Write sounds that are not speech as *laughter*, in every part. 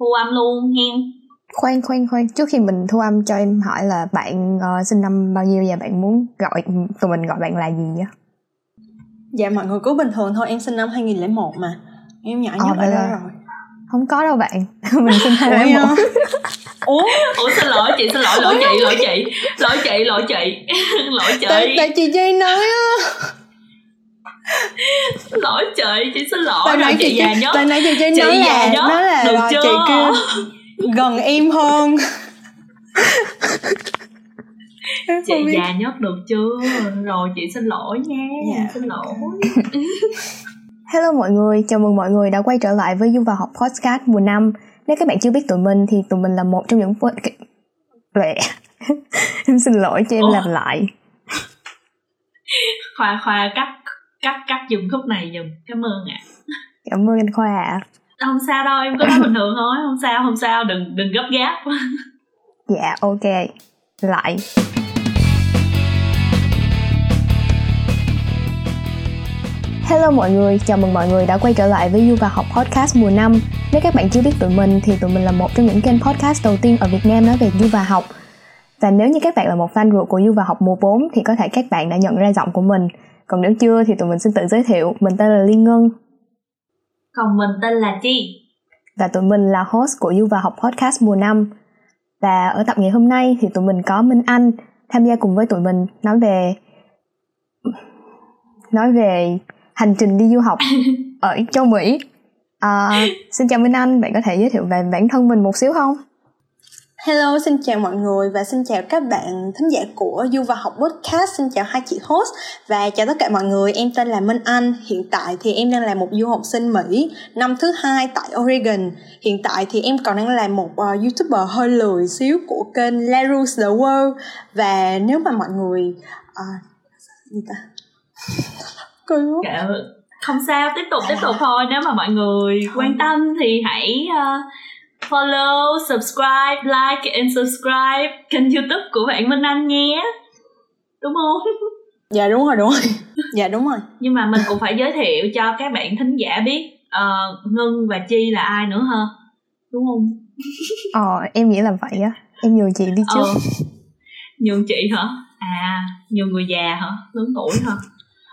thu âm luôn nghe khoan khoan khoan. Trước khi mình thu âm cho em hỏi là bạn uh, sinh năm bao nhiêu và bạn muốn gọi tụi mình gọi bạn là gì á? Dạ mọi người cứ bình thường thôi. Em sinh năm 2001 mà. Em nhỏ nhất ờ, ở đây rồi. Không có đâu bạn. *laughs* Mình sinh hai một. Ủa? Ủa xin lỗi chị xin lỗi. Lỗi chị lỗi chị lỗi chị lỗi chị. *laughs* Lỗi chị. Tại, tại chị chơi nói á *laughs* lỗi chị chị xin lỗi tại nãy chị, già nhất tại nãy chị chơi nói là nó là, là chị kêu gần em hơn. *laughs* Chị già nhất được chưa? Rồi chị xin lỗi nha dạ. xin lỗi. *laughs* Hello mọi người, chào mừng mọi người đã quay trở lại với Du vào học podcast mùa 5 Nếu các bạn chưa biết tụi mình thì tụi mình là một trong những... Lẹ Em xin lỗi cho em Ủa? làm lại. Khoa Khoa cắt cắt cắt dùng khúc này dùm Cảm ơn ạ. À. Cảm ơn anh Khoa ạ. À. Không sao đâu, em có nói bình thường thôi. Không sao, không sao, đừng đừng gấp gáp. Dạ, ok. Lại. Hello mọi người, chào mừng mọi người đã quay trở lại với Du và Học Podcast mùa 5 Nếu các bạn chưa biết tụi mình thì tụi mình là một trong những kênh podcast đầu tiên ở Việt Nam nói về Du và Học. Và nếu như các bạn là một fan ruột của Du và Học mùa 4 thì có thể các bạn đã nhận ra giọng của mình Còn nếu chưa thì tụi mình xin tự giới thiệu, mình tên là Liên Ngân Còn mình tên là Chi Và tụi mình là host của Du và Học Podcast mùa 5 Và ở tập ngày hôm nay thì tụi mình có Minh Anh tham gia cùng với tụi mình nói về nói về hành trình đi du học *laughs* ở châu Mỹ. À, xin chào Minh Anh, bạn có thể giới thiệu về bản thân mình một xíu không? Hello, xin chào mọi người và xin chào các bạn thính giả của Du và Học Podcast. Xin chào hai chị host và chào tất cả mọi người. Em tên là Minh Anh. Hiện tại thì em đang là một du học sinh Mỹ năm thứ hai tại Oregon. Hiện tại thì em còn đang là một uh, YouTuber hơi lười xíu của kênh Larus The World và nếu mà mọi người uh, gì ta *laughs* cười quá dạ, không sao tiếp tục tiếp tục thôi nếu mà mọi người quan tâm thì hãy uh, follow subscribe like and subscribe kênh youtube của bạn minh anh nhé. Đúng không? *laughs* Dạ đúng rồi đúng rồi. *laughs* Dạ đúng rồi. Nhưng mà mình cũng phải giới thiệu cho các bạn thính giả biết uh, ngân và chi là ai nữa ha? Đúng không? *laughs* Ờ em nghĩ là vậy á. Em nhường chị đi trước. Ờ, nhường chị hả? À nhường người già hả? Lớn tuổi hả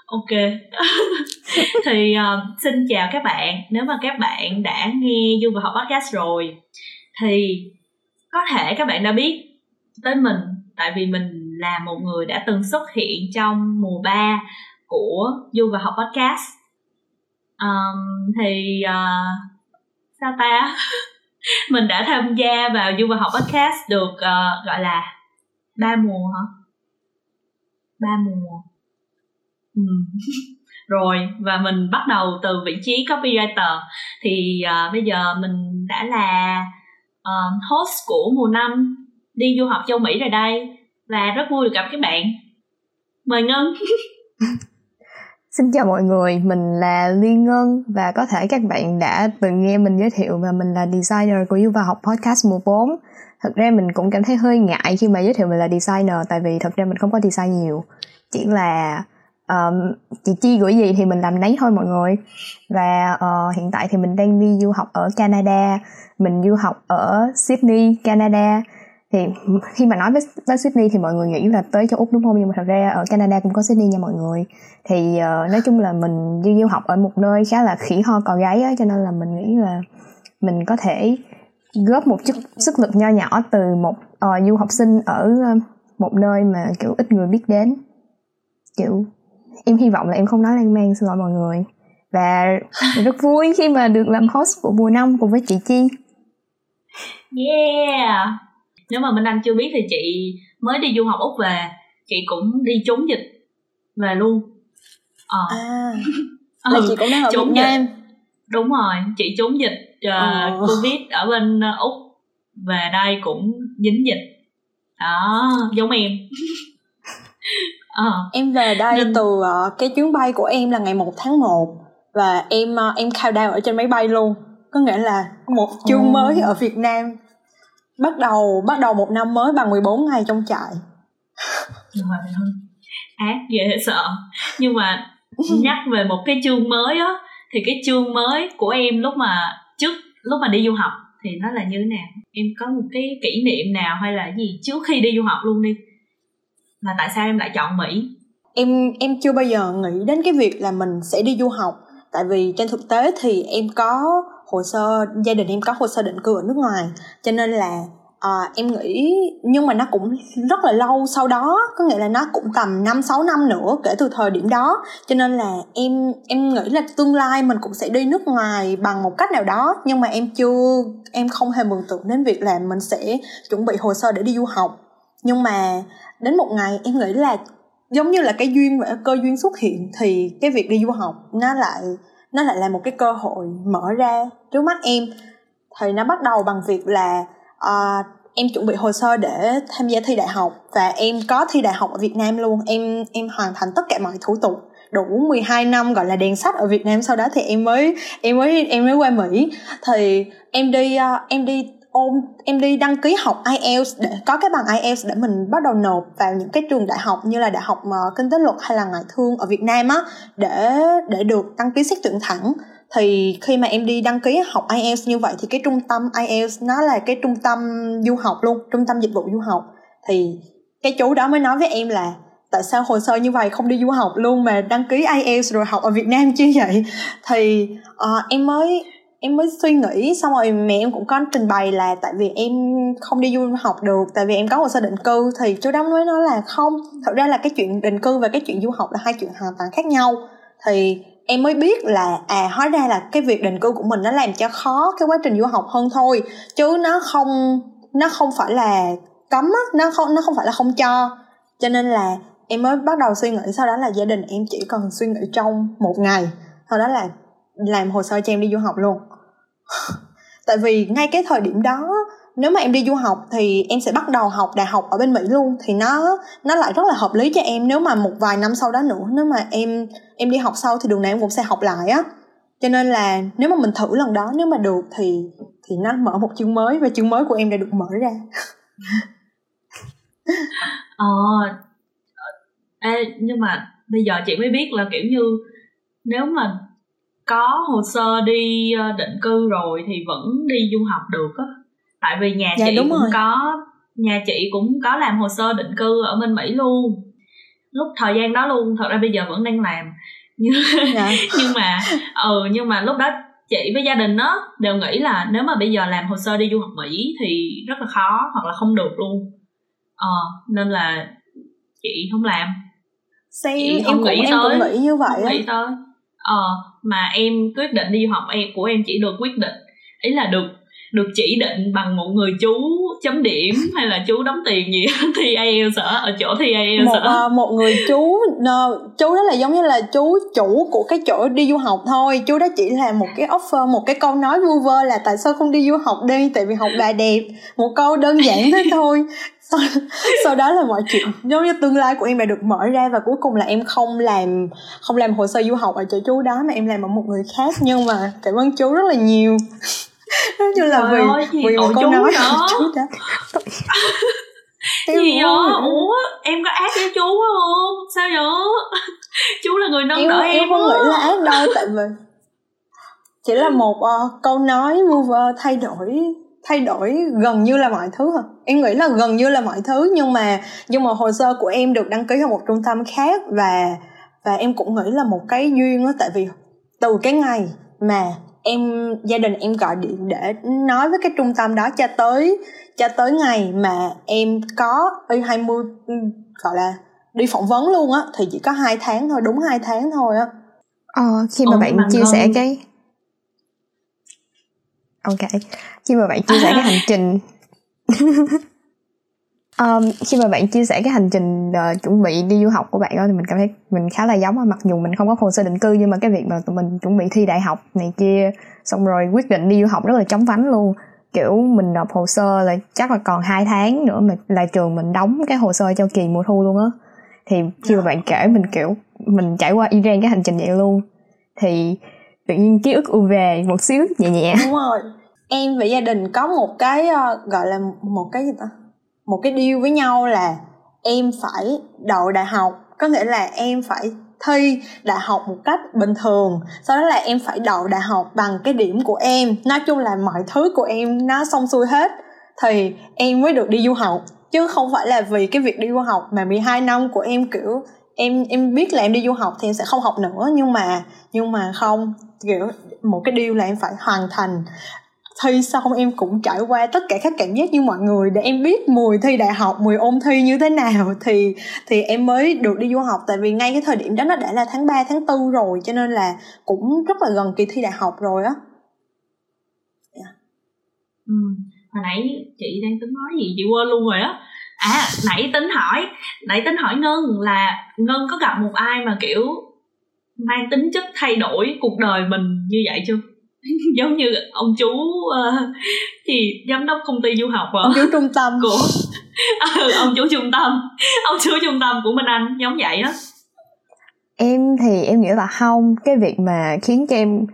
ok. *laughs* Thì uh, xin chào các bạn. Nếu mà các bạn đã nghe du và học podcast rồi thì có thể các bạn đã biết tới mình tại vì mình là một người đã từng xuất hiện trong mùa 3 của du và học podcast. Um, thì uh, sao ta? *laughs* Mình đã tham gia vào du và học podcast được uh, gọi là ba mùa hả? Ba mùa. Ừ. rồi và mình bắt đầu từ vị trí copywriter. Thì uh, bây giờ mình đã là uh, host của mùa năm đi du học châu Mỹ rồi đây và rất vui được gặp các bạn. Mời Ngân. *laughs* Xin chào mọi người, mình là Liên Ngân và có thể các bạn đã từng nghe mình giới thiệu và mình là designer của Du và học podcast mùa 4 Thật ra mình cũng cảm thấy hơi ngại khi mà giới thiệu mình là designer tại vì thật ra mình không có design nhiều. Chỉ là um, chị chi gửi gì thì mình làm nấy thôi mọi người. Và uh, hiện tại thì mình đang đi du học ở Canada. Mình du học ở Sydney Canada. Thì khi mà nói với, với Sydney thì mọi người nghĩ là tới châu Úc đúng không? Nhưng mà thật ra ở Canada cũng có Sydney nha mọi người. Thì uh, nói chung là mình đi du học ở một nơi khá là khỉ ho cò gáy á cho nên là mình nghĩ là mình có thể góp một chút sức lực nho nhỏ từ một uh, du học sinh ở một nơi mà kiểu ít người biết đến. Kiểu em hy vọng là em không nói lan man xin lỗi mọi người. Và rất vui khi mà được làm host của mùa năm cùng với chị Chi. Yeah. Nếu mà Minh Anh chưa biết thì chị mới đi du học Úc về. Chị cũng đi trốn dịch về luôn. Ờ. À, *laughs* ừ, chị cũng đang ở trốn Việt Nam. Dịch. đúng rồi chị trốn dịch uh, ờ. Covid ở bên Úc. Về đây cũng dính dịch. Đó giống em *laughs* à. em về đây Nên... từ uh, cái chuyến bay của em là ngày 1 tháng 1 và em uh, em countdown ở trên máy bay luôn. Có nghĩa là một chương oh. mới ở Việt Nam bắt đầu bắt đầu một năm mới bằng 14 ngày trong trại. Ơi ác dễ sợ. Nhưng mà nhắc về một cái chương mới á thì cái chương mới của em lúc mà trước lúc mà đi du học thì nó là như thế nào? Em có một cái kỷ niệm nào hay là gì trước khi đi du học luôn đi là tại sao em lại chọn mỹ? Em em chưa bao giờ nghĩ đến cái việc là mình sẽ đi du học. Tại vì trên thực tế thì em có hồ sơ gia đình em có hồ sơ định cư ở nước ngoài. Cho nên là à, em nghĩ nhưng mà nó cũng rất là lâu sau đó. Có nghĩa là nó cũng tầm năm sáu năm nữa kể từ thời điểm đó. Cho nên là em em nghĩ là tương lai mình cũng sẽ đi nước ngoài bằng một cách nào đó. Nhưng mà em chưa em không hề mường tượng đến việc là mình sẽ chuẩn bị hồ sơ để đi du học. Nhưng mà đến một ngày em nghĩ là giống như là cái duyên và cơ duyên xuất hiện thì cái việc đi du học nó lại nó lại là một cái cơ hội mở ra trước mắt em. Thì nó bắt đầu bằng việc là uh, em chuẩn bị hồ sơ để tham gia thi đại học và em có thi đại học ở Việt Nam luôn. Em em hoàn thành tất cả mọi thủ tục. Đủ 12 năm gọi là đèn sách ở Việt Nam. Sau đó thì em mới em mới em mới qua Mỹ. Thì em đi uh, em đi ôm em đi đăng ký học IELTS để có cái bằng IELTS để mình bắt đầu nộp vào những cái trường đại học như là đại học mà kinh tế luật hay là ngoại thương ở Việt Nam á để để được đăng ký xét tuyển thẳng. Thì khi mà em đi đăng ký học IELTS như vậy thì cái trung tâm IELTS nó là cái trung tâm du học luôn trung tâm dịch vụ du học. Thì cái chú đó mới nói với em là tại sao hồ sơ như vậy không đi du học luôn mà đăng ký IELTS rồi học ở Việt Nam chứ vậy? Thì uh, em mới em mới suy nghĩ, xong rồi mẹ em cũng có trình bày là tại vì em không đi du học được, tại vì em có hồ sơ định cư, thì chú đó mới nói là không. Thật ra là cái chuyện định cư và cái chuyện du học là hai chuyện hoàn toàn khác nhau. Thì em mới biết là à hóa ra là cái việc định cư của mình nó làm cho khó cái quá trình du học hơn thôi. Chứ nó không nó không phải là cấm á, nó không nó không phải là không cho. Cho nên là em mới bắt đầu suy nghĩ, sau đó là gia đình em chỉ cần suy nghĩ trong một ngày. Sau đó là làm hồ sơ cho em đi du học luôn. *laughs* Tại vì ngay cái thời điểm đó nếu mà em đi du học thì em sẽ bắt đầu học đại học ở bên mỹ luôn thì nó nó lại rất là hợp lý cho em. Nếu mà một vài năm sau đó nữa nếu mà em em đi học sau thì đường này em cũng sẽ học lại á. Cho nên là nếu mà mình thử lần đó nếu mà được thì thì nó mở một chương mới và chương mới của em đã được mở ra. *laughs* Ờ à, nhưng mà bây giờ chị mới biết là kiểu như nếu mà có hồ sơ đi ờ, định cư rồi thì vẫn đi du học được á. Tại vì nhà dạ, chị cũng rồi. có nhà chị cũng có làm hồ sơ định cư ở bên mỹ luôn. Lúc thời gian đó luôn thật ra bây giờ vẫn đang làm. *laughs* Nhưng dạ. *laughs* nhưng mà ừ nhưng mà lúc đó chị với gia đình đó đều nghĩ là nếu mà bây giờ làm hồ sơ đi du học mỹ thì rất là khó hoặc là không được luôn. Ờ nên là chị không làm. Xem, chị không em nghĩ cũng, tới em cũng nghĩ như vậy nghĩ tới. Ờ mà em quyết định đi du học em của em chỉ được quyết định. Ý là được được chỉ định bằng một người chú chấm điểm hay là chú đóng tiền gì *laughs* thi IELTS ở chỗ thi IELTS một, uh, một người chú no, chú đó là giống như là chú chủ của cái chỗ đi du học thôi. Chú đó chỉ là một cái offer một cái câu nói vu vơ là tại sao không đi du học đi? Tại vì học bà đẹp. Một câu đơn giản thế *laughs* thôi sau, sau đó là mọi chuyện giống như tương lai của em đã được mở ra và cuối cùng là em không làm không làm hồ sơ du học ở chỗ chú đó mà em làm ở một người khác. Nhưng mà cảm ơn chú rất là nhiều. *laughs* Nói như là vì ơi, vì một câu nói đó. chú đó em gì vậy ủa em có ác với chú không? Sao vậy? *laughs* Chú là người nâng em, đỡ em em không nghĩ là ác đâu tại vì chỉ là một uh, câu nói vu vơ thay đổi thay đổi gần như là mọi thứ hả? Em nghĩ là gần như là mọi thứ nhưng mà nhưng mà hồ sơ của em được đăng ký ở một trung tâm khác và và em cũng nghĩ là một cái duyên á tại vì từ cái ngày mà em gia đình em gọi điện để nói với cái trung tâm đó cho tới cho tới ngày mà em có y 20 ừ, gọi là đi phỏng vấn luôn á thì chỉ có hai tháng thôi đúng hai tháng thôi á. Ờ khi mà Ồ, bạn chia sẻ cái ok. Khi mà bạn chia sẻ cái hành trình *laughs* um, khi mà bạn chia sẻ cái hành trình uh, chuẩn bị đi du học của bạn đó thì mình cảm thấy mình khá là giống mặc dù mình không có hồ sơ định cư nhưng mà cái việc mà tụi mình chuẩn bị thi đại học này kia xong rồi quyết định đi du học rất là chóng vánh luôn. Kiểu mình nộp hồ sơ là chắc là còn hai tháng nữa mà là trường mình đóng cái hồ sơ cho kỳ mùa thu luôn á. Thì khi mà bạn kể mình kiểu mình trải qua Iran cái hành trình vậy luôn. Thì tự nhiên ký ức u về một xíu nhẹ nhẹ. Đúng rồi. Em và gia đình có một cái uh, gọi là một cái gì ta? Một cái deal với nhau là em phải đậu đại học. Có nghĩa là em phải thi đại học một cách bình thường. Sau đó là em phải đậu đại học bằng cái điểm của em. Nói chung là mọi thứ của em nó xong xuôi hết thì em mới được đi du học. Chứ không phải là vì cái việc đi du học mà 12 năm của em kiểu em em biết là em đi du học thì em sẽ không học nữa nhưng mà nhưng mà không kiểu một cái điều là em phải hoàn thành thi xong em cũng trải qua tất cả các cảm giác như mọi người để em biết mùi thi đại học mùi ôn thi như thế nào *laughs* thì thì em mới được đi du học tại vì ngay cái thời điểm đó nó đã là tháng 3, tháng 4 rồi cho nên là cũng rất là gần kỳ thi đại học rồi á yeah. ừ. hồi nãy chị đang tính nói gì chị quên luôn rồi á à nãy tính hỏi nãy tính hỏi ngân là ngân có gặp một ai mà kiểu mang tính chất thay đổi cuộc đời mình như vậy chưa? *laughs* Giống như ông chú uh, thì giám đốc công ty du học ông chú trung tâm. Của ừ, ông chú trung tâm. Ông chú trung tâm của minh anh giống vậy đó em thì em nghĩ là không. Cái việc mà khiến cho em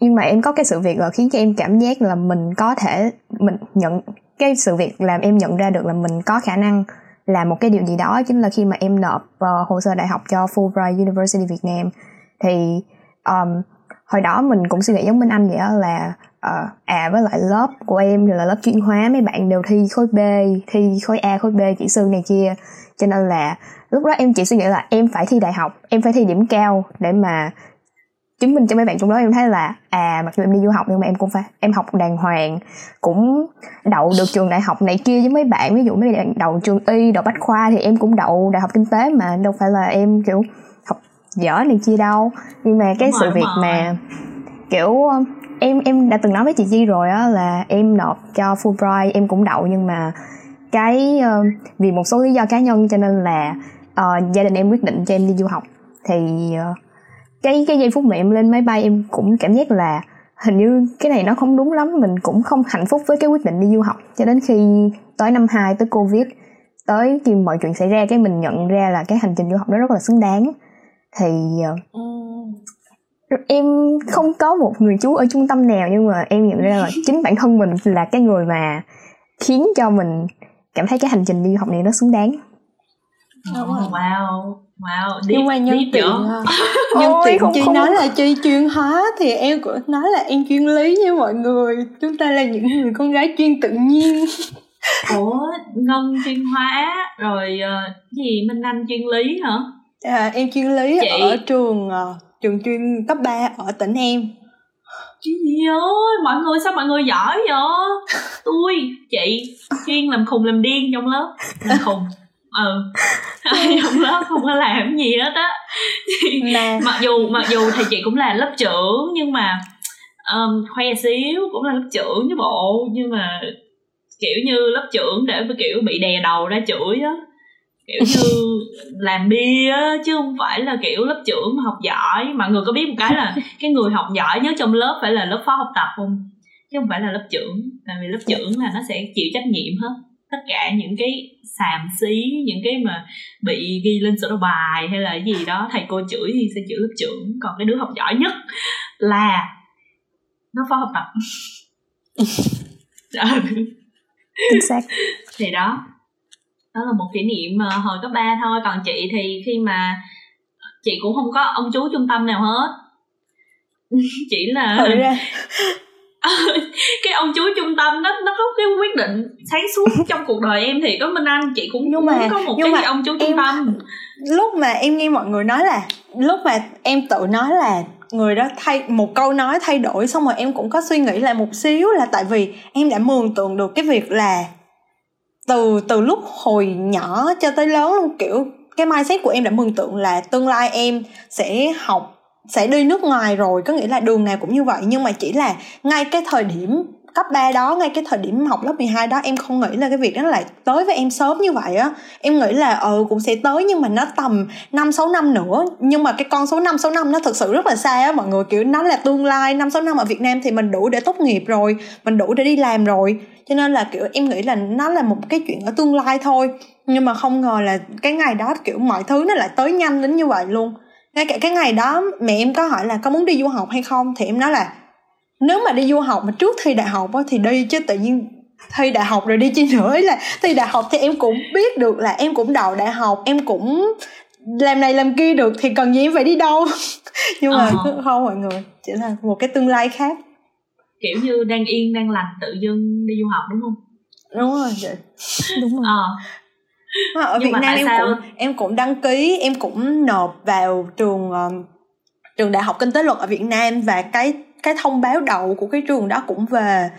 nhưng mà em có cái sự việc là khiến cho em cảm giác là mình có thể mình nhận cái sự việc làm em nhận ra được là mình có khả năng làm một cái điều gì đó chính là khi mà em nộp uh, hồ sơ đại học cho Fulbright University Việt Nam thì um, hồi đó mình cũng suy nghĩ giống bên anh vậy đó là uh, à với lại lớp của em là lớp chuyên hóa mấy bạn đều thi khối B thi khối A khối B chỉ sư này kia. Cho nên là lúc đó em chỉ suy nghĩ là em phải thi đại học em phải thi điểm cao để mà chứng minh cho mấy bạn trong đó em thấy là à mặc dù em đi du học nhưng mà em cũng phải em học đàng hoàng cũng đậu được trường đại học này kia với mấy bạn. Ví dụ mấy bạn đậu trường y đậu bách khoa thì em cũng đậu đại học kinh tế mà đâu phải là em kiểu học dở này chia đâu. Nhưng mà cái đúng sự rồi, việc mà kiểu em em đã từng nói với chị Chi rồi á là em nộp cho Fulbright em cũng đậu nhưng mà cái uh, vì một số lý do cá nhân cho nên là uh, gia đình em quyết định cho em đi du học. Thì uh, cái cái giây phút mà em lên máy bay em cũng cảm giác là hình như cái này nó không đúng lắm mình cũng không hạnh phúc với cái quyết định đi du học. Cho đến khi tới năm 2 tới covid tới khi mọi chuyện xảy ra cái mình nhận ra là cái hành trình du học đó rất là xứng đáng. Thì ừ. em không có một người chú ở trung tâm nào nhưng mà em nhận ra là *laughs* chính bản thân mình là cái người mà khiến cho mình cảm thấy cái hành trình đi du học này nó xứng đáng wow wow. Deep, nhưng mà nhân tiện *laughs* nhân tiện không, chị không... nói là chị chuyên hóa thì em cũng nói là em chuyên lý nha mọi người. Chúng ta là những người con gái chuyên tự nhiên. *laughs* Ủa ngân chuyên hóa. Rồi uh, gì? Minh anh chuyên lý hả? À, em chuyên lý chị... ở trường uh, trường chuyên cấp 3 ở tỉnh em. Chị gì ơi mọi người sao mọi người giỏi vậy? *laughs* Tôi chị chuyên làm khùng làm điên trong lớp. Làm khùng ừ. *laughs* Trong lớp không có làm gì hết á. Mặc dù mặc dù thầy chị cũng là lớp trưởng nhưng mà um, khoe xíu cũng là lớp trưởng chứ bộ. Nhưng mà kiểu như lớp trưởng để kiểu bị đè đầu ra chửi á. Kiểu như làm bia á chứ không phải là kiểu lớp trưởng học giỏi. Mọi người có biết một cái là *laughs* cái người học giỏi nhất trong lớp phải là lớp phó học tập không? Chứ không phải là lớp trưởng. Tại vì lớp trưởng là nó sẽ chịu trách nhiệm hết tất cả những cái xàm xí những cái mà bị ghi lên sổ đầu bài hay là gì đó thầy cô chửi thì sẽ chửi lớp trưởng. Còn cái đứa học giỏi nhất là nó phó học tập. *laughs* Chính xác. Thì đó đó là một kỷ niệm mà hồi cấp 3 thôi. Còn chị thì khi mà chị cũng không có ông chú trung tâm nào hết. Chỉ là *laughs* cái ông chú trung tâm đó nó có cái quyết định sáng suốt *laughs* trong cuộc đời em thì có minh anh chị cũng nhưng mà có một nhưng cái mà ông chú em, trung tâm. lúc mà em nghe mọi người nói là lúc mà em tự nói là người đó thay một câu nói thay đổi xong rồi em cũng có suy nghĩ lại một xíu là tại vì em đã mường tượng được cái việc là từ từ lúc hồi nhỏ cho tới lớn luôn kiểu cái mindset của em đã mường tượng là tương lai em sẽ học sẽ đi nước ngoài rồi, có nghĩa là đường nào cũng như vậy. Nhưng mà chỉ là ngay cái thời điểm cấp 3 đó, ngay cái thời điểm học lớp 12 đó, em không nghĩ là cái việc đó lại tới với em sớm như vậy á. Em nghĩ là ừ cũng sẽ tới nhưng mà nó tầm 5 6 năm nữa. Nhưng mà cái con số 5 6 năm nó thực sự rất là xa á. Mọi người kiểu nó là tương lai 5 6 năm ở Việt Nam thì mình đủ để tốt nghiệp rồi, mình đủ để đi làm rồi. Cho nên là, kiểu, em nghĩ là nó là một cái chuyện ở tương lai thôi. Nhưng mà không ngờ là cái ngày đó, kiểu, mọi thứ nó lại tới nhanh đến như vậy luôn ngay cả cái ngày đó mẹ em có hỏi là có muốn đi du học hay không? Thì em nói là nếu mà đi du học mà trước thi đại học thì đi chứ tự nhiên thi đại học rồi đi chi nữa. Là thi đại học thì em cũng biết được là em cũng đậu đại học em cũng làm này làm kia được thì cần gì em phải đi đâu? *laughs* Nhưng mà ờ. không mọi người chỉ là một cái tương lai khác. Kiểu như đang yên đang lành tự dưng đi du học đúng không? Đúng rồi vậy đúng rồi. Ờ. ở Nhưng Việt Nam em sao? cũng em cũng đăng ký em cũng nộp vào trường uh, trường đại học kinh tế luật ở Việt Nam và cái cái thông báo đầu của cái trường đó cũng về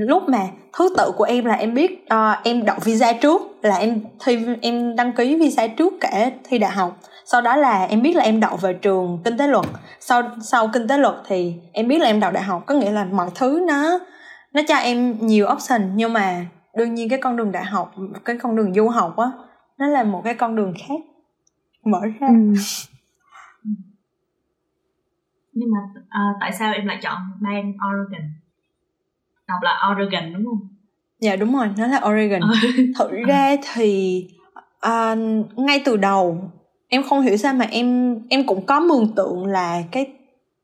lúc mà thứ tự của em là em biết uh, em đậu visa trước là em thi em đăng ký visa trước cả thi đại học. Sau đó là em biết là em đậu về trường kinh tế luật. Sau sau kinh tế luật thì em biết là em đậu đại học có nghĩa là mọi thứ nó nó cho em nhiều option. Nhưng mà đương nhiên cái con đường đại học cái con đường du học á nó là một cái con đường khác mở ra. Ừ. *laughs* nhưng mà uh, tại sao em lại chọn bang Oregon? Đọc là Oregon đúng không? Dạ đúng rồi nó là Oregon. *laughs* Ờ. thực ra thì uh, ngay từ đầu em không hiểu sao mà em em cũng có mường tượng là cái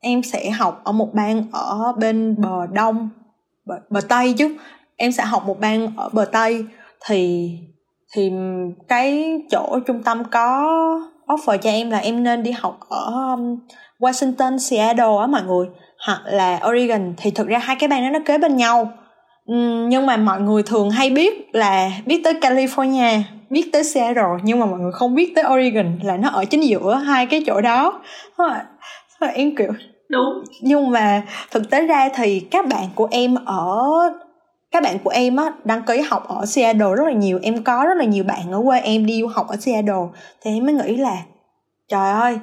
em sẽ học ở một bang ở bên bờ đông bờ, bờ tây chứ em sẽ học một bang ở bờ tây. Thì thì cái chỗ trung tâm có offer cho em là em nên đi học ở um, Washington, Seattle á mọi người hoặc là Oregon. Thì thực ra hai cái bang đó nó kế bên nhau. Nhưng mà mọi người thường hay biết là biết tới California biết tới Seattle nhưng mà mọi người không biết tới Oregon là nó ở chính giữa hai cái chỗ đó. Em kiểu đúng. Nhưng mà thực tế ra thì các bạn của em ở các bạn của em á đăng ký học ở Seattle rất là nhiều. Em có rất là nhiều bạn ở quê em đi du học ở Seattle. Thì em mới nghĩ là trời ơi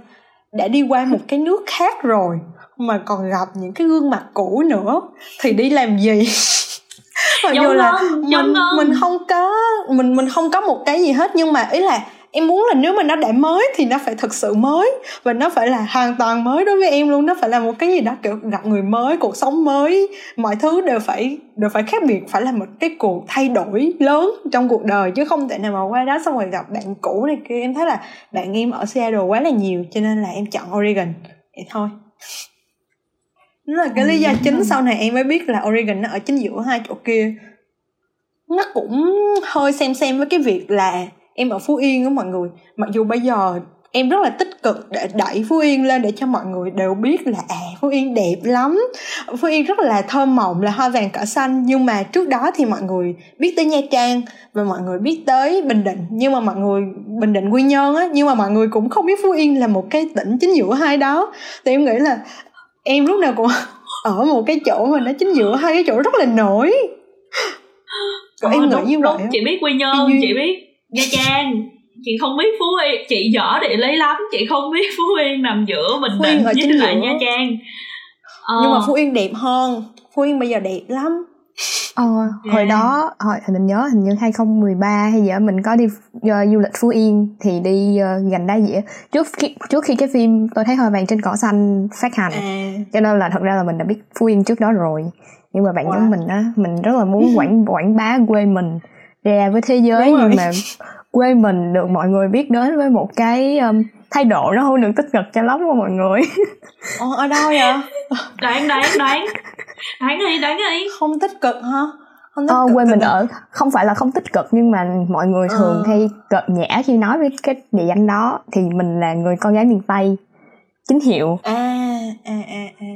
đã đi qua một cái nước khác rồi mà còn gặp những cái gương mặt cũ nữa. Thì đi làm gì? *laughs* Mặc dù là mình mình không có mình mình không có một cái gì hết. Nhưng mà ý là em muốn là nếu mà nó đã mới thì nó phải thực sự mới. Và nó phải là hoàn toàn mới đối với em luôn. Nó phải là một cái gì đó kiểu gặp người mới cuộc sống mới. Mọi thứ đều phải đều phải khác biệt phải là một cái cuộc thay đổi lớn trong cuộc đời chứ không thể nào mà qua đó xong rồi gặp bạn cũ này kia. Em thấy là bạn em ở Seattle quá là nhiều cho nên là em chọn Oregon. Vậy thôi. Nó là cái lý do chính sau này em mới biết là Oregon nó ở chính giữa hai chỗ kia. Nó cũng hơi xem xem với cái việc là em ở Phú Yên á mọi người. Mặc dù bây giờ em rất là tích cực để đẩy Phú Yên lên để cho mọi người đều biết là à Phú Yên đẹp lắm. Phú Yên rất là thơm mộng là hoa vàng cỏ xanh. Nhưng mà trước đó thì mọi người biết tới Nha Trang và mọi người biết tới Bình Định. Nhưng mà mọi người Bình Định Quy Nhơn á nhưng mà mọi người cũng không biết Phú Yên là một cái tỉnh chính giữa hai đó. Thì em nghĩ là em lúc nào cũng *laughs* ở một cái chỗ mà nó chính giữa hai cái chỗ rất là nổi. Còn em nghĩ như vậy chị biết quy nhơn chị biết nha trang chị không biết phú yên chị dở địa lý lắm chị không biết phú yên nằm giữa bình phú định với lại nha trang ờ. nhưng mà phú yên đẹp hơn phú yên bây giờ đẹp lắm Ờ, yeah. hồi đó hồi mình nhớ hình như 2013 hay đó mình có đi uh, du lịch Phú Yên thì đi uh, gành đá dĩa trước khi trước khi cái phim tôi thấy hoa vàng trên cỏ xanh phát hành à. cho nên là thật ra là mình đã biết Phú Yên trước đó rồi nhưng mà bạn wow. giống mình á mình rất là muốn quảng quảng bá quê mình ra với thế giới Đúng nhưng rồi. mà quê mình được mọi người biết đến với một cái um, thái độ nó không được tích cực cho lắm của mọi người. Ồ, ở đâu vậy? Đoán đoán đoán. Đoán đi đoán đi. Không tích cực hả? Không tích ờ, cực quê mình ở không phải là không tích cực nhưng mà mọi người ờ. thường hay cợt nhã khi nói với cái địa danh đó. Thì mình là người con gái miền tây chính hiệu. À à à à.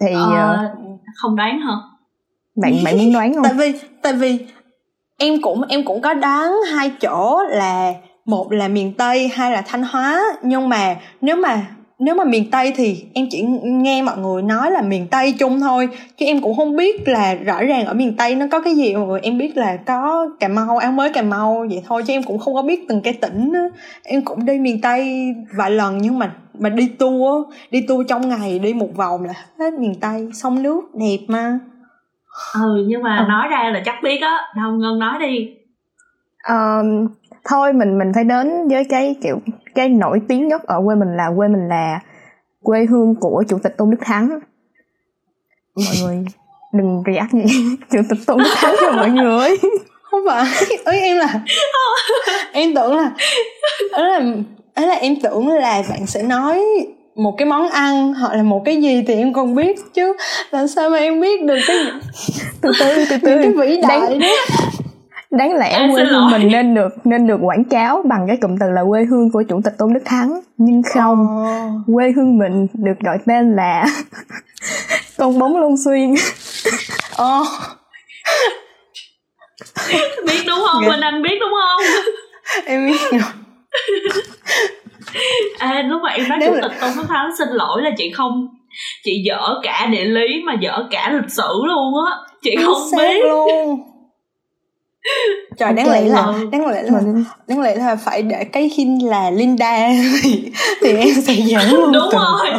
Thì ờ, uh, không đoán hả bạn bạn muốn đoán không? tại vì tại vì em cũng em cũng có đoán hai chỗ là một là miền tây hai là thanh hóa. Nhưng mà nếu mà nếu mà miền tây thì em chỉ nghe mọi người nói là miền tây chung thôi. Chứ em cũng không biết là rõ ràng ở miền tây nó có cái gì. Mọi người em biết là có cà mau áo mới cà mau vậy thôi chứ em cũng không có biết từng cái tỉnh em cũng đi miền tây vài lần nhưng mà mà đi tour đi tour trong ngày đi một vòng là hết miền tây. Sông nước đẹp mà ừ nhưng mà ừ. nói ra là chắc biết á đâu ngân nói đi. Um, thôi mình mình phải đến với cái kiểu cái nổi tiếng nhất ở quê mình là quê mình là quê hương của chủ tịch tôn đức thắng. Mọi người *laughs* đừng react như *laughs* chủ tịch tôn đức thắng cho mọi người *laughs* không phải ấy em là em tưởng là ấy là ấy là em tưởng là bạn sẽ nói một cái món ăn hoặc là một cái gì thì em còn biết chứ. Làm sao mà em biết được cái *laughs* từ từ từ từ cái vĩ đại đáng, đó. đáng lẽ Em quê hương mình nên được nên được quảng cáo bằng cái cụm từ là quê hương của chủ tịch tôn đức thắng. Nhưng không Ồ. quê hương mình được đổi tên là *laughs* con bóng long xuyên. Ồ. biết đúng không. Minh Anh biết đúng không? *laughs* Em biết rồi à, lúc mà em nói chủ tịch tôn đức thắng xin lỗi là chị không chị dở cả địa lý mà dở cả lịch sử luôn á. Chị Chính không biết. luôn. Trời đáng lẽ là đáng lẽ là đáng lẽ là phải để cái hint là Linda *laughs* thì, thì em sẽ dẫn luôn đúng rồi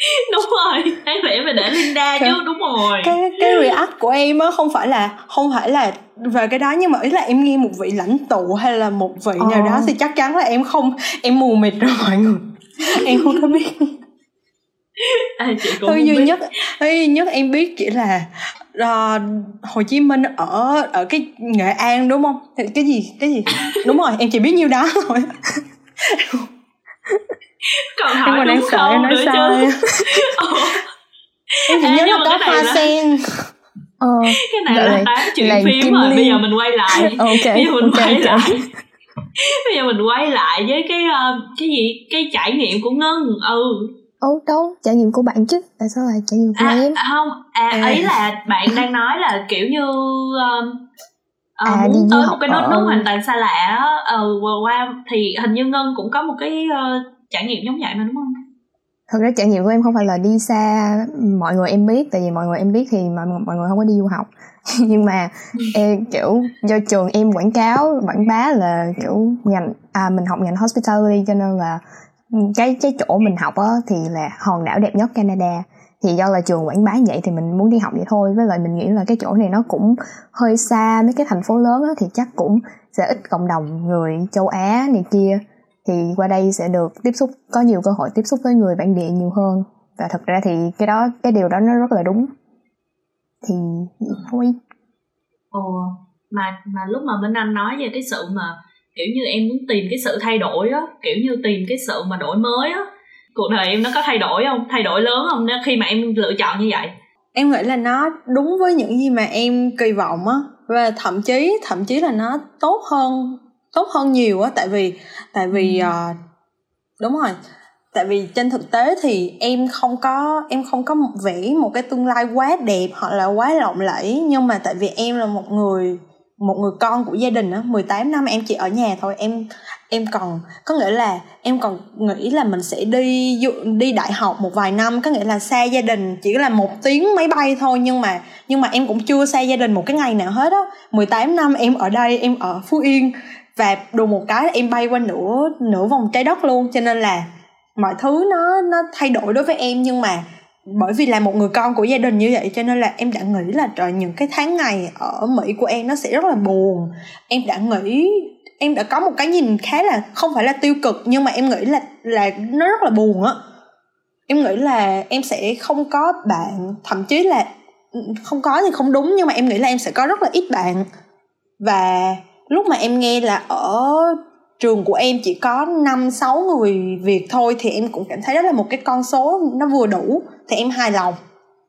*laughs* đúng rồi đáng lẽ phải để Linda chứ đúng rồi. cái cái react của em á không phải là không phải là về cái đó nhưng mà ý là em nghe một vị lãnh tụ hay là một vị nào Ờ. đó thì chắc chắn là em không em mù mịt rồi mọi người. *laughs* Em không có biết. À, chị cũng duy biết. nhất thứ duy nhất em biết chỉ là ờ, Hồ Chí Minh ở ở cái Nghệ An đúng không? Thì cái gì cái gì? Đúng rồi em chỉ biết nhiêu đó thôi *laughs* *laughs* còn em hỏi còn đang sợ em nói nữa sai. *laughs* Chứ Ồ, em chỉ À, nhớ nhưng là có cái này hoa là- sen ờ cái này là tám chuyện là phim Kim rồi bây giờ mình quay lại. *laughs* Ok bây giờ mình ok quay ok. lại. Bây giờ mình quay lại với cái ờ, cái gì? Cái trải nghiệm của ngân. Ừ. Ồ đâu, trải nghiệm của bạn chứ. Tại sao lại trải nghiệm của à, em? không. À, À. ý là bạn đang nói là kiểu như um, ờ, À, muốn tới một cái ở- nước hoàn toàn xa lạ á. Ừ, vừa qua thì hình như ngân cũng có một cái ờ, trải nghiệm giống vậy mà đúng không? Thật ra trải nghiệm của em không phải là đi xa mọi người em biết Tại vì mọi người em biết thì mọi, mọi người không có đi du học. *laughs* Nhưng mà em kiểu do trường em quảng cáo, quảng bá là kiểu ngành à mình học ngành hospitality cho nên là cái cái chỗ mình học á thì là hòn đảo đẹp nhất Canada. Thì do là trường quảng bá vậy thì mình muốn đi học vậy thôi. Với lại mình nghĩ là cái chỗ này nó cũng hơi xa mấy cái thành phố lớn á thì chắc cũng sẽ ít cộng đồng người châu Á này kia thì qua đây sẽ được tiếp xúc có nhiều cơ hội tiếp xúc với người bản địa nhiều hơn. Và thật ra thì cái đó cái điều đó nó rất là đúng. Thì thôi ồ mà mà lúc mà Minh Anh nói về cái sự mà kiểu như em muốn tìm cái sự thay đổi á kiểu như tìm cái sự mà đổi mới á cuộc đời em nó có thay đổi không? Thay đổi lớn không? Nếu khi mà em lựa chọn như vậy? Em nghĩ là nó đúng với những gì mà em kỳ vọng á và thậm chí thậm chí là nó tốt hơn tốt hơn nhiều á tại vì tại vì Ừ. ờ, đúng rồi tại vì trên thực tế thì em không có em không có vẽ một cái tương lai quá đẹp hoặc là quá lộng lẫy nhưng mà tại vì em là một người một người con của gia đình á 18 năm em chỉ ở nhà thôi em em còn có nghĩa là em còn nghĩ là mình sẽ đi du- đi đại học một vài năm có nghĩa là xa gia đình chỉ là một tiếng máy bay thôi nhưng mà nhưng mà em cũng chưa xa gia đình một cái ngày nào hết á 18 năm em ở đây em ở Phú Yên và đùng một cái em bay qua nửa nửa vòng trái đất luôn. Cho nên là mọi thứ nó nó thay đổi đối với em. Nhưng mà bởi vì là một người con của gia đình như vậy, cho nên là em đã nghĩ là trời, những cái tháng ngày ở Mỹ của em nó sẽ rất là buồn. Em đã nghĩ, em đã có một cái nhìn khá là không phải là tiêu cực, nhưng mà em nghĩ là là nó rất là buồn á. Em nghĩ là em sẽ không có bạn, thậm chí là ừ, không có thì không đúng, nhưng mà em nghĩ là em sẽ có rất là ít bạn. Và lúc mà em nghe là ở trường của em chỉ có năm, sáu người Việt thôi thì em cũng cảm thấy đó là một cái con số nó vừa đủ thì em hài lòng.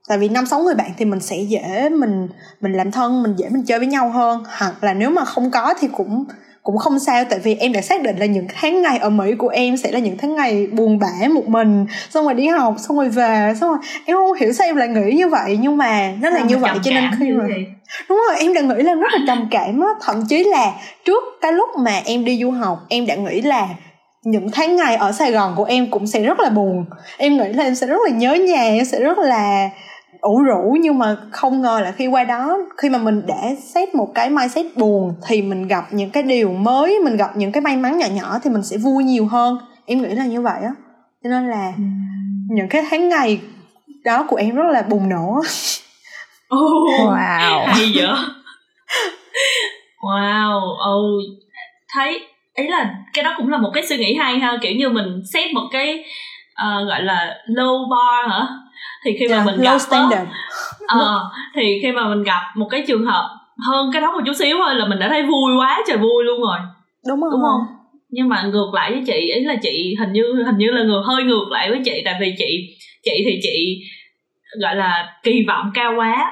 Tại vì năm, sáu người bạn thì mình sẽ dễ mình mình làm thân, mình dễ mình chơi với nhau hơn. Hoặc là nếu mà không có thì cũng cũng không sao tại vì em đã xác định là những tháng ngày ở Mỹ của em sẽ là những tháng ngày buồn bã một mình. Xong rồi đi học xong rồi về xong rồi em không hiểu sao em lại nghĩ như vậy nhưng mà nó là như vậy cho nên khi mà vậy? đúng rồi em đã nghĩ là rất là trầm cảm á. Thậm chí là trước cái lúc mà em đi du học em đã nghĩ là những tháng ngày ở Sài Gòn của em cũng sẽ rất là buồn. Em nghĩ là em sẽ rất là nhớ nhà em sẽ rất là ủ rũ nhưng mà không ngờ là khi qua đó khi mà mình đã xét một cái mindset buồn thì mình gặp những cái điều mới mình gặp những cái may mắn nhỏ nhỏ thì mình sẽ vui nhiều hơn. Em nghĩ là như vậy á. Cho nên là những cái tháng ngày đó của em rất là bùng nổ. Ồ, wow. Hay vậy? Wow. Ừ thấy ý là cái đó cũng là một cái suy nghĩ hay ha. Kiểu như mình xét một cái ờ, gọi là low bar hả thì khi mà Yeah, mình low gặp standard. ờ, thì khi mà mình gặp một cái trường hợp hơn cái đó một chút xíu thôi là mình đã thấy vui quá trời vui luôn rồi. Đúng rồi. đúng không? Nhưng mà ngược lại với chị ý là chị hình như hình như là ngược hơi ngược lại với chị tại vì chị chị thì chị gọi là kỳ vọng cao quá.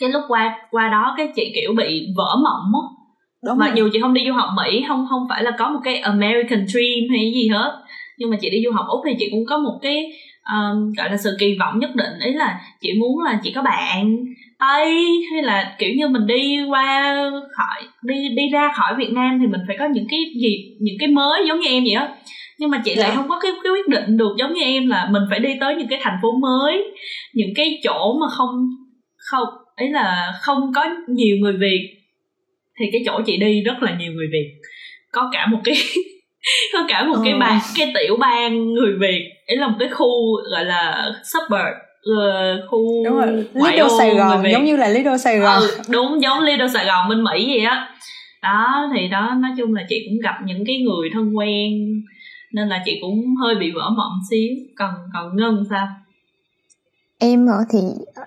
Cái lúc qua qua đó cái chị kiểu bị vỡ mộng á. Đúng rồi. dù chị không đi du học mỹ không không phải là có một cái american dream hay gì hết. Nhưng mà chị đi du học úc thì chị cũng có một cái um, gọi là sự kỳ vọng nhất định ý là chị muốn là chị có bạn tây hay là kiểu như mình đi qua khỏi đi đi ra khỏi việt nam thì mình phải có những cái gì những cái mới giống như em vậy á nhưng mà chị lại dạ. không có cái, cái quyết định được giống như em là mình phải đi tới những cái thành phố mới những cái chỗ mà không không ý là không có nhiều người việt thì cái chỗ chị đi rất là nhiều người việt có cả một cái *laughs* *laughs* có cả một ừ. cái bang cái tiểu bang người việt. Ấy là một cái khu gọi là suburb uh, khu đúng rồi. Lido Sài Gòn giống như là Lido Sài Gòn. ừ, đúng giống Lido Sài Gòn bên Mỹ vậy á. Đó thì đó nói chung là chị cũng gặp những cái người thân quen nên là chị cũng hơi bị vỡ mộng xíu. Còn còn ngân sao? Em ở thì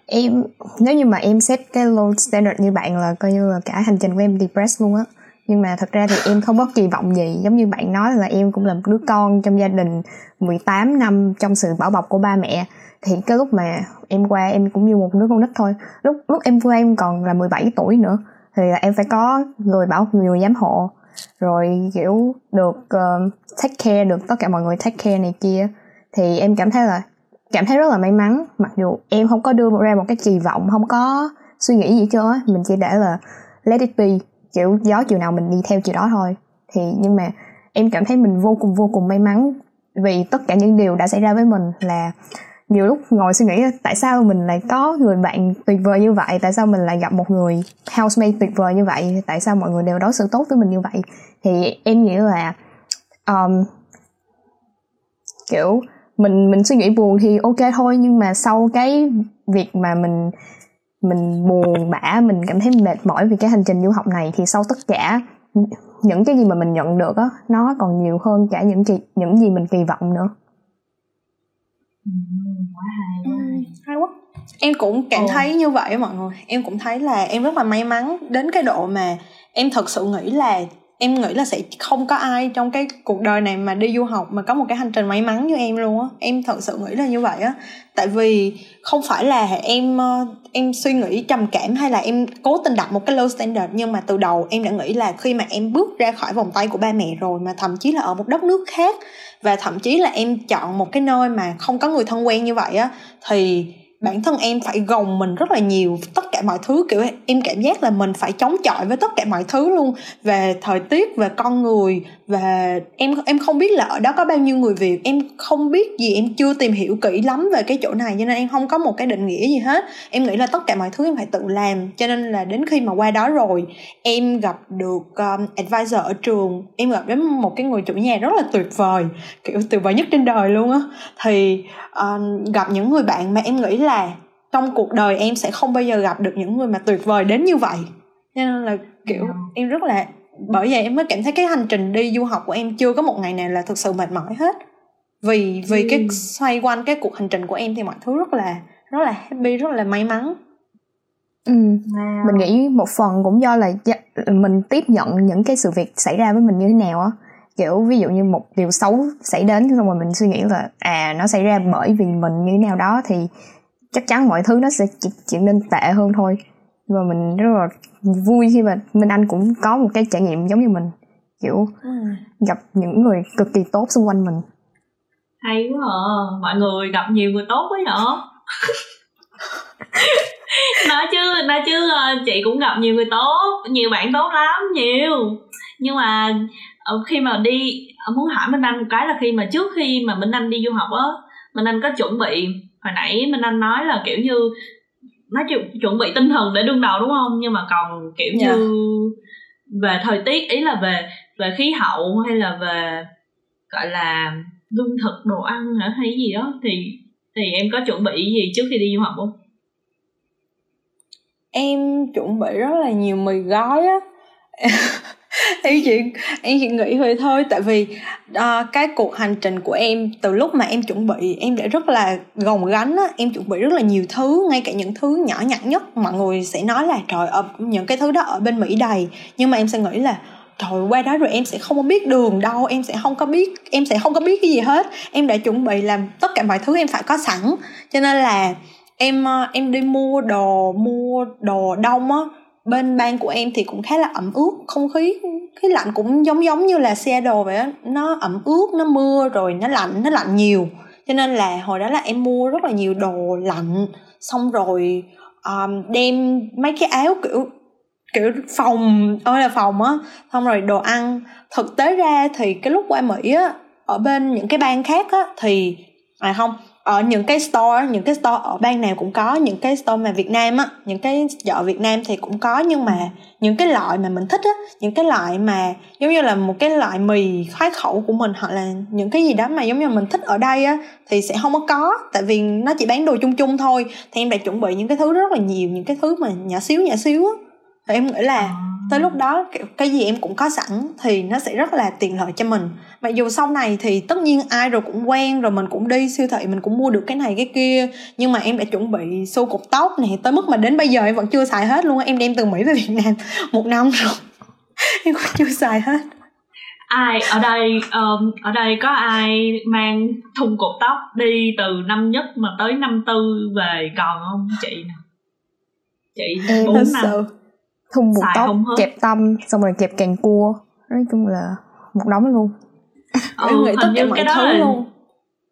em nếu như mà em set cái low standard như bạn là coi như là cả hành trình của em depressed luôn á nhưng mà thật ra thì em không có kỳ vọng gì. Giống như bạn nói là em cũng là một đứa con trong gia đình 18 năm trong sự bảo bọc của ba mẹ. Thì cái lúc mà em qua em cũng như một đứa con nít thôi. Lúc lúc em qua em còn là 17 tuổi nữa. Thì là em phải có người bảo người giám hộ. Rồi kiểu được uh, take care được tất cả mọi người take care này kia. Thì em cảm thấy là cảm thấy rất là may mắn. Mặc dù em không có đưa ra một cái kỳ vọng không có suy nghĩ gì cho mình chỉ để là let it be kiểu gió chiều nào mình đi theo chiều đó thôi. Thì nhưng mà em cảm thấy mình vô cùng vô cùng may mắn vì tất cả những điều đã xảy ra với mình là nhiều lúc ngồi suy nghĩ tại sao mình lại có người bạn tuyệt vời như vậy tại sao mình lại gặp một người housemate tuyệt vời như vậy tại sao mọi người đều đối xử tốt với mình như vậy. Thì em nghĩ là um, kiểu mình mình suy nghĩ buồn thì ok thôi nhưng mà sau cái việc mà mình mình buồn bã mình cảm thấy mệt mỏi vì cái hành trình du học này thì sau tất cả những cái gì mà mình nhận được á nó còn nhiều hơn cả những kỳ, những gì mình kỳ vọng nữa ừ, quá hay, quá hay. quá em cũng cảm Ồ. thấy như vậy mọi người em cũng thấy là em rất là may mắn đến cái độ mà em thật sự nghĩ là em nghĩ là sẽ không có ai trong cái cuộc đời này mà đi du học mà có một cái hành trình may mắn như em luôn á. Em thật sự nghĩ là như vậy á. Tại vì không phải là em ờ, em suy nghĩ trầm cảm hay là em cố tình đặt một cái low standard, nhưng mà từ đầu em đã nghĩ là khi mà em bước ra khỏi vòng tay của ba mẹ rồi mà thậm chí là ở một đất nước khác và thậm chí là em chọn một cái nơi mà không có người thân quen như vậy á, thì bản thân em phải gồng mình rất là nhiều tất cả mọi thứ kiểu em cảm giác là mình phải chống chọi với tất cả mọi thứ luôn về thời tiết về con người và em em không biết là ở đó có bao nhiêu người việt em không biết gì em chưa tìm hiểu kỹ lắm về cái chỗ này cho nên em không có một cái định nghĩa gì hết. Em nghĩ là tất cả mọi thứ em phải tự làm cho nên là đến khi mà qua đó rồi em gặp được um, advisor ở trường em gặp đến một cái người chủ nhà rất là tuyệt vời kiểu tuyệt vời nhất trên đời luôn á. Thì um, gặp những người bạn mà em nghĩ là trong cuộc đời em sẽ không bao giờ gặp được những người mà tuyệt vời đến như vậy cho nên là kiểu yeah. em rất là bởi vậy em mới cảm thấy cái hành trình đi du học của em chưa có một ngày nào là thực sự mệt mỏi hết vì vì ừ. cái xoay quanh cái cuộc hành trình của em thì mọi thứ rất là rất là happy rất là may mắn ừ. wow. mình nghĩ một phần cũng do là mình tiếp nhận những cái sự việc xảy ra với mình như thế nào á kiểu ví dụ như một điều xấu xảy đến xong rồi mình suy nghĩ là à nó xảy ra bởi vì mình như thế nào đó thì chắc chắn mọi thứ nó sẽ trở nên tệ hơn thôi. Và mình rất là vui khi mà Minh Anh cũng có một cái trải nghiệm giống như mình. Kiểu ừ. gặp những người cực kỳ tốt xung quanh mình. Hay quá à. Mọi người gặp nhiều người tốt quá nhở? *laughs* Nói chứ nói chứ ờ, chị cũng gặp nhiều người tốt nhiều bạn tốt lắm nhiều. Nhưng mà ờ, khi mà đi ờ, muốn hỏi minh anh một cái là khi mà trước khi mà minh anh đi du học á minh anh có chuẩn bị hồi nãy minh anh nói là kiểu như nói chuẩn, chuẩn bị tinh thần để đương đầu đúng không nhưng mà còn kiểu yeah. như dạ. về thời tiết ý là về về khí hậu hay là về gọi là lương thực đồ ăn hả hay gì đó thì thì em có chuẩn bị gì trước khi đi du học không em chuẩn bị rất là nhiều mì gói á *laughs* em chỉ em chỉ nghĩ vậy thôi. Tại vì uh, cái cuộc hành trình của em từ lúc mà em chuẩn bị em đã rất là gồng gánh á. Em chuẩn bị rất là nhiều thứ ngay cả những thứ nhỏ nhặt nhất mọi người sẽ nói là trời ơi những cái thứ đó ở bên mỹ đầy. Nhưng mà em sẽ nghĩ là trời qua đó rồi em sẽ không có biết đường đâu em sẽ không có biết em sẽ không có biết cái gì hết. Em đã chuẩn bị làm tất cả mọi thứ em phải có sẵn. Cho nên là em à, em đi mua đồ mua đồ đông á bên bang của em thì cũng khá là ẩm ướt không khí khí lạnh cũng giống giống như là Seattle vậy á. Nó ẩm ướt nó mưa rồi nó lạnh nó lạnh nhiều. Cho nên là hồi đó là em mua rất là nhiều đồ lạnh. Xong rồi um, đem mấy cái áo kiểu kiểu phòng ơi là phòng á. Xong rồi đồ ăn. Thực tế ra thì cái lúc qua mỹ á ở bên những cái bang khác á thì à không ở những cái store, những cái store ở bang nào cũng có, những cái store mà Việt Nam á, những cái chợ Việt Nam thì cũng có, nhưng mà những cái loại mà mình thích á, những cái loại mà giống như là một cái loại mì khoái khẩu của mình hoặc là những cái gì đó mà giống như mình thích ở đây á, thì sẽ không có có, tại vì nó chỉ bán đồ chung chung thôi thì em đã chuẩn bị những cái thứ rất là nhiều, những cái thứ mà nhỏ xíu nhỏ xíu á thì em nghĩ là. À tới lúc đó cái gì em cũng có sẵn thì nó sẽ rất là tiện lợi cho mình. Mặc dù sau này thì tất nhiên ai rồi cũng quen rồi mình cũng đi siêu thị mình cũng mua được cái này cái kia. Nhưng mà em đã chuẩn bị xô cục tóc này tới mức mà đến bây giờ em vẫn chưa xài hết luôn em đem từ mỹ về việt nam *laughs* một năm rồi. *laughs* Em cũng chưa xài hết. Ai ở đây um, ở đây có ai mang thùng cột tóc đi từ năm nhất mà tới năm tư về còn không? Chị chị bốn năm thun buộc tóc kẹp tâm xong rồi kẹp càng cua. Nói chung là một đống luôn. Ừ, em nghĩ tất cả mọi thứ là luôn.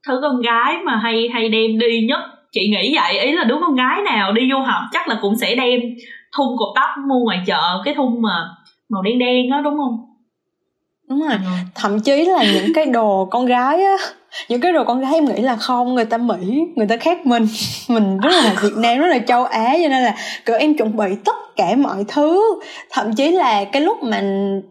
thứ con gái mà hay hay đem đi nhất. Chị nghĩ vậy ý là đứa con gái nào đi du học chắc là cũng sẽ đem thun cột tóc mua ngoài chợ cái thun mà màu đen đen đó đúng không? Đúng rồi. Ừ. thậm chí là những cái đồ con gái á những cái đồ con gái em nghĩ là không người ta mỹ người ta khác mình. *laughs* Mình rất là việt nam rất là châu á cho nên là kiểu em chuẩn bị tất cả mọi thứ. Thậm chí là cái lúc mà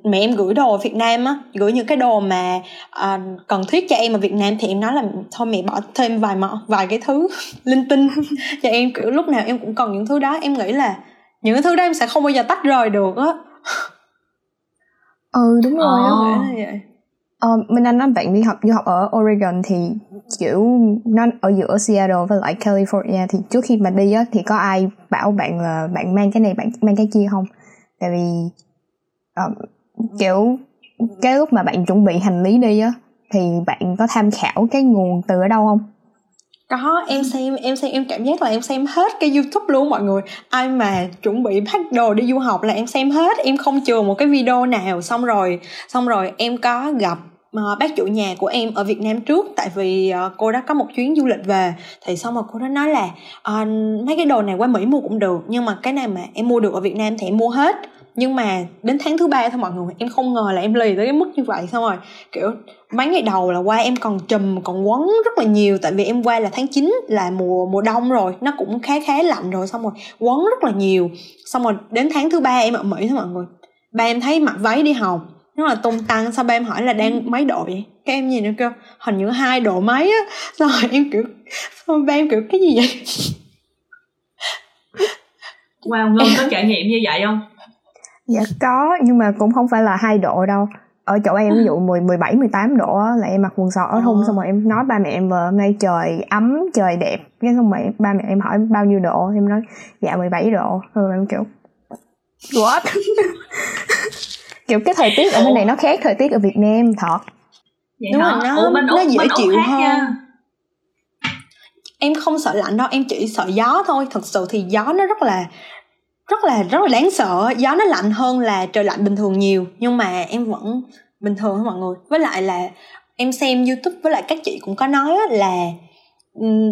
mẹ em gửi đồ ở việt nam á gửi những cái đồ mà à, cần thiết cho em ở việt nam thì em nói là thôi mẹ bỏ thêm vài mọ vài cái thứ *laughs* linh tinh cho em. Kiểu lúc nào em cũng cần những thứ đó. Em nghĩ là những cái thứ đó em sẽ không bao giờ tách rời được á. Ừ đúng rồi ờ. đó vậy Ờ, um, mình anh nói bạn đi học du học ở Oregon thì kiểu nó ở giữa Seattle với lại California thì trước khi mà đi á thì có ai bảo bạn là bạn mang cái này bạn mang cái kia không? Tại vì um, kiểu cái lúc mà bạn chuẩn bị hành lý đi á thì bạn có tham khảo cái nguồn từ ở đâu không? Có em xem em xem em cảm giác là em xem hết cái youtube luôn mọi người. Ai mà chuẩn bị pack đồ đi du học là em xem hết em không chừa một cái video nào. Xong rồi xong rồi em có gặp uh, bác chủ nhà của em ở Việt Nam trước tại vì uh, cô đó có một chuyến du lịch về. Thì xong rồi cô đó nói là uh, mấy cái đồ này qua Mỹ mua cũng được nhưng mà cái này mà em mua được ở Việt Nam thì em mua hết nhưng mà đến tháng thứ ba thôi mọi người, em không ngờ là em lì tới cái mức như vậy xong rồi. Kiểu, mấy ngày đầu là qua em còn chùm, còn quấn rất là nhiều, tại vì em qua là tháng 9 là mùa mùa đông rồi, nó cũng khá khá lạnh rồi, xong rồi quấn rất là nhiều. Xong rồi đến tháng thứ ba em ở mỹ thôi mọi người. Ba em thấy mặc váy đi học, nó là tung tăng, sao ba em hỏi là đang mấy độ vậy? Cái em nhìn nó kêu, hình như hai độ mấy á. Xong rồi em kiểu, xong ba em kiểu, cái gì vậy? Wow ngân có trải nghiệm như vậy không? Dạ có nhưng mà cũng không phải là hai độ đâu. Ở chỗ em ví dụ 10, 17, 18 độ là em mặc quần sọt ở thun ờ. xong rồi em nói ba mẹ em vừa hôm nay trời ấm trời đẹp. Cái xong rồi ba mẹ em hỏi bao nhiêu độ em nói dạ 17 độ. Rồi em kiểu what? *laughs* Kiểu cái thời tiết ở bên này nó khác thời tiết ở Việt Nam thật. Vậy đúng rồi. Nó Ủa, bên nó dễ chịu hơn. nha. em không sợ lạnh đâu em chỉ sợ gió thôi. Thật sự thì gió nó rất là rất là rất là đáng sợ. Gió nó lạnh hơn là trời lạnh bình thường nhiều nhưng mà em vẫn bình thường thôi mọi người. Với lại là em xem youtube với lại các chị cũng có nói là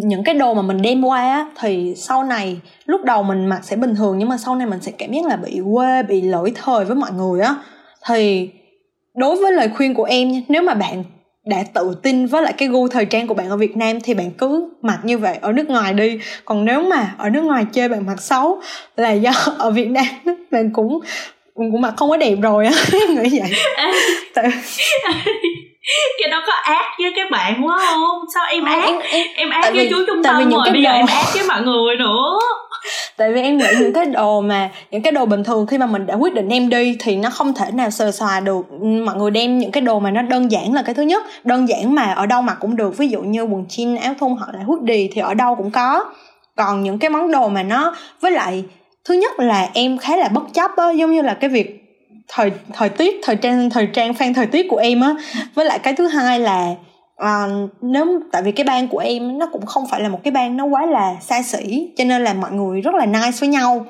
những cái đồ mà mình đem qua á, thì sau này lúc đầu mình mặc sẽ bình thường nhưng mà sau này mình sẽ cảm giác là bị quê bị lỗi thời với mọi người á. Thì đối với lời khuyên của em nếu mà bạn đã tự tin với lại cái gu thời trang của bạn ở Việt Nam thì bạn cứ mặc như vậy ở nước ngoài đi. Còn nếu mà ở nước ngoài chơi bạn mặc xấu là do *laughs* ở Việt Nam bạn cũng cũng mặc không có đẹp rồi á *laughs* nghĩ vậy. Tại *laughs* cái đó có ác với các bạn quá không? Sao em ác em, em, em ác với chú trung tâm rồi bây giờ em ác với mọi người nữa tại vì em nghĩ những cái đồ mà, những cái đồ bình thường khi mà mình đã quyết định đem đi thì nó không thể nào sờ xòa được. Mọi người đem những cái đồ mà nó đơn giản là cái thứ nhất, đơn giản mà ở đâu mặc cũng được. Ví dụ như quần jean, áo thun hoặc là hoodie thì ở đâu cũng có. Còn những cái món đồ mà nó, với lại thứ nhất là em khá là bất chấp á, giống như là cái việc thời thời tiết, thời trang thời trang fan thời tiết của em á. Với lại cái thứ hai là à, nếu tại vì cái bang của em nó cũng không phải là một cái bang nó quá là xa xỉ cho nên là mọi người rất là nice với nhau.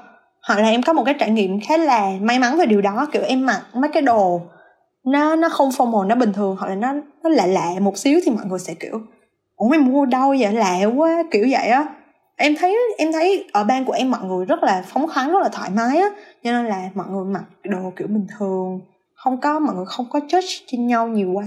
Hoặc là em có một cái trải nghiệm khá là may mắn về điều đó kiểu em mặc mấy cái đồ nó nó không formal nó bình thường hoặc là nó nó lạ lạ một xíu thì mọi người sẽ kiểu ủa mày mua đâu vậy? Lạ quá kiểu vậy á. Em thấy em thấy ở ban của em mọi người rất là phóng khoáng rất là thoải mái á. Cho nên là mọi người mặc đồ kiểu bình thường không có mọi người không có judge trên nhau nhiều quá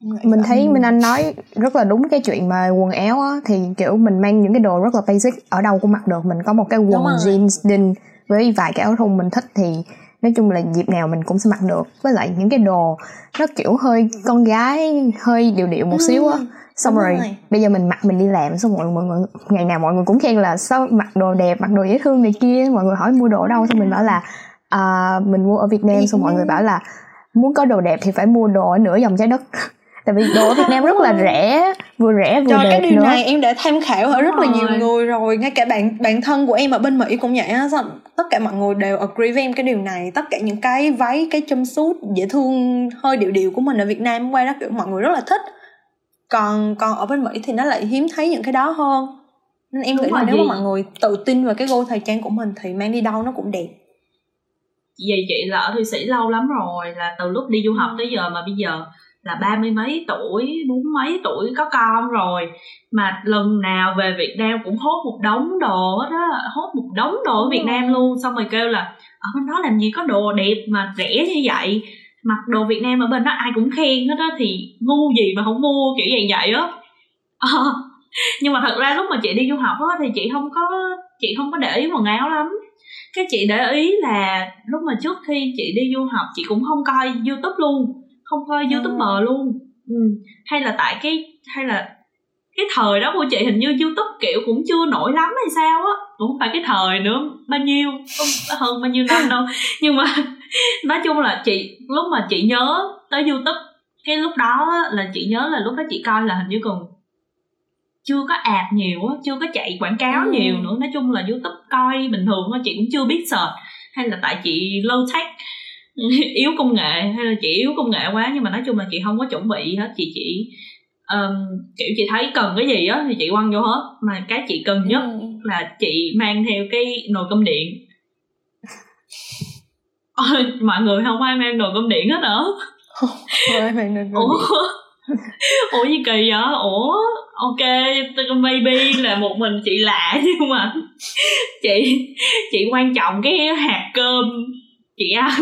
mình thấy Minh Anh nói rất là đúng cái chuyện mà quần áo á thì kiểu mình mang những cái đồ rất là basic ở đâu cũng mặc được. Mình có một cái quần jeans đinh với vài cái áo thun mình thích thì nói chung là dịp nào mình cũng sẽ mặc được. Với lại những cái đồ nó kiểu hơi con gái hơi điệu điệu một xíu á. Xong rồi, rồi. bây giờ mình mặc mình đi làm xong mọi người, mọi người ngày nào mọi người cũng khen là sao mặc đồ đẹp mặc đồ dễ thương này kia? Mọi người hỏi mua đồ ở đâu xong mình bảo là à, mình mua ở Việt Nam. Xong mọi người bảo là muốn có đồ đẹp thì phải mua đồ ở nửa dòng trái đất tại vì đồ ở Việt Nam rất là rẻ vừa rẻ vừa Trời, đẹp cái điều nữa. này em đã tham khảo ở rất là nhiều người rồi ngay cả bạn bạn thân của em ở bên Mỹ cũng vậy á. Tất cả mọi người đều agree với em cái điều này? Tất cả những cái váy cái jumpsuit dễ thương hơi điệu điệu của mình ở Việt Nam qua đó kiểu mọi người rất là thích. Còn còn ở bên Mỹ thì nó lại hiếm thấy những cái đó hơn. Nên em nghĩ là nếu mà mọi người tự tin vào cái gu thời trang của mình thì mang đi đâu nó cũng đẹp. Vậy chị là ở thụy sĩ lâu lắm rồi là từ lúc đi du học tới giờ mà bây giờ là ba mươi mấy tuổi bốn mấy tuổi có con rồi. Mà lần nào về Việt Nam cũng hốt một đống đồ hết á hốt một đống đồ ở Việt Nam luôn. Xong rồi kêu là ở bên đó làm gì có đồ đẹp mà rẻ như vậy? Mặc đồ Việt Nam ở bên đó ai cũng khen hết á thì ngu gì mà không mua kiểu vậy vậy á. À, *laughs* nhưng mà thật ra lúc mà chị đi du học á thì chị không có chị không có để ý quần áo lắm. Cái chị để ý là lúc mà trước khi chị đi du học chị cũng không coi youtube luôn không coi youtuber ừ. luôn ừ. hay là tại cái hay là cái thời đó của chị hình như youtube kiểu cũng chưa nổi lắm hay sao á cũng không phải cái thời nữa bao nhiêu không hơn bao nhiêu năm đâu *laughs* nhưng mà *laughs* nói chung là chị lúc mà chị nhớ tới youtube cái lúc đó là chị nhớ là lúc đó chị coi là hình như còn chưa có ad nhiều á chưa có chạy quảng cáo ừ. nhiều nữa nói chung là youtube coi bình thường á chị cũng chưa biết search hay là tại chị low tech *laughs* yếu công nghệ hay là chị yếu công nghệ quá nhưng mà nói chung là chị không có chuẩn bị hết chị chỉ um, kiểu chị thấy cần cái gì á thì chị quăng vô hết. Mà cái chị cần nhất ừ. là chị mang theo cái nồi cơm điện. Ôi, mọi người không ai mang nồi cơm điện hết hả? Không ai mang nồi cơm điện. *laughs* Ủa gì kỳ vậy? Ủa ok maybe là một mình chị lạ *laughs* nhưng mà chị chị quan trọng cái hạt cơm chị ăn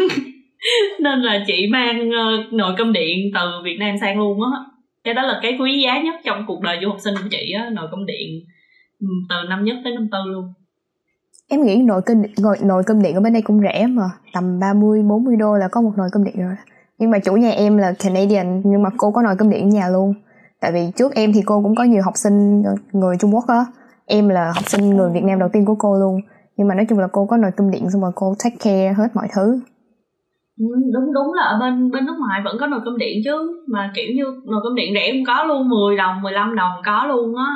*laughs* nên là chị mang uh, nồi cơm điện từ Việt Nam sang luôn á. Cái đó là cái quý giá nhất trong cuộc đời du học sinh của chị á nồi cơm điện ừ, từ năm nhất tới năm tư luôn. Em nghĩ nồi cơm nồi, nồi cơm điện ở bên đây cũng rẻ mà tầm 30 40 đô là có một nồi cơm điện rồi. Nhưng mà chủ nhà em là Canadian nhưng mà cô có nồi cơm điện ở nhà luôn. Tại vì trước em thì cô cũng có nhiều học sinh người Trung Quốc á. Em là học sinh người Việt Nam đầu tiên của cô luôn. Nhưng mà nói chung là cô có nồi cơm điện xong rồi cô take care hết mọi thứ đúng đúng là ở bên bên nước ngoài vẫn có nồi cơm điện chứ. Mà kiểu như nồi cơm điện rẻ cũng có luôn 10 đồng 15 đồng có luôn á.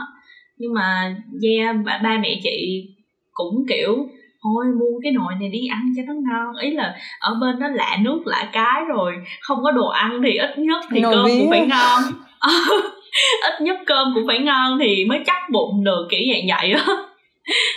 Nhưng mà yeah, ba, ba mẹ chị cũng kiểu thôi mua cái nồi này đi ăn cho nó ngon. Ý là ở bên đó lạ nước lạ cái rồi không có đồ ăn thì ít nhất thì nồi cơm vía. cũng phải ngon. *laughs* Ít nhất cơm cũng phải ngon thì mới chắc bụng được kiểu dạng vậy á.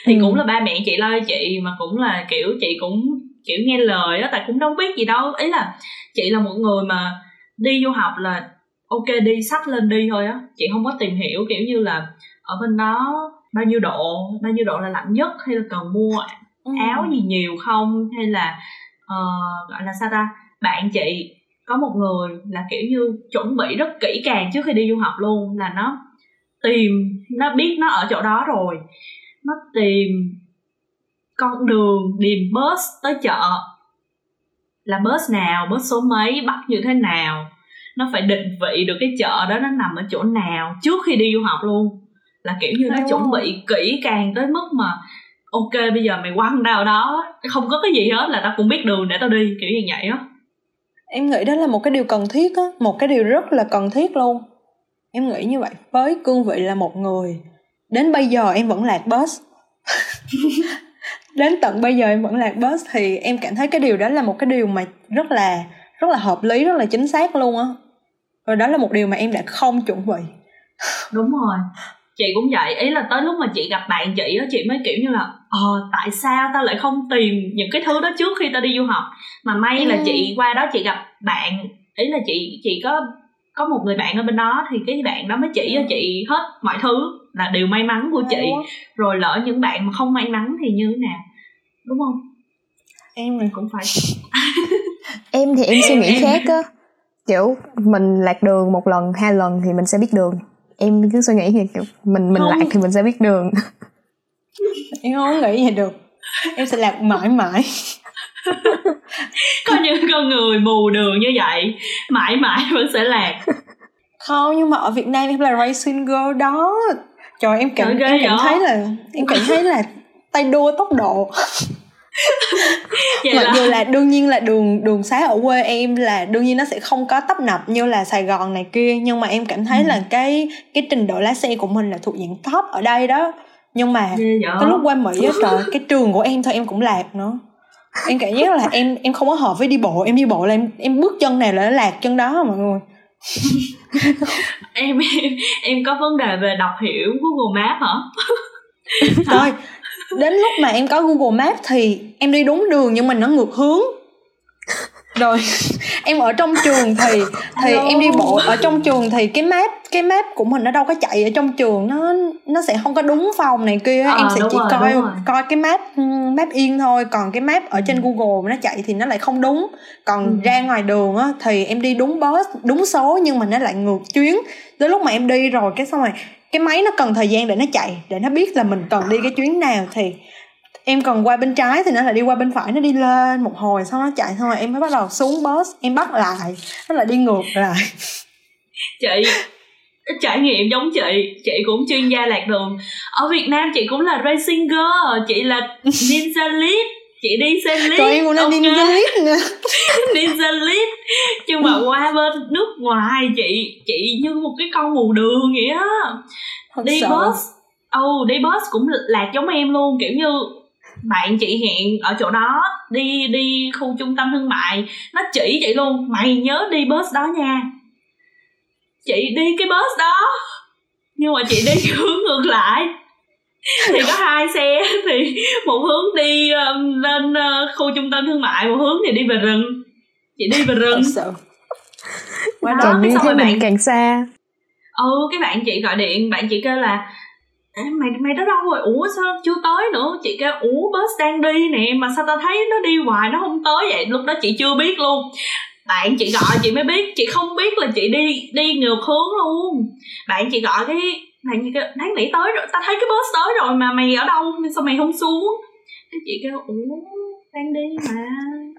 Thì ừ. cũng là ba mẹ chị lo cho chị mà cũng là kiểu chị cũng kiểu nghe lời á tại cũng đâu biết gì đâu. Ý là chị là một người mà đi du học là ok đi sách lên đi thôi á. Chị không có tìm hiểu kiểu như là ở bên đó bao nhiêu độ bao nhiêu độ là lạnh nhất hay là cần mua ừ. áo gì nhiều không? Hay là uh, gọi là sao ta? Bạn chị có một người là kiểu như chuẩn bị rất kỹ càng trước khi đi du học luôn là nó tìm nó biết nó ở chỗ đó rồi. Nó tìm con đường điềm bus tới chợ là bus nào bus số mấy bắt như thế nào nó phải định vị được cái chợ đó nó nằm ở chỗ nào trước khi đi du học luôn. Là kiểu như nó chuẩn bị kỹ càng tới mức mà ok bây giờ mày quăng đâu đó không có cái gì hết là tao cũng biết đường để tao đi kiểu như vậy á. Em nghĩ đó là một cái điều cần thiết á một cái điều rất là cần thiết luôn. Em nghĩ như vậy với cương vị là một người đến bây giờ em vẫn lạc bus *laughs* đến tận bây giờ em vẫn lạc bus thì em cảm thấy cái điều đó là một cái điều mà rất là rất là hợp lý rất là chính xác luôn á. Và đó là một điều mà em đã không chuẩn bị. Đúng rồi. Chị cũng vậy. Ý là tới lúc mà chị gặp bạn chị á chị mới kiểu như là ờ tại sao ta lại không tìm những cái thứ đó trước khi ta đi du học? Mà may là chị ừ. qua đó chị gặp bạn. Ý là chị chị có có một người bạn ở bên đó thì cái bạn đó mới chỉ cho chị hết mọi thứ là điều may mắn của chị. Rồi lỡ những bạn mà không may mắn thì như thế nào? Đúng không? Em mình cũng phải *laughs* em thì em suy nghĩ khác á. Kiểu mình lạc đường một lần hai lần thì mình sẽ biết đường. Em cứ suy nghĩ thì kiểu mình mình không. lạc thì mình sẽ biết đường. Em không nghĩ vậy được. Em sẽ lạc mãi mãi có những con người mù đường như vậy mãi mãi vẫn sẽ lạc. Không nhưng mà ở Việt Nam em là racing girl đó. Trời em cảm em cảm thấy là em cảm thấy là tay đua tốc độ. *laughs* Mặc dù là đương nhiên là đường đường xá ở quê em là đương nhiên nó sẽ không có tấp nập như là Sài Gòn này kia nhưng mà em cảm thấy ừ. là cái cái trình độ lái xe của mình là thuộc dạng top ở đây đó. Nhưng mà cái lúc qua Mỹ á trời cái trường của em thôi em cũng lạc nữa em cảm giác là em em không có hợp với đi bộ em đi bộ là em em bước chân này là nó lạc chân đó mọi người. Em *laughs* em em có vấn đề về đọc hiểu Google Maps hả? *laughs* Rồi, đến lúc mà em có Google Maps thì em đi đúng đường nhưng mà nó ngược hướng. Rồi em ở trong trường thì thì Hello. em đi bộ ở trong trường thì cái map cái map của mình nó đâu có chạy ở trong trường nó nó sẽ không có đúng phòng này kia à, em sẽ chỉ rồi, coi coi cái map map yên thôi. Còn cái map ở trên google nó chạy thì nó lại không đúng. Còn ừ. ra ngoài đường á thì em đi đúng bus đúng số nhưng mà nó lại ngược chuyến. Tới lúc mà em đi rồi cái xong rồi cái máy nó cần thời gian để nó chạy để nó biết là mình cần đi cái chuyến nào thì em còn qua bên trái thì nó lại đi qua bên phải nó đi lên một hồi sau nó chạy rồi em mới bắt đầu xuống bus em bắt lại nó lại đi ngược lại. Chị trải nghiệm giống chị chị cũng chuyên gia lạc đường. Ở việt nam chị cũng là racing girl chị là ninja lead chị đi xe lít Trời em cũng là okay. ninja lead *laughs* nữa. Ninja lead. Nhưng mà qua bên nước ngoài chị chị như một cái con mù đường vậy á. Đi sợ. bus ồ oh, đi bus cũng lạc giống em luôn kiểu như bạn chị hẹn ở chỗ đó đi đi khu trung tâm thương mại. Nó chỉ chị luôn mày nhớ đi bus đó nha. Chị đi cái bus đó nhưng mà chị đi *laughs* hướng ngược lại. Thì có hai xe *laughs* thì một hướng đi um, lên uh, khu trung tâm thương mại một hướng thì đi về rừng. Chị đi về rừng. Quá đó cái xong rồi bạn càng xa. Ừ cái bạn chị gọi điện bạn chị kêu là mày mày đó đâu rồi ủa sao chưa tới nữa? Chị kêu, ủa, bus đang đi nè, mà sao tao thấy nó đi hoài, nó không tới vậy? Lúc đó chị chưa biết luôn. Bạn chị gọi, chị mới biết, chị không biết là chị đi đi ngược hướng luôn. Bạn chị gọi cái này như cái đáng lẽ tới rồi, tao thấy cái bus tới rồi mà mày ở đâu? Sao mày không xuống? Cái chị kêu, ủa, đang đi mà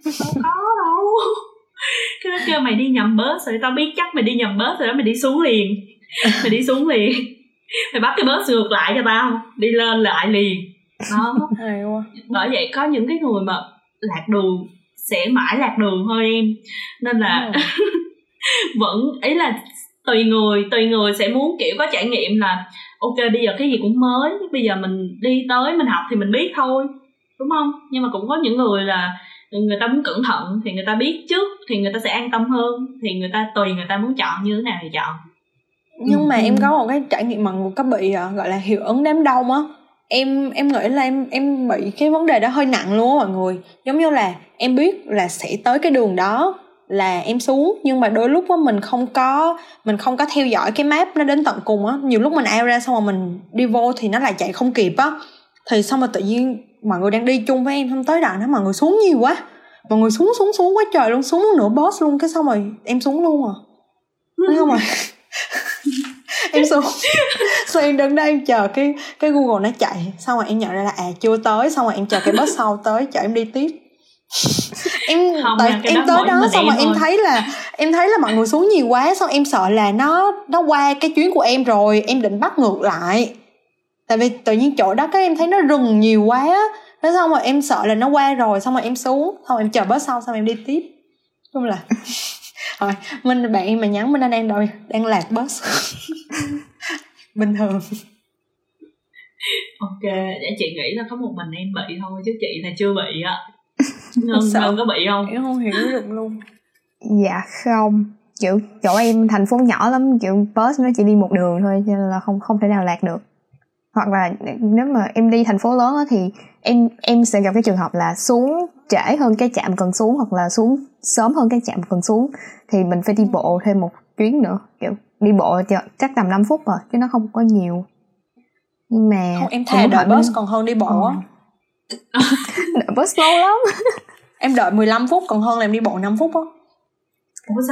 đâu có đâu. *laughs* Cái nó kêu, mày đi nhầm bus rồi, tao biết chắc mày đi nhầm bus rồi đó, mày đi xuống liền. *laughs* Mày đi xuống liền. *laughs* mày bắt cái bus ngược lại cho tao đi lên lại liền. Đó. *laughs* Bởi vậy có những cái người mà lạc đường sẽ mãi lạc đường thôi em. Nên là *laughs* vẫn ý là tùy người tùy người sẽ muốn kiểu có trải nghiệm là ok bây giờ cái gì cũng mới bây giờ mình đi tới mình học thì mình biết thôi đúng không? Nhưng mà cũng có những người là người ta muốn cẩn thận thì người ta biết trước thì người ta sẽ an tâm hơn thì người ta tùy người ta muốn chọn như thế nào thì chọn nhưng mà em có một cái trải nghiệm mà có bị à, gọi là hiệu ứng đám đông á. Em em nghĩ là em em bị cái vấn đề đó hơi nặng luôn á mọi người. Giống như là em biết là sẽ tới cái đường đó là em xuống nhưng mà đôi lúc á mình không có mình không có theo dõi cái map nó đến tận cùng á. Nhiều lúc mình ao ra xong rồi mình đi vô thì nó lại chạy không kịp á. Thì xong rồi tự nhiên mọi người đang đi chung với em không tới đoạn đó mọi người xuống nhiều quá. Mọi người xuống xuống xuống quá trời luôn xuống nửa boss luôn cái xong rồi em xuống luôn à. Thấy không *laughs* à em xuống *laughs* xong em đứng đây em chờ cái cái google nó chạy. Xong rồi em nhận ra là à chưa tới. Xong rồi em chờ cái bus sau tới chờ em đi tiếp. *laughs* Em không, tại em tới đó xong rồi em thấy là em thấy là mọi người xuống nhiều quá. Xong em sợ là nó nó qua cái chuyến của em rồi em định bắt ngược lại. Tại vì tự nhiên chỗ đó cái em thấy nó rừng nhiều quá thế xong rồi em sợ là nó qua rồi xong rồi em xuống. Xong rồi em chờ bus sau xong rồi em đi tiếp. Chung là *laughs* rồi minh bạn em mà nhắn minh anh đang đâu đang lạc bus *laughs* bình thường. Ok để chị nghĩ là có một mình em bị thôi chứ chị là chưa bị á. *laughs* Ngân ngân có bị không? Em không hiểu được luôn. Dạ không. Kiểu chỗ em thành phố nhỏ lắm kiểu bus nó chỉ đi một đường thôi cho nên là không không thể nào lạc được. Hoặc là nếu mà em đi thành phố lớn thì em em sẽ gặp cái trường hợp là xuống trễ hơn cái trạm cần xuống hoặc là xuống sớm hơn cái trạm cần xuống. Thì mình phải đi bộ thêm một chuyến nữa kiểu đi bộ chắc tầm 5 phút rồi chứ nó không có nhiều. Nhưng mà không em thà đợi bus còn hơn đi bộ á. Ờ. *laughs* đợi bus lâu lắm. *laughs* Em đợi 15 phút còn hơn là em đi bộ 5 phút á.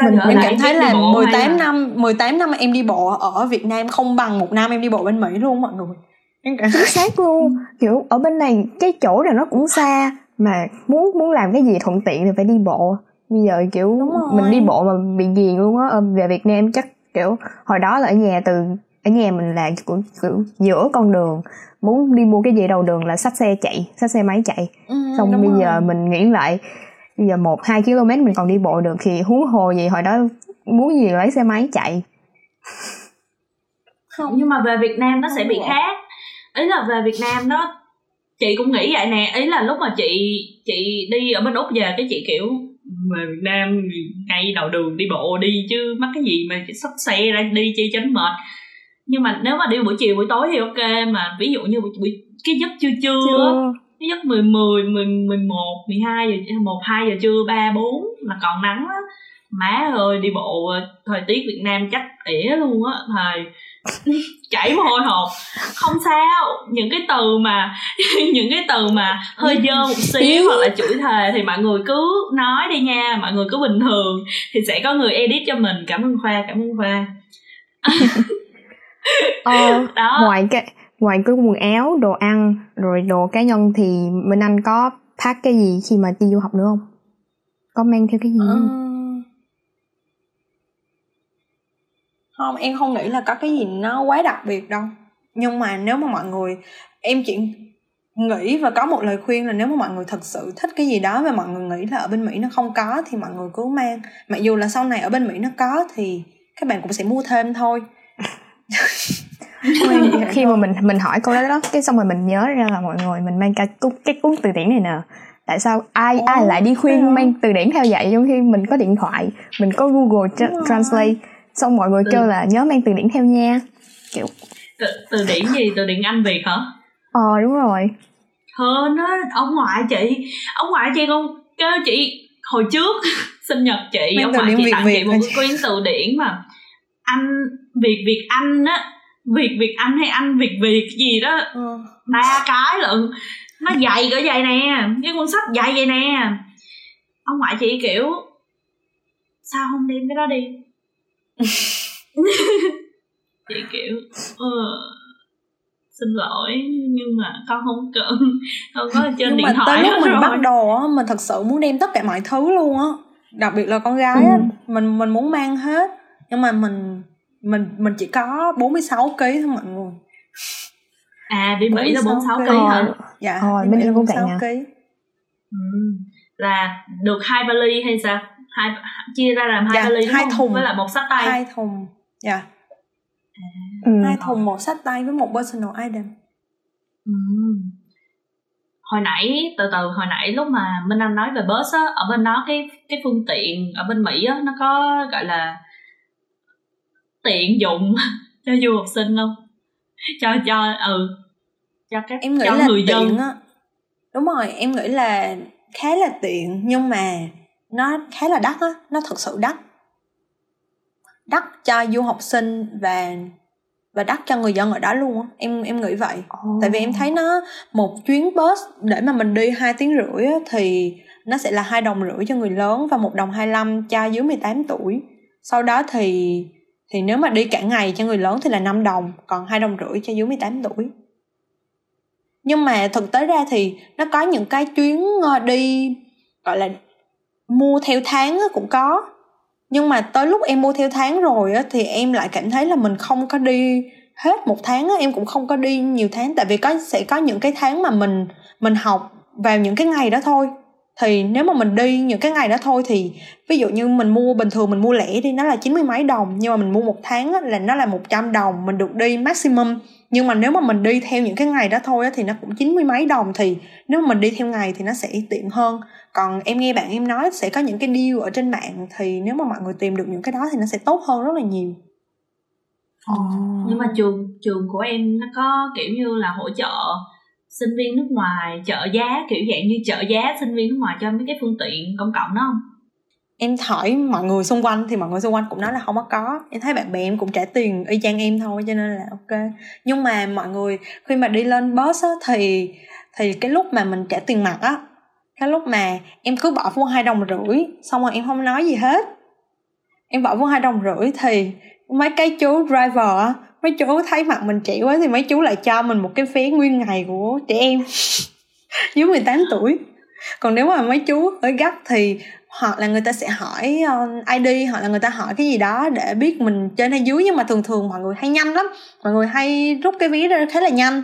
Mình, mình cảm thấy là 18 năm 18 năm em đi bộ ở Việt Nam không bằng một năm em đi bộ bên Mỹ luôn mọi người chính xác luôn. Kiểu ở bên này cái chỗ nào nó cũng xa mà muốn muốn làm cái gì thuận tiện thì phải đi bộ. Bây giờ kiểu mình đi bộ mà bị ghiền luôn á về Việt Nam chắc kiểu hồi đó là ở nhà từ ở nhà mình là kiểu, kiểu giữa con đường. Muốn đi mua cái gì đầu đường là xách xe chạy xách xe máy chạy. Ừ, xong bây rồi. giờ mình nghĩ lại bây giờ một hai km mình còn đi bộ được thì huống hồ gì hồi đó muốn gì lấy xe máy chạy. Không nhưng mà về Việt Nam nó sẽ bị khác ý là về Việt Nam nó chị cũng nghĩ vậy nè. Ý là lúc mà chị chị đi ở bên úc về cái chị kiểu về Việt Nam ngay đầu đường đi bộ đi chứ mắc cái gì mà xách xe ra đi chi chánh mệt. Nhưng mà nếu mà đi buổi chiều buổi tối thì ok mà ví dụ như buổi, buổi cái giấc trưa trưa, trưa. cái giấc mười mười mười mười một mười hai giờ một hai giờ trưa ba bốn là còn nắng á má ơi đi bộ thời tiết Việt Nam chắc ỉa luôn á thầy chảy mồ hôi hột. Không sao. Những cái từ mà *laughs* những cái từ mà hơi dơ một xíu hoặc là chửi thề thì mọi người cứ nói đi nha. Mọi người cứ bình thường thì sẽ có người edit cho mình. Cảm ơn khoa cảm ơn khoa. *laughs* Ờ, *laughs* đó. ngoài cái ngoài cái quần áo đồ ăn rồi đồ cá nhân thì minh anh có pack cái gì khi mà đi du học nữa không? Có mang theo cái gì? Không không em không nghĩ là có cái gì nó quá đặc biệt đâu. Nhưng mà nếu mà mọi người em chỉ nghĩ và có một lời khuyên là nếu mà mọi người thật sự thích cái gì đó và mọi người nghĩ là ở bên mỹ nó không có thì mọi người cứ mang. Mặc dù là sau này ở bên mỹ nó có thì các bạn cũng sẽ mua thêm thôi. *laughs* Khi mà mình mình hỏi câu đó đó cái xong rồi mình nhớ ra là mọi người mình mang cái cuốn cái cuốn từ điển này nè. Tại sao ai Ồ, ai lại đi khuyên mang từ điển theo dạy trong khi mình có điện thoại mình có google tra- translate xong mọi người từ... kêu là nhớ mang từ điển theo nha. Kiểu từ, từ điển gì? Từ điển anh việt hả? Ờ đúng rồi. Hơn á ông ngoại chị ông ngoại chị con kêu chị hồi trước *laughs* sinh nhật chị mang ông ngoại chị tặng chị một cái quyển từ điển mà anh việt việt anh á việt việt anh hay anh việt việt gì đó. Ừ. ba cái lận. Nó dày cỡ vậy nè cái cuốn sách dày vậy nè. Ông ngoại chị kiểu sao không đem cái đó đi chị kiểu uh, xin lỗi nhưng mà con không cần con có trên nhưng điện mà thoại tới lúc mình rồi. bắt đầu á mình thật sự muốn đem tất cả mọi thứ luôn á đặc biệt là con gái á ừ. mình mình muốn mang hết nhưng mà mình mình mình chỉ có 46 kg thôi mọi người à đi mỹ là 46 kg hả dạ rồi mình là 46 kg ừ. là được hai vali hay sao hai chia ra làm hai dạ, vali hai thùng. Với lại một sách tay. Hai thùng. Dạ. Yeah. à, ừ. hai thùng một sách tay với một personal item. Ừ. hồi nãy từ từ hồi nãy lúc mà minh anh nói về bus á ở bên đó cái cái phương tiện ở bên mỹ á nó có gọi là tiện dụng *laughs* cho du học sinh không? Cho cho ừ. Cho các em nghĩ cho là người tiện dân á. Đúng rồi em nghĩ là khá là tiện nhưng mà nó khá là đắt á nó thật sự đắt. Đắt cho du học sinh và và đắt cho người dân ở đó luôn á em em nghĩ vậy. Oh. tại vì em thấy nó một chuyến bus để mà mình đi hai tiếng rưỡi á, thì nó sẽ là hai đồng rưỡi cho người lớn và một đồng hai mươi cho dưới 18 tuổi. Sau đó thì thì nếu mà đi cả ngày cho người lớn thì là 5 đồng còn hai đồng rưỡi cho dưới 18 tuổi. Nhưng mà thực tế ra thì nó có những cái chuyến ờ, đi gọi là mua theo tháng cũng có. Nhưng mà tới lúc em mua theo tháng rồi á thì em lại cảm thấy là mình không có đi hết một tháng á em cũng không có đi nhiều tháng. Tại vì có sẽ có những cái tháng mà mình mình học vào những cái ngày đó thôi. Thì nếu mà mình đi những cái ngày đó thôi thì ví dụ như mình mua bình thường mình mua lẻ đi nó là chín mươi mấy đồng. Nhưng mà mình mua một tháng á, là nó là một trăm đồng mình được đi maximum. Nhưng mà nếu mà mình đi theo những cái ngày đó thôi á, thì nó cũng chín mươi mấy đồng. Thì nếu mà mình đi theo ngày thì nó sẽ tiện hơn còn em nghe bạn em nói sẽ có những cái deal ở trên mạng thì nếu mà mọi người tìm được những cái đó thì nó sẽ tốt hơn rất là nhiều. Oh. nhưng mà trường trường của em nó có kiểu như là hỗ trợ sinh viên nước ngoài trợ giá kiểu dạng như trợ giá sinh viên nước ngoài cho mấy cái phương tiện công cộng đó không? Em hỏi mọi người xung quanh thì mọi người xung quanh cũng nói là không có có. Em thấy bạn bè em cũng trả tiền y chang em thôi cho nên là ok. Nhưng mà mọi người khi mà đi lên bus á thì thì cái lúc mà mình trả tiền mặt á cái lúc mà em cứ bỏ vô hai đồng rưỡi, xong rồi em không nói gì hết. Em bỏ vô hai đồng rưỡi thì mấy cái chú driver á, mấy chú thấy mặt mình trẻ quá thì mấy chú lại cho mình một cái vé nguyên ngày của trẻ em. *laughs* Dưới 18 tuổi. Còn nếu mà mấy chú ở gấp thì hoặc là người ta sẽ hỏi ờ, ID hoặc là người ta hỏi cái gì đó để biết mình trên hay dưới. Nhưng mà thường thường mọi người hay nhanh lắm. Mọi người hay rút cái ví ra khá là nhanh.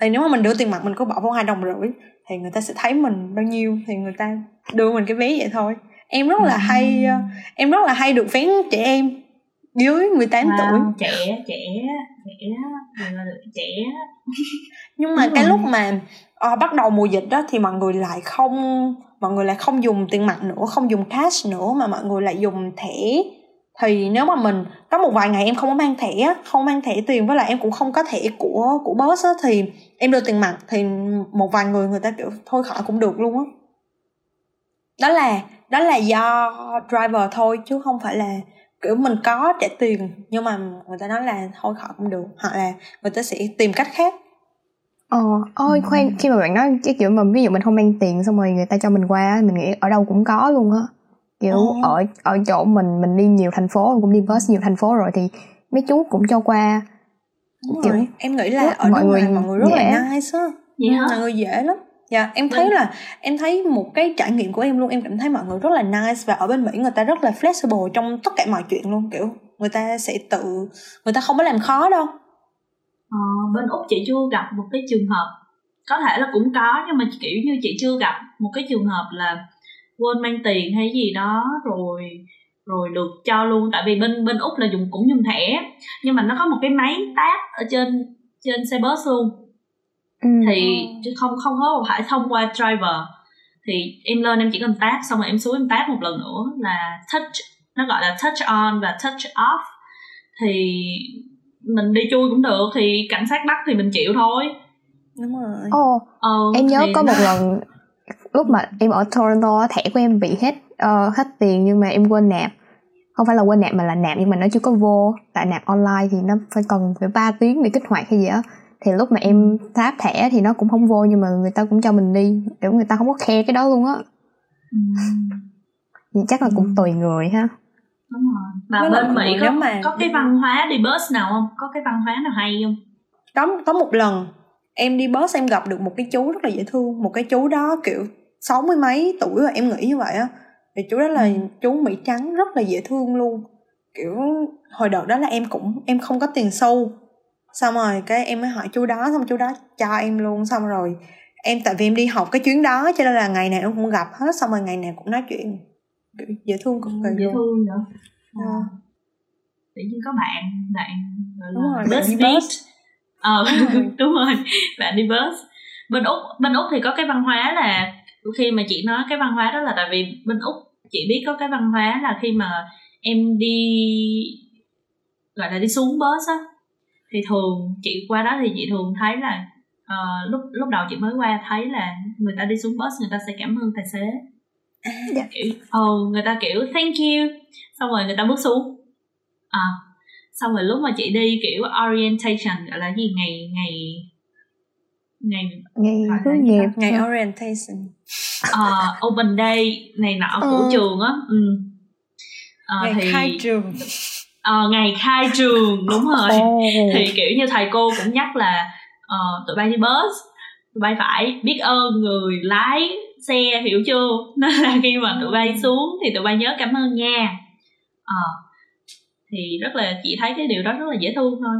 Thì nếu mà mình đưa tiền mặt, mình cứ bỏ vô hai đồng rưỡi thì người ta sẽ thấy mình bao nhiêu thì người ta đưa mình cái vé vậy thôi em rất là ừ. hay uh, em rất là hay được vé trẻ em dưới 18 wow, tuổi trẻ trẻ trẻ trẻ *laughs* nhưng mà Đúng cái rồi. lúc mà uh, bắt đầu mùa dịch đó thì mọi người lại không mọi người lại không dùng tiền mặt nữa không dùng cash nữa mà mọi người lại dùng thẻ thì nếu mà mình có một vài ngày em không có mang thẻ không mang thẻ tiền với lại em cũng không có thẻ của của boss á thì em đưa tiền mặt thì một vài người người ta kiểu thôi khỏi cũng được luôn á đó là đó là do driver thôi chứ không phải là kiểu mình có trả tiền nhưng mà người ta nói là thôi khỏi cũng được hoặc là người ta sẽ tìm cách khác Ờ, ôi khoan, khi mà bạn nói cái kiểu mà ví dụ mình không mang tiền xong rồi người ta cho mình qua mình nghĩ ở đâu cũng có luôn á. Kiểu ờ. ở ở chỗ mình mình đi nhiều thành phố, cũng đi bus nhiều thành phố rồi thì mấy chú cũng cho qua. Đúng kiểu rồi. em nghĩ là ở mọi người mọi người rất dễ. là nice á. Dạ. Mọi người dễ lắm. Dạ, em thấy là em thấy một cái trải nghiệm của em luôn, em cảm thấy mọi người rất là nice và ở bên Mỹ người ta rất là flexible trong tất cả mọi chuyện luôn, kiểu người ta sẽ tự người ta không có làm khó đâu ờ, bên úc chị chưa gặp một cái trường hợp có thể là cũng có nhưng mà kiểu như chị chưa gặp một cái trường hợp là quên mang tiền hay gì đó rồi rồi được cho luôn. Tại vì bên bên úc là dùng cũng dùng thẻ nhưng mà nó có một cái máy táp ở trên trên xe bus luôn. Ừ. thì không không có phải thông qua driver. Thì em lên em chỉ cần tap xong rồi em xuống em tap một lần nữa là touch nó gọi là touch on và touch off. Thì mình đi chui cũng được thì cảnh sát bắt thì mình chịu thôi. Đúng rồi. Ồ oh, em nhớ có một lần lúc mà em ở Toronto thẻ của em bị hết uh, hết tiền nhưng mà em quên nạp. Không phải là quên nạp mà là nạp nhưng mà nó chưa có vô. Tại nạp online thì nó phải cần phải 3 tiếng để kích hoạt hay gì á. Thì lúc mà em tháp thẻ thì nó cũng không vô nhưng mà người ta cũng cho mình đi. Kiểu người ta không có khe cái đó luôn á. Ừ. chắc là cũng tùy người ha. Đúng rồi. Và bên mỹ có mà... có cái văn hóa đi bus nào không? Có cái văn hóa nào hay không? Có có một lần em đi bus em gặp được một cái chú rất là dễ thương. Một cái chú đó kiểu sáu mươi mấy tuổi rồi em nghĩ như vậy á. Thì chú đó là ừ. chú mỹ trắng rất là dễ thương luôn. Kiểu hồi đợt đó là em cũng em không có tiền sâu. Xong rồi cái em mới hỏi chú đó xong chú đó cho em luôn xong rồi em tại vì em đi học cái chuyến đó cho nên là ngày nào em cũng gặp hết xong rồi ngày nào cũng nói chuyện. Dễ thương cực kỳ dễ thương nữa. À. tự nhiên có bạn bạn đúng rồi bus beat. ờ đúng rồi bạn đi bus. Bên úc bên úc thì có cái văn hóa là khi mà chị nói cái văn hóa đó là tại vì bên úc chị biết có cái văn hóa là khi mà em đi gọi là đi xuống bus á thì thường chị qua đó thì chị thường thấy là uh, lúc lúc đầu chị mới qua thấy là người ta đi xuống bus người ta sẽ cảm ơn tài xế. Dạ. kiểu oh, người ta kiểu thank you xong rồi người ta bước xuống. À, xong rồi lúc mà chị đi kiểu orientation gọi là gì ngày ngày ngày ngày hướng nghiệp ngày orientation uh, open day này nọ của ừ. trường á. Ừ. uh, ngày thì, khai trường. Uh, ngày khai trường đúng rồi. Oh. thì kiểu như thầy cô cũng nhắc là uh, tụi bay đi bus tụi bay phải biết ơn người lái xe hiểu chưa? *laughs* Nên là khi mà tụi bay xuống thì tụi bay nhớ cảm ơn nha. Ờ à, thì rất là chị thấy cái điều đó rất là dễ thương thôi.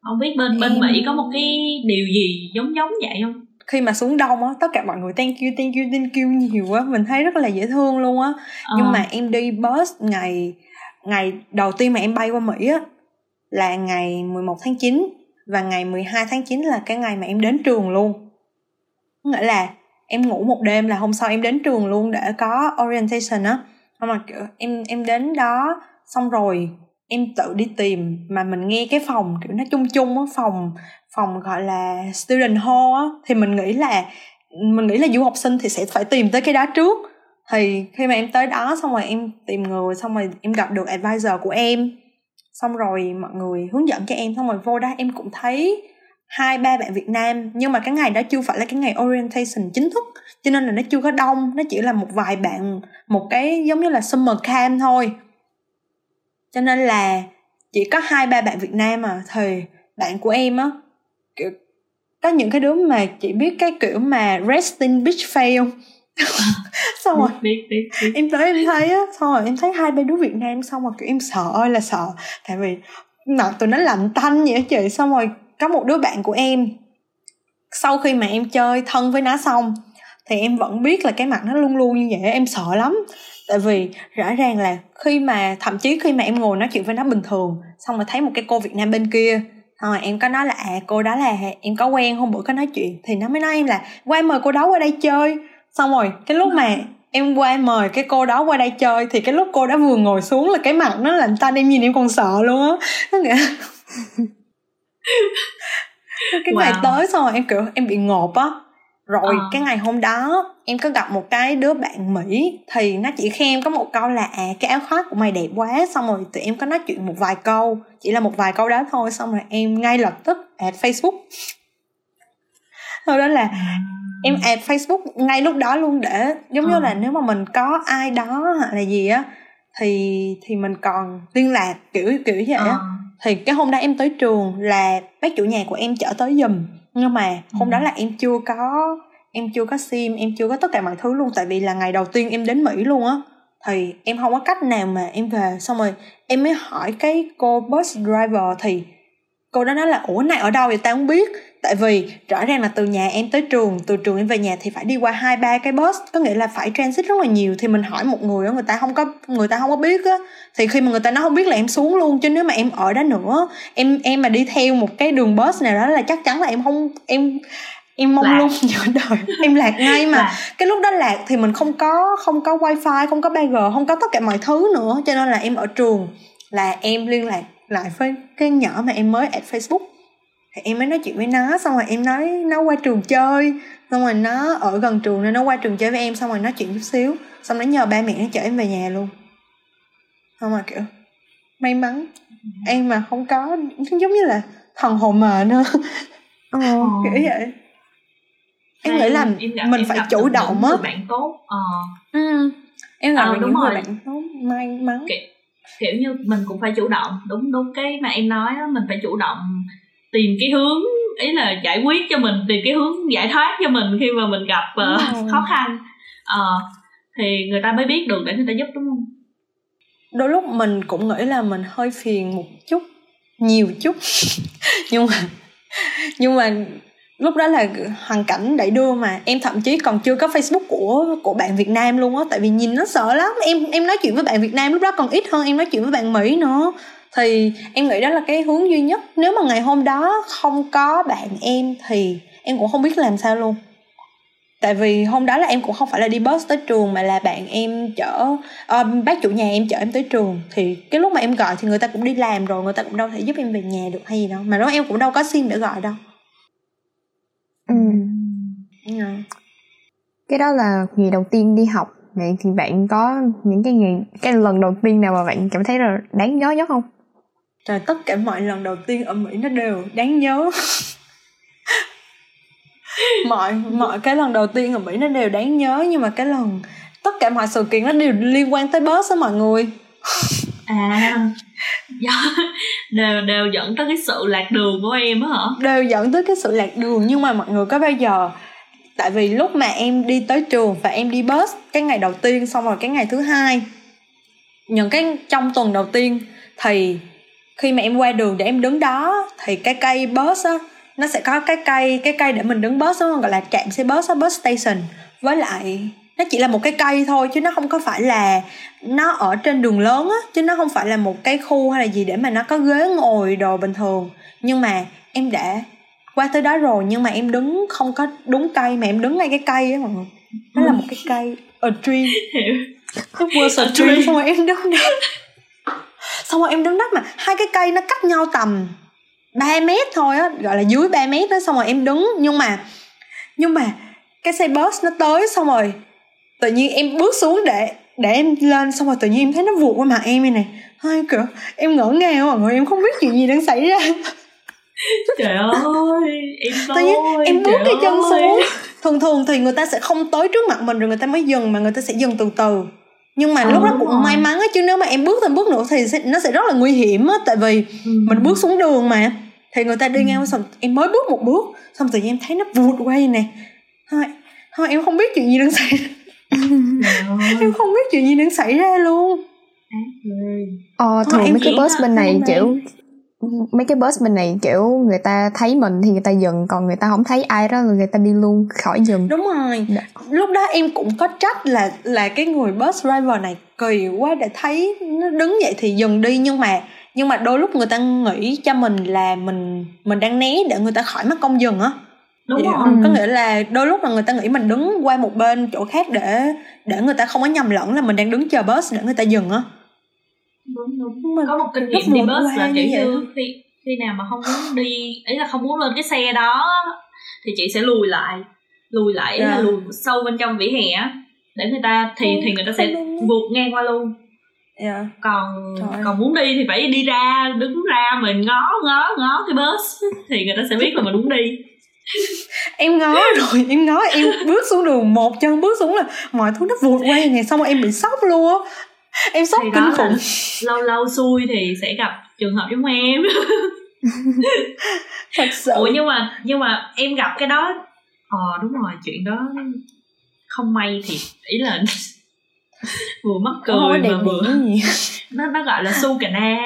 Không biết bên bên mỹ có một cái điều gì giống giống vậy không khi mà xuống đông á tất cả mọi người thank you thank you thank you nhiều á mình thấy rất là dễ thương luôn á. Ờ. nhưng mà em đi bus ngày ngày đầu tiên mà em bay qua mỹ á là ngày 11 tháng 9 và ngày 12 tháng 9 là cái ngày mà em đến trường luôn. Nghĩa là em ngủ một đêm là hôm sau em đến trường luôn để có orientation á. Nhưng mà kiểu em em đến đó xong rồi em tự đi tìm mà mình nghe cái phòng kiểu nó chung chung á, phòng phòng gọi là student hall á, thì mình nghĩ là, mình nghĩ là du học sinh thì sẽ phải tìm tới cái đó trước. Thì khi mà em tới đó xong rồi em tìm người, xong rồi em gặp được advisor của em, xong rồi mọi người hướng dẫn cho em, xong rồi vô đó em cũng thấy hai, ba bạn Việt Nam, nhưng mà cái ngày đó chưa phải là cái ngày orientation chính thức, cho nên là nó chưa có đông, nó chỉ là một vài bạn, một cái giống như là summer camp thôi cho nên là chỉ có hai ba bạn Việt Nam mà thì bạn của em á. Kiểu có những cái đứa mà chỉ biết cái kiểu mà resting beach fail *laughs* xong rồi biết, biết, biết. em tới em thấy á xong rồi em thấy hai bên đứa Việt Nam xong rồi kiểu em sợ ơi là sợ. Tại vì mặt tụi nó lạnh tanh vậy chị. Xong rồi có một đứa bạn của em sau khi mà em chơi thân với nó xong thì em vẫn biết là cái mặt nó luôn luôn như vậy em sợ lắm tại vì rõ ràng là khi mà thậm chí khi mà em ngồi nói chuyện với nó bình thường xong rồi thấy một cái cô việt nam bên kia rồi em có nói là à cô đó là em có quen hôm bữa có nói chuyện. Thì nó mới nói em là qua mời cô đó qua đây chơi. Xong rồi cái lúc mà em qua mời cái cô đó qua đây chơi thì cái lúc cô đó vừa ngồi xuống là cái mặt nó lạnh tanh em nhìn em còn sợ luôn á. Có nghĩa *laughs* cái wow. ngày tới xong rồi em kiểu em bị ngộp á rồi ờ. cái ngày hôm đó em có gặp một cái đứa bạn mỹ thì nó chỉ khen có một câu là à cái áo khoác của mày đẹp quá xong rồi tụi em có nói chuyện một vài câu chỉ là một vài câu đó thôi xong rồi em ngay lập tức add facebook thôi đó là à. em add facebook ngay lúc đó luôn để giống như ờ. là nếu mà mình có ai đó hoặc là gì á thì thì mình còn liên lạc kiểu kiểu vậy á ờ. thì cái hôm đó em tới trường là bác chủ nhà của em chở tới giùm nhưng mà hôm đó ừ. là em chưa có em chưa có sim em chưa có tất cả mọi thứ luôn tại vì là ngày đầu tiên em đến mỹ luôn á. Thì em không có cách nào mà em về. Xong rồi em mới hỏi cái cô bus driver thì cô đó nói là ủa này ở đâu vậy? Ta không biết tại vì rõ ràng là từ nhà em tới trường từ trường em về nhà thì phải đi qua hai ba cái bus. Có nghĩa là phải transit rất là nhiều. Thì mình hỏi một người đó người ta không có người ta không có biết á. Thì khi mà người ta nói không biết là em xuống luôn. Chứ nếu mà em ở đó nữa em em mà đi theo một cái đường bus nào đó là chắc chắn là em không em em mong lạc. luôn giữa đời. *laughs* Em lạc ngay mà. Lạc. cái lúc đó lạc thì mình không có không có wifi không có 3g không có tất cả mọi thứ nữa. Cho nên là em ở trường là em liên lạc lại với cái nhỏ mà em mới add facebook thì em mới nói chuyện với nó xong rồi em nói nó qua trường chơi. Xong rồi nó ở gần trường nên nó qua trường chơi với em xong rồi nói chuyện chút xíu. Xong nó nhờ ba mẹ nó chở em về nhà luôn. Xong rồi kiểu may mắn. Em mà không có giống như là thần hồn mờ nữa. Ờ, *laughs* kiểu vậy. Em nghĩ là em mình phải chủ động á. bạn tốt. Ờ. Ừ. em gặp ờ, đúng những rồi. người bạn tốt may mắn. Kiểu, kiểu như mình cũng phải chủ động. Đúng đúng cái mà em nói đó mình phải chủ động tìm cái hướng ý là giải quyết cho mình tìm cái hướng giải thoát cho mình khi mà mình gặp uh, khó khăn. Uh, thì người ta mới biết được để người ta giúp đúng không? Đôi lúc mình cũng nghĩ là mình hơi phiền một chút nhiều chút. *laughs* Nhưng mà nhưng mà lúc đó là hoàn cảnh đẩy đưa mà. Em thậm chí còn chưa có facebook của của bạn việt nam luôn á tại vì nhìn nó sợ lắm. Em em nói chuyện với bạn việt nam lúc đó còn ít hơn em nói chuyện với bạn mỹ nữa thì em nghĩ đó là cái hướng duy nhất. Nếu mà ngày hôm đó không có bạn em thì em cũng không biết làm sao luôn. Tại vì hôm đó là em cũng không phải là đi bus tới trường mà là bạn em chở uh, bác chủ nhà em chở em tới trường. Thì cái lúc mà em gọi thì người ta cũng đi làm rồi người ta cũng đâu thể giúp em về nhà được hay gì đâu mà đó em cũng đâu có sim để gọi đâu. Ừ. Yeah. cái đó là ngày đầu tiên đi học. Vậy thì bạn có những cái ngày cái lần đầu tiên nào mà bạn cảm thấy là đáng nhớ nhất không trời tất cả mọi lần đầu tiên ở mỹ nó đều đáng nhớ. *laughs* Mọi mọi cái lần đầu tiên ở mỹ nó đều đáng nhớ nhưng mà cái lần tất cả mọi sự kiện nó đều liên quan tới boss á mọi người. *laughs* À đều đều dẫn tới cái sự lạc đường của em á hả? Đều dẫn tới cái sự lạc đường nhưng mà mọi người có bao giờ tại vì lúc mà em đi tới trường và em đi bus cái ngày đầu tiên xong rồi cái ngày thứ hai những cái trong tuần đầu tiên thì khi mà em qua đường để em đứng đó thì cái cây bus á nó sẽ có cái cây cái cây để mình đứng bus đó gọi là trạm xe bus á bus station. Với lại nó chỉ là một cái cây thôi chứ nó không có phải là nó ở trên đường lớn á chứ nó không phải là một cái khu hay là gì để mà nó có ghế ngồi đồ bình thường. Nhưng mà em đã qua tới đó rồi nhưng mà em đứng không có đúng cây mà em đứng ngay cái cây á mọi người. Nó là một cái cây a tree. *laughs* It was a tree xong rồi em đứng đó xong rồi em đứng đất mà hai cái cây nó cách nhau tầm 3 mét thôi á gọi là dưới 3 mét đó xong rồi em đứng nhưng mà nhưng mà cái xe bus nó tới xong rồi tự nhiên em bước xuống để để em lên. Xong rồi tự nhiên em thấy nó vụt qua mặt em này. Này kiểu em ngỡ ngàng mọi người em không biết chuyện gì đang xảy ra. Trời ơi em tự nhiên em bước cái chân ơi. xuống. Thường thường thì người ta sẽ không tới trước mặt mình rồi người ta mới dừng mà người ta sẽ dừng từ từ nhưng mà Ờ, lúc đó cũng rồi. may mắn á chứ nếu mà em bước thêm bước nữa thì sẽ, nó sẽ rất là nguy hiểm á tại vì Ừ. mình bước xuống đường mà thì người ta đi Ừ. ngang qua xong em mới bước một bước xong tự nhiên em thấy nó vụt qua vậy nè thôi thôi em không biết chuyện gì đang xảy ra *laughs* em không biết chuyện gì đang xảy ra luôn. Ờ, thường em mấy cái bus bên này kiểu mấy cái bus bên này kiểu người ta thấy mình thì người ta dừng còn người ta không thấy ai đó là người ta đi luôn khỏi dừng đúng rồi Dạ. lúc đó em cũng có trách là là cái người bus driver này kỳ quá để thấy nó đứng vậy thì dừng đi nhưng mà nhưng mà đôi lúc người ta nghĩ cho mình là mình mình đang né để người ta khỏi mất công dừng á đúng rồi không? có Ừ. nghĩa là đôi lúc là người ta nghĩ mình đứng qua một bên chỗ khác để để người ta không có nhầm lẫn là mình đang đứng chờ bus để người ta dừng á đúng đúng. Có một kinh nghiệm đi bus là kiểu như khi khi nào mà không muốn đi ý là không muốn lên cái xe đó thì chị sẽ lùi lại. Lùi lại ý là Dạ. lùi sâu bên trong vỉa hè để người ta thì thì người ta sẽ vụt ngang qua luôn. Dạ. còn Trời còn muốn đi thì phải đi ra đứng ra mình ngó ngó ngó cái bus thì người ta sẽ biết là mình muốn đi. *laughs* Em ngó rồi em ngó em bước xuống đường một chân bước xuống là mọi thứ nó vụt qua này xong rồi em bị sốc luôn á em sốc kinh khủng. lâu lâu xui thì sẽ gặp trường hợp giống em. *laughs* Thật sự. Ủa nhưng mà nhưng mà em gặp cái đó ờ đúng rồi chuyện đó không may thì ý là *laughs* vừa mắc cười mà vừa *laughs* nó nó gọi là su cà na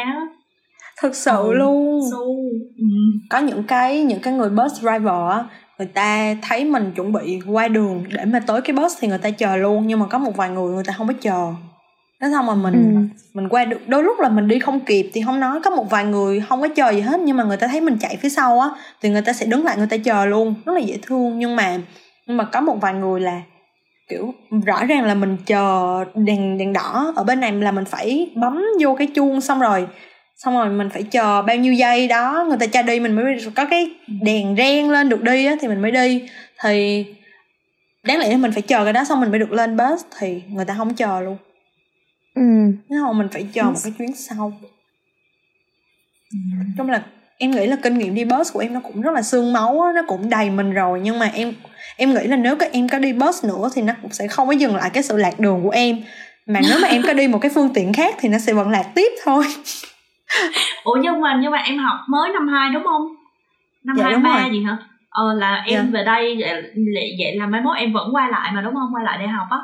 thật sự Ừ. luôn. su ừ. có những cái những cái người bus driver á người ta thấy mình chuẩn bị qua đường để mà tới cái bus thì người ta chờ luôn nhưng mà có một vài người người ta không có chờ thế xong mà mình Ừ. mình qua được đôi lúc là mình đi không kịp thì không nói có một vài người không có chờ gì hết nhưng mà người ta thấy mình chạy phía sau á thì người ta sẽ đứng lại người ta chờ luôn. Rất là dễ thương nhưng mà nhưng mà có một vài người là kiểu rõ ràng là mình chờ đèn đèn đỏ ở bên này là mình phải bấm vô cái chuông xong rồi xong rồi mình phải chờ bao nhiêu giây đó người ta cho đi mình mới có cái đèn reng lên được đi á thì mình mới đi. Thì đáng lẽ mình phải chờ cái đó xong mình mới được lên bus thì người ta không chờ luôn ừ. nếu không mình phải chờ một cái chuyến sau. Trong là em nghĩ là kinh nghiệm đi bus của em nó cũng rất là xương máu á, nó cũng đầy mình rồi. Nhưng mà em em nghĩ là nếu các em có đi bus nữa thì nó cũng sẽ không có dừng lại cái sự lạc đường của em. Mà nếu mà em có đi một cái phương tiện khác thì nó sẽ vẫn lạc tiếp thôi. *laughs* Ủa nhưng mà nhưng mà em học mới năm hai đúng không? Năm Dạ, hai ba gì hả? Ờ là em Dạ. về đây vậy, vậy là mai mốt em vẫn quay lại mà đúng không? Quay lại đại học á?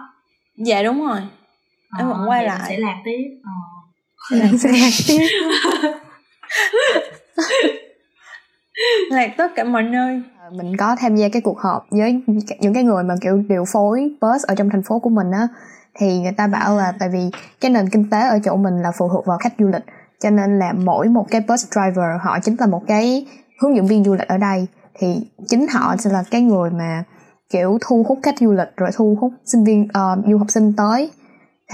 Dạ đúng rồi Em vẫn Ờ, quay lại. sẽ lạc tiếp. Ờ. Sẽ lạc tiếp. Lạc tất cả mọi nơi. Mình có tham gia cái cuộc họp với những cái người mà kiểu điều phối bus ở trong thành phố của mình á. Thì người ta bảo là tại vì cái nền kinh tế ở chỗ mình là phụ thuộc vào khách du lịch cho nên là mỗi một cái bus driver họ chính là một cái hướng dẫn viên du lịch ở đây. Thì chính họ sẽ là cái người mà kiểu thu hút khách du lịch rồi thu hút sinh viên ờ, du học sinh tới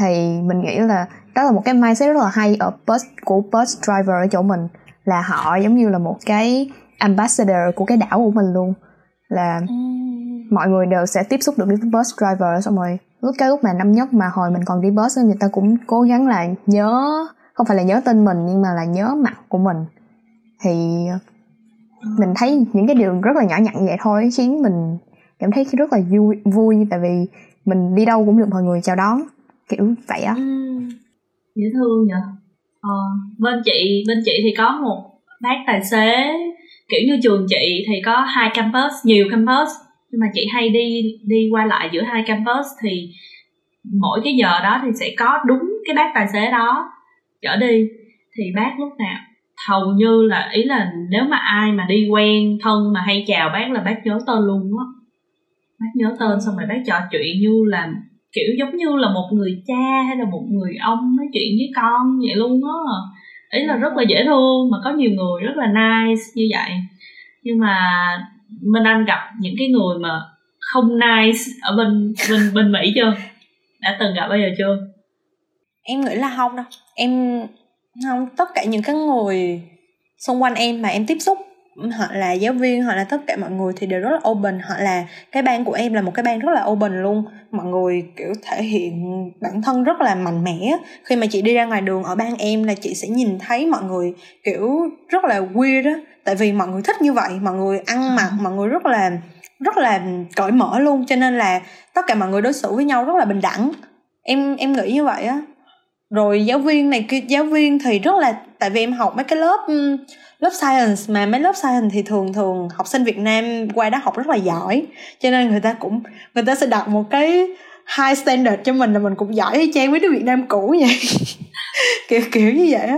thì mình nghĩ là đó là một cái mindset rất là hay ở bus của bus driver ở chỗ mình là họ giống như là một cái ambassador của cái đảo của mình luôn. Là mọi người đều sẽ tiếp xúc được với bus driver xong rồi lúc cái lúc mà năm nhất mà hồi mình còn đi bus người ta cũng cố gắng là nhớ không phải là nhớ tên mình nhưng mà là nhớ mặt của mình. Thì mình thấy những cái điều rất là nhỏ nhặt vậy thôi khiến mình cảm thấy rất là vui vui tại vì mình đi đâu cũng được mọi người chào đón kiểu vậy á. Ừ. Dễ thương nhỉ ờ, bên chị bên chị thì có một bác tài xế kiểu như trường chị thì có hai campus nhiều campus nhưng mà chị hay đi đi qua lại giữa hai campus thì mỗi cái giờ đó thì sẽ có đúng cái bác tài xế đó chở đi. Thì bác lúc nào hầu như là ý là nếu mà ai mà đi quen thân mà hay chào bác là bác nhớ tên luôn á. Bác nhớ tên xong rồi bác trò chuyện như là kiểu giống như là một người cha hay là một người ông nói chuyện với con vậy luôn á. Ý là rất là dễ thương mà có nhiều người rất là nice như vậy. Nhưng mà minh anh gặp những cái người mà không nice ở bên bên bên mỹ chưa? Đã từng gặp bao giờ chưa? Em nghĩ là không đâu. Em, không, tất cả những cái người xung quanh em mà em tiếp xúc họ là giáo viên hoặc là tất cả mọi người thì đều rất là open. Họ là, cái ban của em là một cái ban rất là open luôn. Mọi người, kiểu, thể hiện bản thân rất là mạnh mẽ. Khi mà chị đi ra ngoài đường ở ban em là chị sẽ nhìn thấy mọi người, kiểu, rất là weird á. Tại vì mọi người thích như vậy, mọi người ăn mặc, mọi người rất là rất là cởi mở luôn. Cho nên là tất cả mọi người đối xử với nhau rất là bình đẳng. Em em nghĩ như vậy á. Rồi giáo viên này kia, giáo viên thì rất là, tại vì em học mấy cái lớp lớp science mà mấy lớp science thì thường thường học sinh Việt Nam qua đó học rất là giỏi. Cho nên người ta cũng người ta sẽ đặt một cái high standard cho mình là mình cũng giỏi hay chang mấy đứa Việt Nam cũ vậy. *laughs* Kiểu kiểu như vậy á.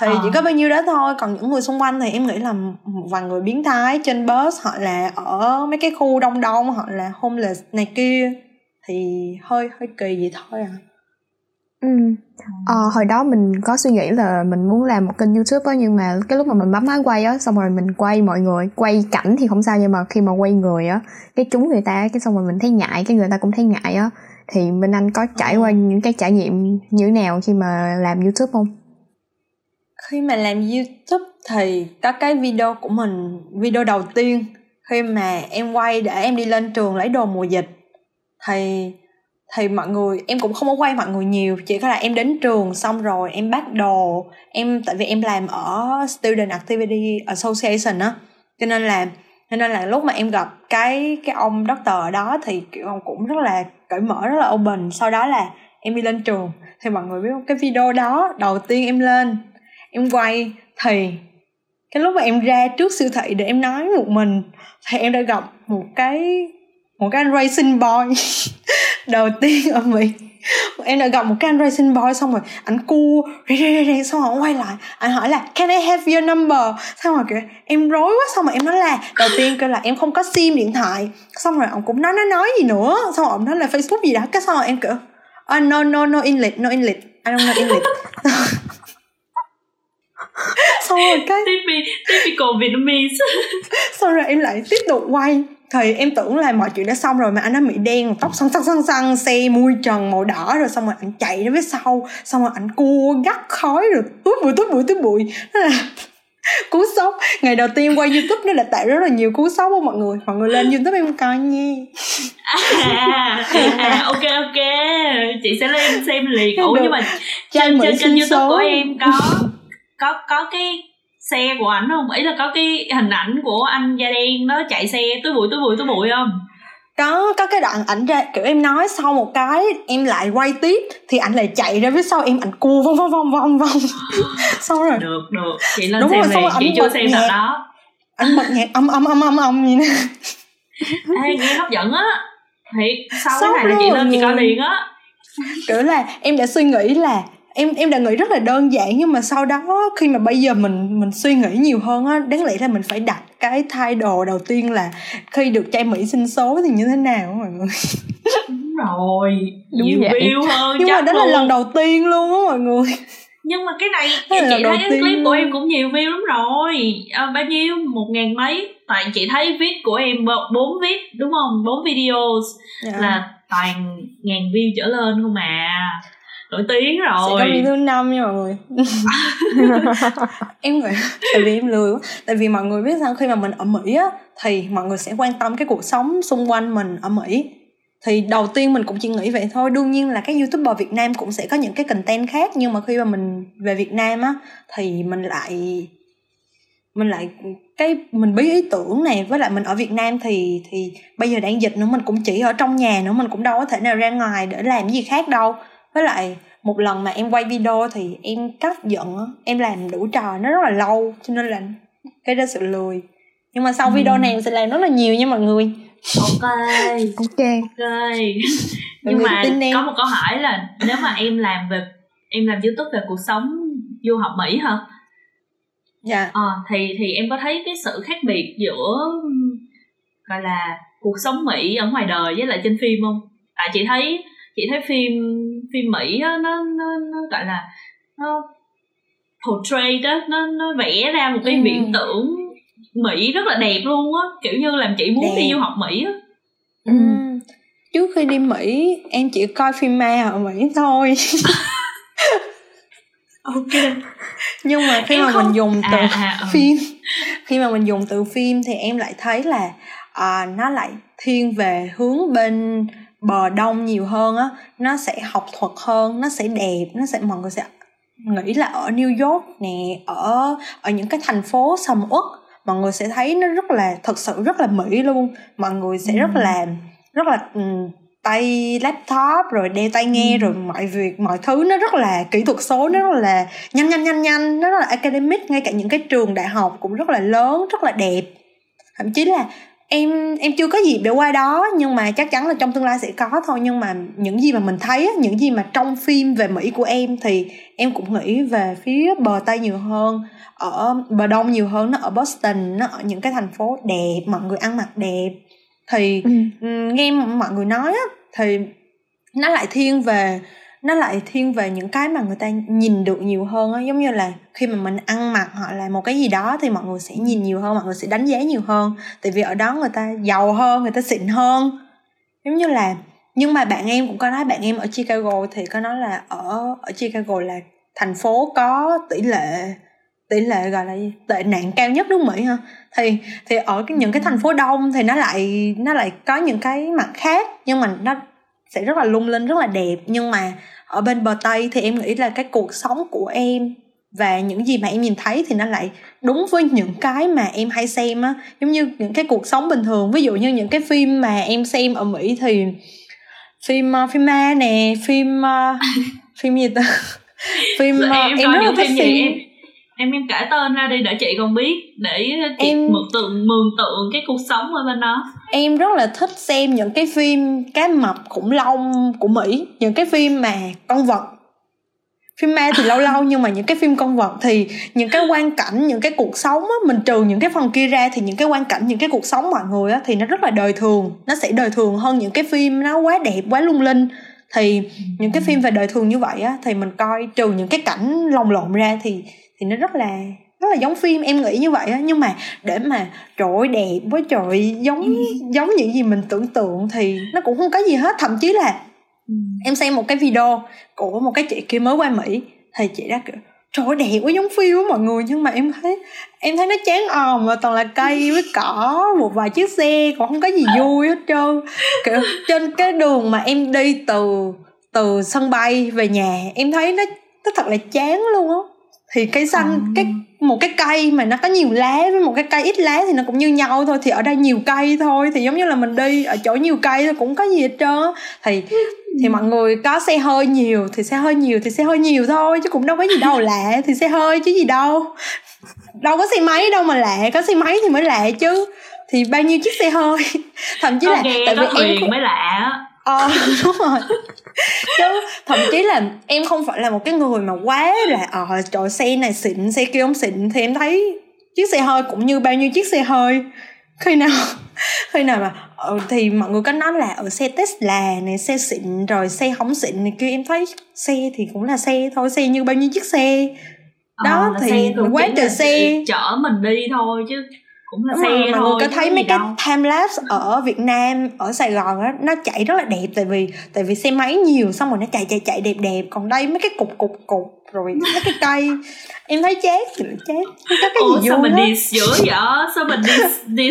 Thì à. chỉ có bao nhiêu đó thôi còn những người xung quanh thì em nghĩ là một vài người biến thái trên bus họ là ở mấy cái khu đông đông họ là homeless này kia thì hơi hơi kỳ vậy thôi à Ừ. Ờ, hồi đó mình có suy nghĩ là mình muốn làm một kênh YouTube á nhưng mà cái lúc mà mình bấm máy quay á xong rồi mình quay mọi người quay cảnh thì không sao nhưng mà khi mà quay người á cái chúng người ta cái xong rồi mình thấy ngại cái người ta cũng thấy ngại á thì Minh Anh có trải qua những cái trải nghiệm như thế nào khi mà làm YouTube không? Khi mà làm YouTube thì có cái video của mình video đầu tiên khi mà em quay để em đi lên trường lấy đồ mùa dịch thì thì mọi người, em cũng không có quay mọi người nhiều, chỉ có là em đến trường xong rồi em bắt đồ. Em, tại vì em làm ở student activity association á. Cho nên là, cho nên là lúc mà em gặp cái cái ông doctor đó thì, kiểu, ông cũng rất là cởi mở, rất là open. Sau đó là em đi lên trường. Thì mọi người biết không? Cái video đó, đầu tiên em lên, em quay thì cái lúc mà em ra trước siêu thị để em nói một mình, thì em đã gặp một cái một cái anh racing boy. *laughs* Đầu tiên ở mỹ. Em đã gặp một cái anh racing boy xong rồi anh cu rê rê rê xong rồi quay lại. Anh hỏi là can I have your number? Xong rồi kiểu em rối quá. Xong rồi em nói là đầu tiên kêu là em không có sim điện thoại. Xong rồi ông cũng nói nói nói gì nữa. Xong rồi ông nói là facebook gì đó. Cái xong rồi em kiểu oh, no no no English no English. I don't know English. *laughs* Xong rồi cái typical Vietnamese. *laughs* Xong rồi em lại tiếp tục quay thì em tưởng là mọi chuyện đã xong rồi mà anh đã bị đen tóc xăng xăng xăng xăng xe mui trần màu đỏ rồi xong rồi anh chạy đến phía sau xong rồi anh cua gắt khói rồi túi bụi túi bụi túi bụi. *laughs* Cú sốc. Ngày đầu tiên quay youtube nó đã tạo rất là nhiều cú sốc của mọi người. Mọi người lên youtube em coi nha. À, *laughs* à ok ok. Chị sẽ lên xem liền. Ủa nhưng mà trên trên trên youtube của em có có có cái xe của ảnh không? Ý là có cái hình ảnh của anh da đen nó chạy xe túi bụi túi bụi túi bụi không? Có có cái đoạn ảnh ra kiểu em nói sau một cái em lại quay tiếp thì ảnh lại chạy ra phía sau em ảnh cua vong vong vong vong vong *laughs* xong rồi được được. Chị lên Đúng xem rồi, liền chị chưa xem nhạc. đó. Anh bật nhạc âm âm âm âm âm gì nè. *laughs* Ê, nghe hấp dẫn á. Thiệt sau Sốc cái này là chị lên chị coi liền á. Kiểu là em đã suy nghĩ là em em đã nghĩ rất là đơn giản nhưng mà sau đó khi mà bây giờ mình mình suy nghĩ nhiều hơn á đáng lẽ là mình phải đặt cái thay đồ đầu tiên là khi được trai mỹ sinh số thì như thế nào mọi người đúng rồi đúng nhiều vậy. view hơn nhưng mà đó luôn. là lần đầu tiên luôn á mọi người nhưng mà cái này chị thấy cái clip luôn. của em cũng nhiều view lắm rồi à, bao nhiêu một ngàn mấy tại chị thấy viết của em bốn viết đúng không bốn videos yeah. Dạ. là toàn ngàn view trở lên không mà nổi tiếng rồi. Sẽ có thứ năm nha mọi người. *laughs* Em nghĩ tại vì em lười quá. Tại vì mọi người biết sao khi mà mình ở mỹ á thì mọi người sẽ quan tâm cái cuộc sống xung quanh mình ở mỹ. Thì đầu tiên mình cũng chỉ nghĩ vậy thôi. Đương nhiên là các youtuber việt nam cũng sẽ có những cái content khác nhưng mà khi mà mình về việt nam á thì mình lại mình lại cái mình bí ý tưởng này với lại mình ở Việt Nam thì thì bây giờ đang dịch nữa mình cũng chỉ ở trong nhà nữa mình cũng đâu có thể nào ra ngoài để làm gì khác đâu với lại một lần mà em quay video thì em cắt giận em làm đủ trò nó rất là lâu cho nên là cái đó sự lười. Nhưng mà sau ừ. video này em sẽ làm rất là nhiều nha mọi người. Ok. Ok. Ok. Nhưng mà tin em. có một câu hỏi là nếu mà em làm về em làm youtube về cuộc sống du học mỹ hả? Dạ. Yeah. ờ, thì thì em có thấy cái sự khác biệt giữa gọi là cuộc sống mỹ ở ngoài đời với lại trên phim không? Tại chị thấy chị thấy phim phim mỹ á, nó, nó nó gọi là nó portray đó nó nó vẽ ra một cái ừ. viễn tưởng mỹ rất là đẹp luôn á kiểu như làm chị muốn đẹp. đi du học mỹ á ừ. trước khi đi mỹ em chỉ coi phim ma ở mỹ thôi ok nhưng mà khi em mà không... mình dùng từ à, à, ừ. phim khi mà mình dùng từ phim thì em lại thấy là à, nó lại thiên về hướng bên bờ đông nhiều hơn á nó sẽ học thuật hơn nó sẽ đẹp nó sẽ mọi người sẽ nghĩ là ở New York nè ở ở những cái thành phố sầm uất mọi người sẽ thấy nó rất là thật sự rất là mỹ luôn mọi người sẽ rất ừ. là rất là um, tay laptop rồi đeo tai nghe ừ. rồi mọi việc mọi thứ nó rất là kỹ thuật số nó rất là nhanh nhanh nhanh nhanh nó rất là academic ngay cả những cái trường đại học cũng rất là lớn rất là đẹp thậm chí là em em chưa có dịp để qua đó nhưng mà chắc chắn là trong tương lai sẽ có thôi nhưng mà những gì mà mình thấy những gì mà trong phim về mỹ của em thì em cũng nghĩ về phía bờ tây nhiều hơn ở bờ đông nhiều hơn nó ở boston nó ở những cái thành phố đẹp mọi người ăn mặc đẹp thì ừ. nghe mọi người nói á thì nó lại thiên về nó lại thiên về những cái mà người ta nhìn được nhiều hơn á. Giống như là khi mà mình ăn mặc hoặc là một cái gì đó thì mọi người sẽ nhìn nhiều hơn mọi người sẽ đánh giá nhiều hơn. Tại vì ở đó người ta giàu hơn người ta xịn hơn. Giống như là nhưng mà bạn em cũng có nói bạn em ở Chicago thì có nói là ở ở Chicago là thành phố có tỷ lệ tỷ lệ gọi là gì? tệ nạn cao nhất nước Mỹ ha thì thì ở cái, những cái thành phố đông thì nó lại nó lại có những cái mặt khác nhưng mà nó sẽ rất là lung linh rất là đẹp. Nhưng mà ở bên bờ tây thì em nghĩ là cái cuộc sống của em và những gì mà em nhìn thấy thì nó lại đúng với những cái mà em hay xem á. Giống như những cái cuộc sống bình thường ví dụ như những cái phim mà em xem ở mỹ thì phim uh, phim ma nè phim uh, *laughs* phim gì ta? *laughs* Phim uh, em, em rất là thích em em em kể tên ra đi để chị còn biết để chị em mường tượng mường tượng cái cuộc sống ở bên đó em rất là thích xem những cái phim cá mập khủng long của mỹ những cái phim mà con vật phim ma thì lâu lâu nhưng mà những cái phim con vật thì những cái quan cảnh những cái cuộc sống á mình trừ những cái phần kia ra thì những cái quan cảnh những cái cuộc sống mọi người á thì nó rất là đời thường nó sẽ đời thường hơn những cái phim nó quá đẹp quá lung linh thì những cái phim về đời thường như vậy á thì mình coi trừ những cái cảnh lồng lộn ra thì thì nó rất là rất là giống phim em nghĩ như vậy á. Nhưng mà để mà trời đẹp với trời giống ừ. giống những gì mình tưởng tượng thì nó cũng không có gì hết. Thậm chí là ừ. em xem một cái video của một cái chị kia mới qua mỹ thì chị đã kiểu trời ơi đẹp quá giống phim á mọi người. Nhưng mà em thấy em thấy nó chán òm mà toàn là cây với cỏ một vài chiếc xe còn không có gì vui hết trơn. Kiểu trên cái đường mà em đi từ từ sân bay về nhà em thấy nó nó thật là chán luôn á thì cây xanh à. cái một cái cây mà nó có nhiều lá với một cái cây ít lá thì nó cũng như nhau thôi. Thì ở đây nhiều cây thôi. Thì giống như là mình đi ở chỗ nhiều cây thôi cũng có gì hết trơn thì thì mọi người có xe hơi nhiều thì xe hơi nhiều thì xe hơi nhiều thôi chứ cũng đâu có gì đâu lạ thì xe hơi chứ gì đâu. Đâu có xe máy đâu mà lạ có xe máy thì mới lạ chứ. Thì bao nhiêu chiếc xe hơi? *laughs* Thậm chí là tại vì em mới lạ ờ *laughs* đúng rồi chứ thậm chí là em không phải là một cái người mà quá là ờ trời xe này xịn xe kia không xịn thì em thấy chiếc xe hơi cũng như bao nhiêu chiếc xe hơi. Khi nào *laughs* khi nào mà ờ, thì mọi người có nói là ở xe Tesla này xe xịn rồi xe không xịn này kia em thấy xe thì cũng là xe thôi xe như bao nhiêu chiếc xe. Đó ờ, thì quá trời xe. chở mình đi thôi chứ cũng là rồi, mọi người có thấy mấy cái time lapse ở Việt Nam ở Sài Gòn á nó chạy rất là đẹp tại vì tại vì xe máy nhiều xong rồi nó chạy chạy chạy đẹp đẹp còn đây mấy cái cục cục cục rồi mấy cái cây. Em thấy chát chát. Không có cái Ủa, gì sao mình đi dữ vậy? Sao mình đi đi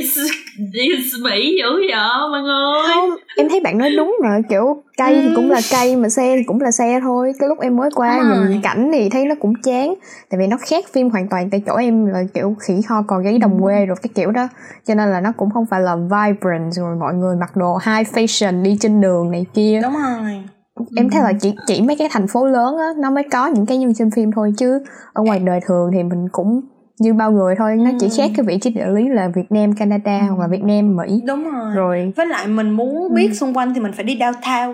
đi mỹ dữ vậy mọi người không em thấy bạn nói đúng rồi kiểu cây ừ. thì cũng là cây mà xe thì cũng là xe thôi. Cái lúc em mới qua à. nhìn cảnh thì thấy nó cũng chán. Tại vì nó khác phim hoàn toàn tại chỗ em là kiểu khỉ ho còn gáy đồng quê rồi cái kiểu đó. Cho nên là nó cũng không phải là vibrant. Rồi mọi người mặc đồ high fashion đi trên đường này kia. Đúng rồi em thấy là chỉ chỉ mấy cái thành phố lớn á nó mới có những cái như trên phim thôi chứ ở ngoài đời thường thì mình cũng như bao người thôi nó chỉ khác cái vị trí địa lý là Việt Nam Canada hoặc là Việt Nam Mỹ. Đúng rồi. Rồi với lại mình muốn biết ừ. xung quanh thì mình phải đi downtown.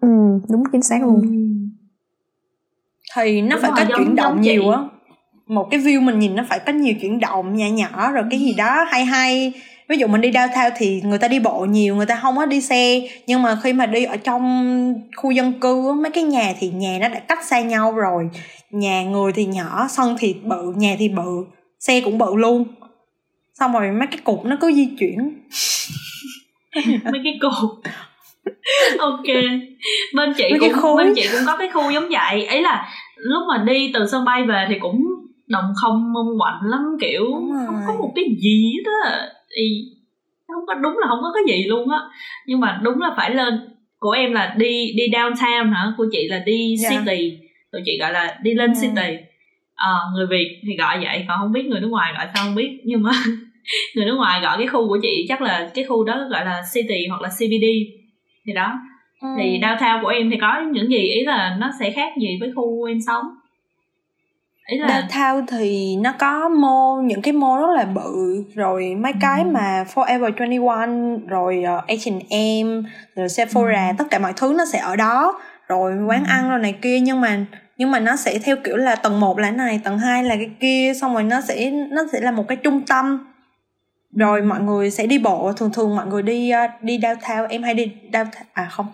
Ừ đúng chính xác luôn. Ừ. thì nó đúng phải rồi, có chuyển động nhiều á. Một cái view mình nhìn nó phải có nhiều chuyển động nhỏ nhỏ rồi cái gì đó hay hay ví dụ mình đi downtown thì người ta đi bộ nhiều người ta không có đi xe. Nhưng mà khi mà đi ở trong khu dân cư mấy cái nhà thì nhà nó đã cách xa nhau rồi. Nhà người thì nhỏ sân thì bự nhà thì bự xe cũng bự luôn. Xong rồi mấy cái cục nó cứ di chuyển. *laughs* Mấy cái cục. *laughs* Ok. Bên chị mấy cũng bên chị cũng có cái khu giống vậy. Ấy là lúc mà đi từ sân bay về thì cũng đồng không mông quạnh lắm kiểu không có một cái gì hết á thì không có đúng là không có cái gì luôn á nhưng mà đúng là phải lên của em là đi đi downtown hả của chị là đi yeah. Dạ. city tụi chị gọi là đi lên yeah. Dạ. city à, người việt thì gọi vậy còn không biết người nước ngoài gọi sao không biết nhưng mà *laughs* người nước ngoài gọi cái khu của chị chắc là cái khu đó gọi là city hoặc là cbd thì đó ừ. thì downtown của em thì có những gì ý là nó sẽ khác gì với khu em sống ý là downtown thì nó có mall những cái mall rất là bự rồi mấy ừ. cái mà Forever 21 rồi uh, H&M rồi Sephora ừ. tất cả mọi thứ nó sẽ ở đó rồi quán ừ. ăn rồi này kia nhưng mà nhưng mà nó sẽ theo kiểu là tầng 1 là này tầng 2 là cái kia xong rồi nó sẽ nó sẽ là một cái trung tâm rồi mọi người sẽ đi bộ thường thường mọi người đi uh, đi downtown em hay đi downtown à không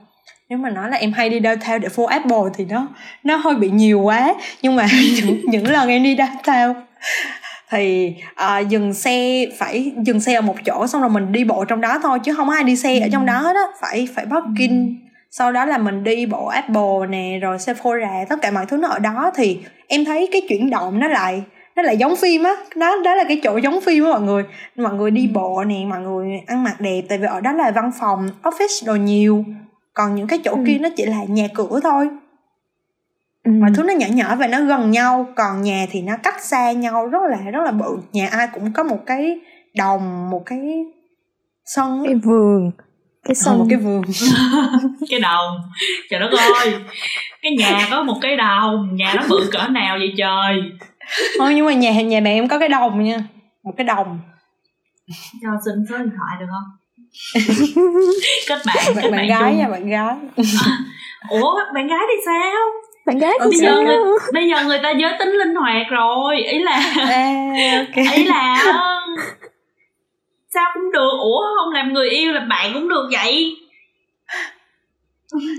nếu mà nói là em hay đi downtown để phố Apple thì nó nó hơi bị nhiều quá. Nhưng mà *laughs* những, những lần em đi downtown thì à, dừng xe phải dừng xe ở một chỗ xong rồi mình đi bộ trong đó thôi chứ không ai đi xe ở trong đó hết á phải phải parking. Sau đó là mình đi bộ Apple nè rồi Sephora tất cả mọi thứ nó ở đó. Thì em thấy cái chuyển động nó lại nó lại giống phim á. Đó đó là cái chỗ giống phim á mọi người. Mọi người đi bộ nè mọi người ăn mặc đẹp. Tại vì ở đó là văn phòng office đồ nhiều còn những cái chỗ ừ. kia nó chỉ là nhà cửa thôi. Ừ. mọi thứ nó nhỏ nhỏ và nó gần nhau còn nhà thì nó cách xa nhau rất là rất là bự. Nhà ai cũng có một cái đồng một cái sân cái vườn cái sân một cái vườn. *laughs* Cái đồng. Trời đất ơi. Cái nhà có một cái đồng. Nhà nó bự cỡ nào vậy trời? Thôi nhưng mà nhà nhà bạn em có cái đồng nha. Một cái đồng. Cho xin số điện thoại được không *laughs* kết bạn kết bạn, bạn gái nha bạn gái. *laughs* Ủa bạn gái thì sao? Bạn gái thì bây sao? giờ người, bây giờ người ta giới tính linh hoạt rồi ý là *laughs* à, okay. ý là sao cũng được. Ủa không làm người yêu là bạn cũng được vậy.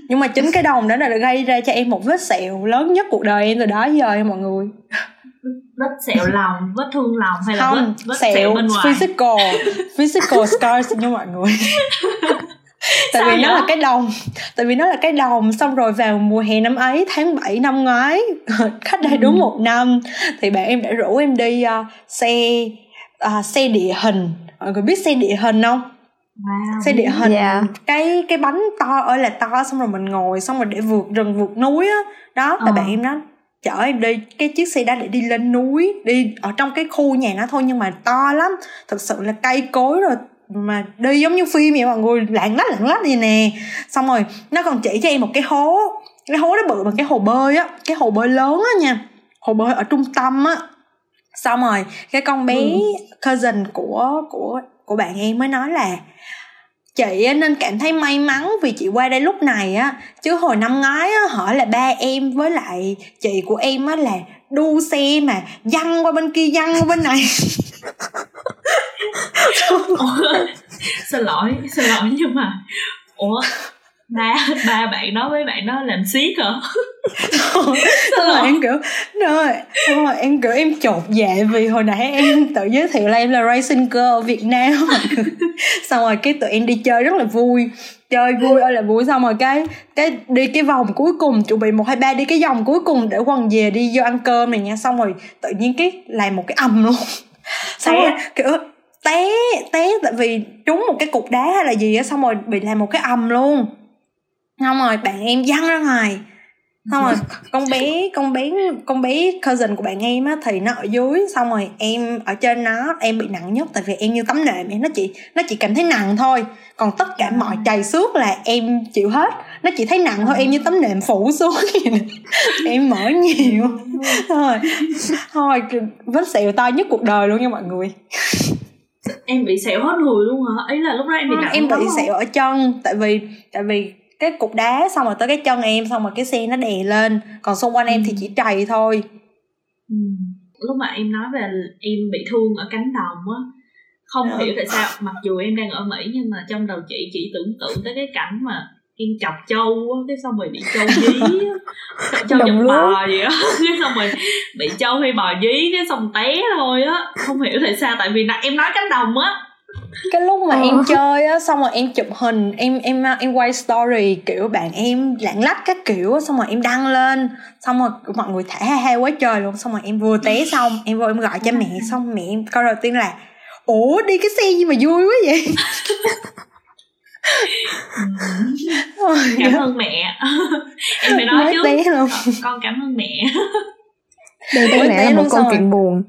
Nhưng mà chính cái đồng đó là gây ra cho em một vết sẹo lớn nhất cuộc đời em từ đó giờ mọi người vết sẹo lòng vết thương lòng hay là vết, vết sẹo, sẹo bên ngoài physical physical *laughs* scars nha mọi người *laughs* tại Sao vì vậy? nó là cái đồng tại vì nó là cái đồng xong rồi vào mùa hè năm ấy tháng 7 năm ngoái *laughs* cách đây ừ. đúng một năm thì bạn em đã rủ em đi uh, xe uh, xe địa hình mọi người biết xe địa hình không Wow. xe địa hình yeah. cái cái bánh to ơi là to xong rồi mình ngồi xong rồi để vượt rừng vượt núi á đó, đó tại ờ. bạn em nói chở em đi cái chiếc xe đó để đi lên núi đi ở trong cái khu nhà nó thôi nhưng mà to lắm. Thật sự là cây cối rồi mà đi giống như phim vậy mọi người lạng lách lạng lách gì nè. Xong rồi nó còn chỉ cho em một cái hố cái hố đó bự bằng cái hồ bơi á cái hồ bơi lớn á nha hồ bơi ở trung tâm á. Xong rồi cái con bé ừ. cousin của của của bạn em mới nói là chị nên cảm thấy may mắn vì chị qua đây lúc này á. Chứ hồi năm ngoái á hỏi là ba em với lại chị của em á là đu xe mà văng qua bên kia, văng qua bên này. *laughs* Xin lỗi xin lỗi nhưng mà, ủa? Ba ba bạn nói với bạn đó làm siết hả? Rồi em kiểu rồi rồi em kiểu em chột dạ vì hồi nãy em tự giới thiệu là em là racing girl ở Việt Nam. *laughs* Xong rồi cái tụi em đi chơi rất là vui chơi vui ơi là vui. Xong rồi cái cái đi cái vòng cuối cùng chuẩn bị một hai ba đi cái vòng cuối cùng để quần về đi vô ăn cơm này nha. Xong rồi tự nhiên cái làm một cái âm luôn. *laughs* Xong rồi kiểu té té tại vì trúng một cái cục đá hay là gì á xong rồi bị làm một cái âm luôn xong rồi bạn em văng ra ngoài. Xong rồi con bé con bé con bé cousin của bạn em á thì nó ở dưới xong rồi em ở trên nó em bị nặng nhất tại vì em như tấm nệm em nó chỉ nó chỉ cảm thấy nặng thôi. Còn tất cả mọi chày xước là em chịu hết. Nó chỉ thấy nặng thôi em như tấm nệm phủ xuống *laughs* em mở nhiều. Thôi thôi vết sẹo to nhất cuộc đời luôn nha mọi người. Em bị sẹo hết người luôn hả? Ấy là lúc đó em bị nặng em bị sẹo ở chân tại vì tại vì cái cục đá xong rồi tới cái chân em xong rồi cái xe nó đè lên còn xung quanh ừ. em thì chỉ trầy thôi ừ. lúc mà em nói về em bị thương ở cánh đồng á không ừ. hiểu tại sao mặc dù em đang ở mỹ nhưng mà trong đầu chị chỉ tưởng tượng tới cái cảnh mà em chọc trâu cái xong rồi bị trâu dí trâu giật bò gì á *laughs* cái xong rồi bị trâu hay bò dí cái xong té thôi á không hiểu tại sao tại vì em nói cánh đồng á cái lúc mà em ờ. chơi á xong rồi em chụp hình em em em quay story kiểu bạn em lạng lách các kiểu xong rồi em đăng lên xong rồi mọi người thả hai hai quá trời luôn. Xong rồi em vừa té xong em vô em gọi cho mẹ xong mẹ em câu đầu tiên là ủa đi cái xe gì mà vui quá vậy? *laughs* Cảm ơn mẹ. *laughs* Em phải nói Mới chứ. luôn. con cảm ơn mẹ. Đây tới mẹ là một câu chuyện buồn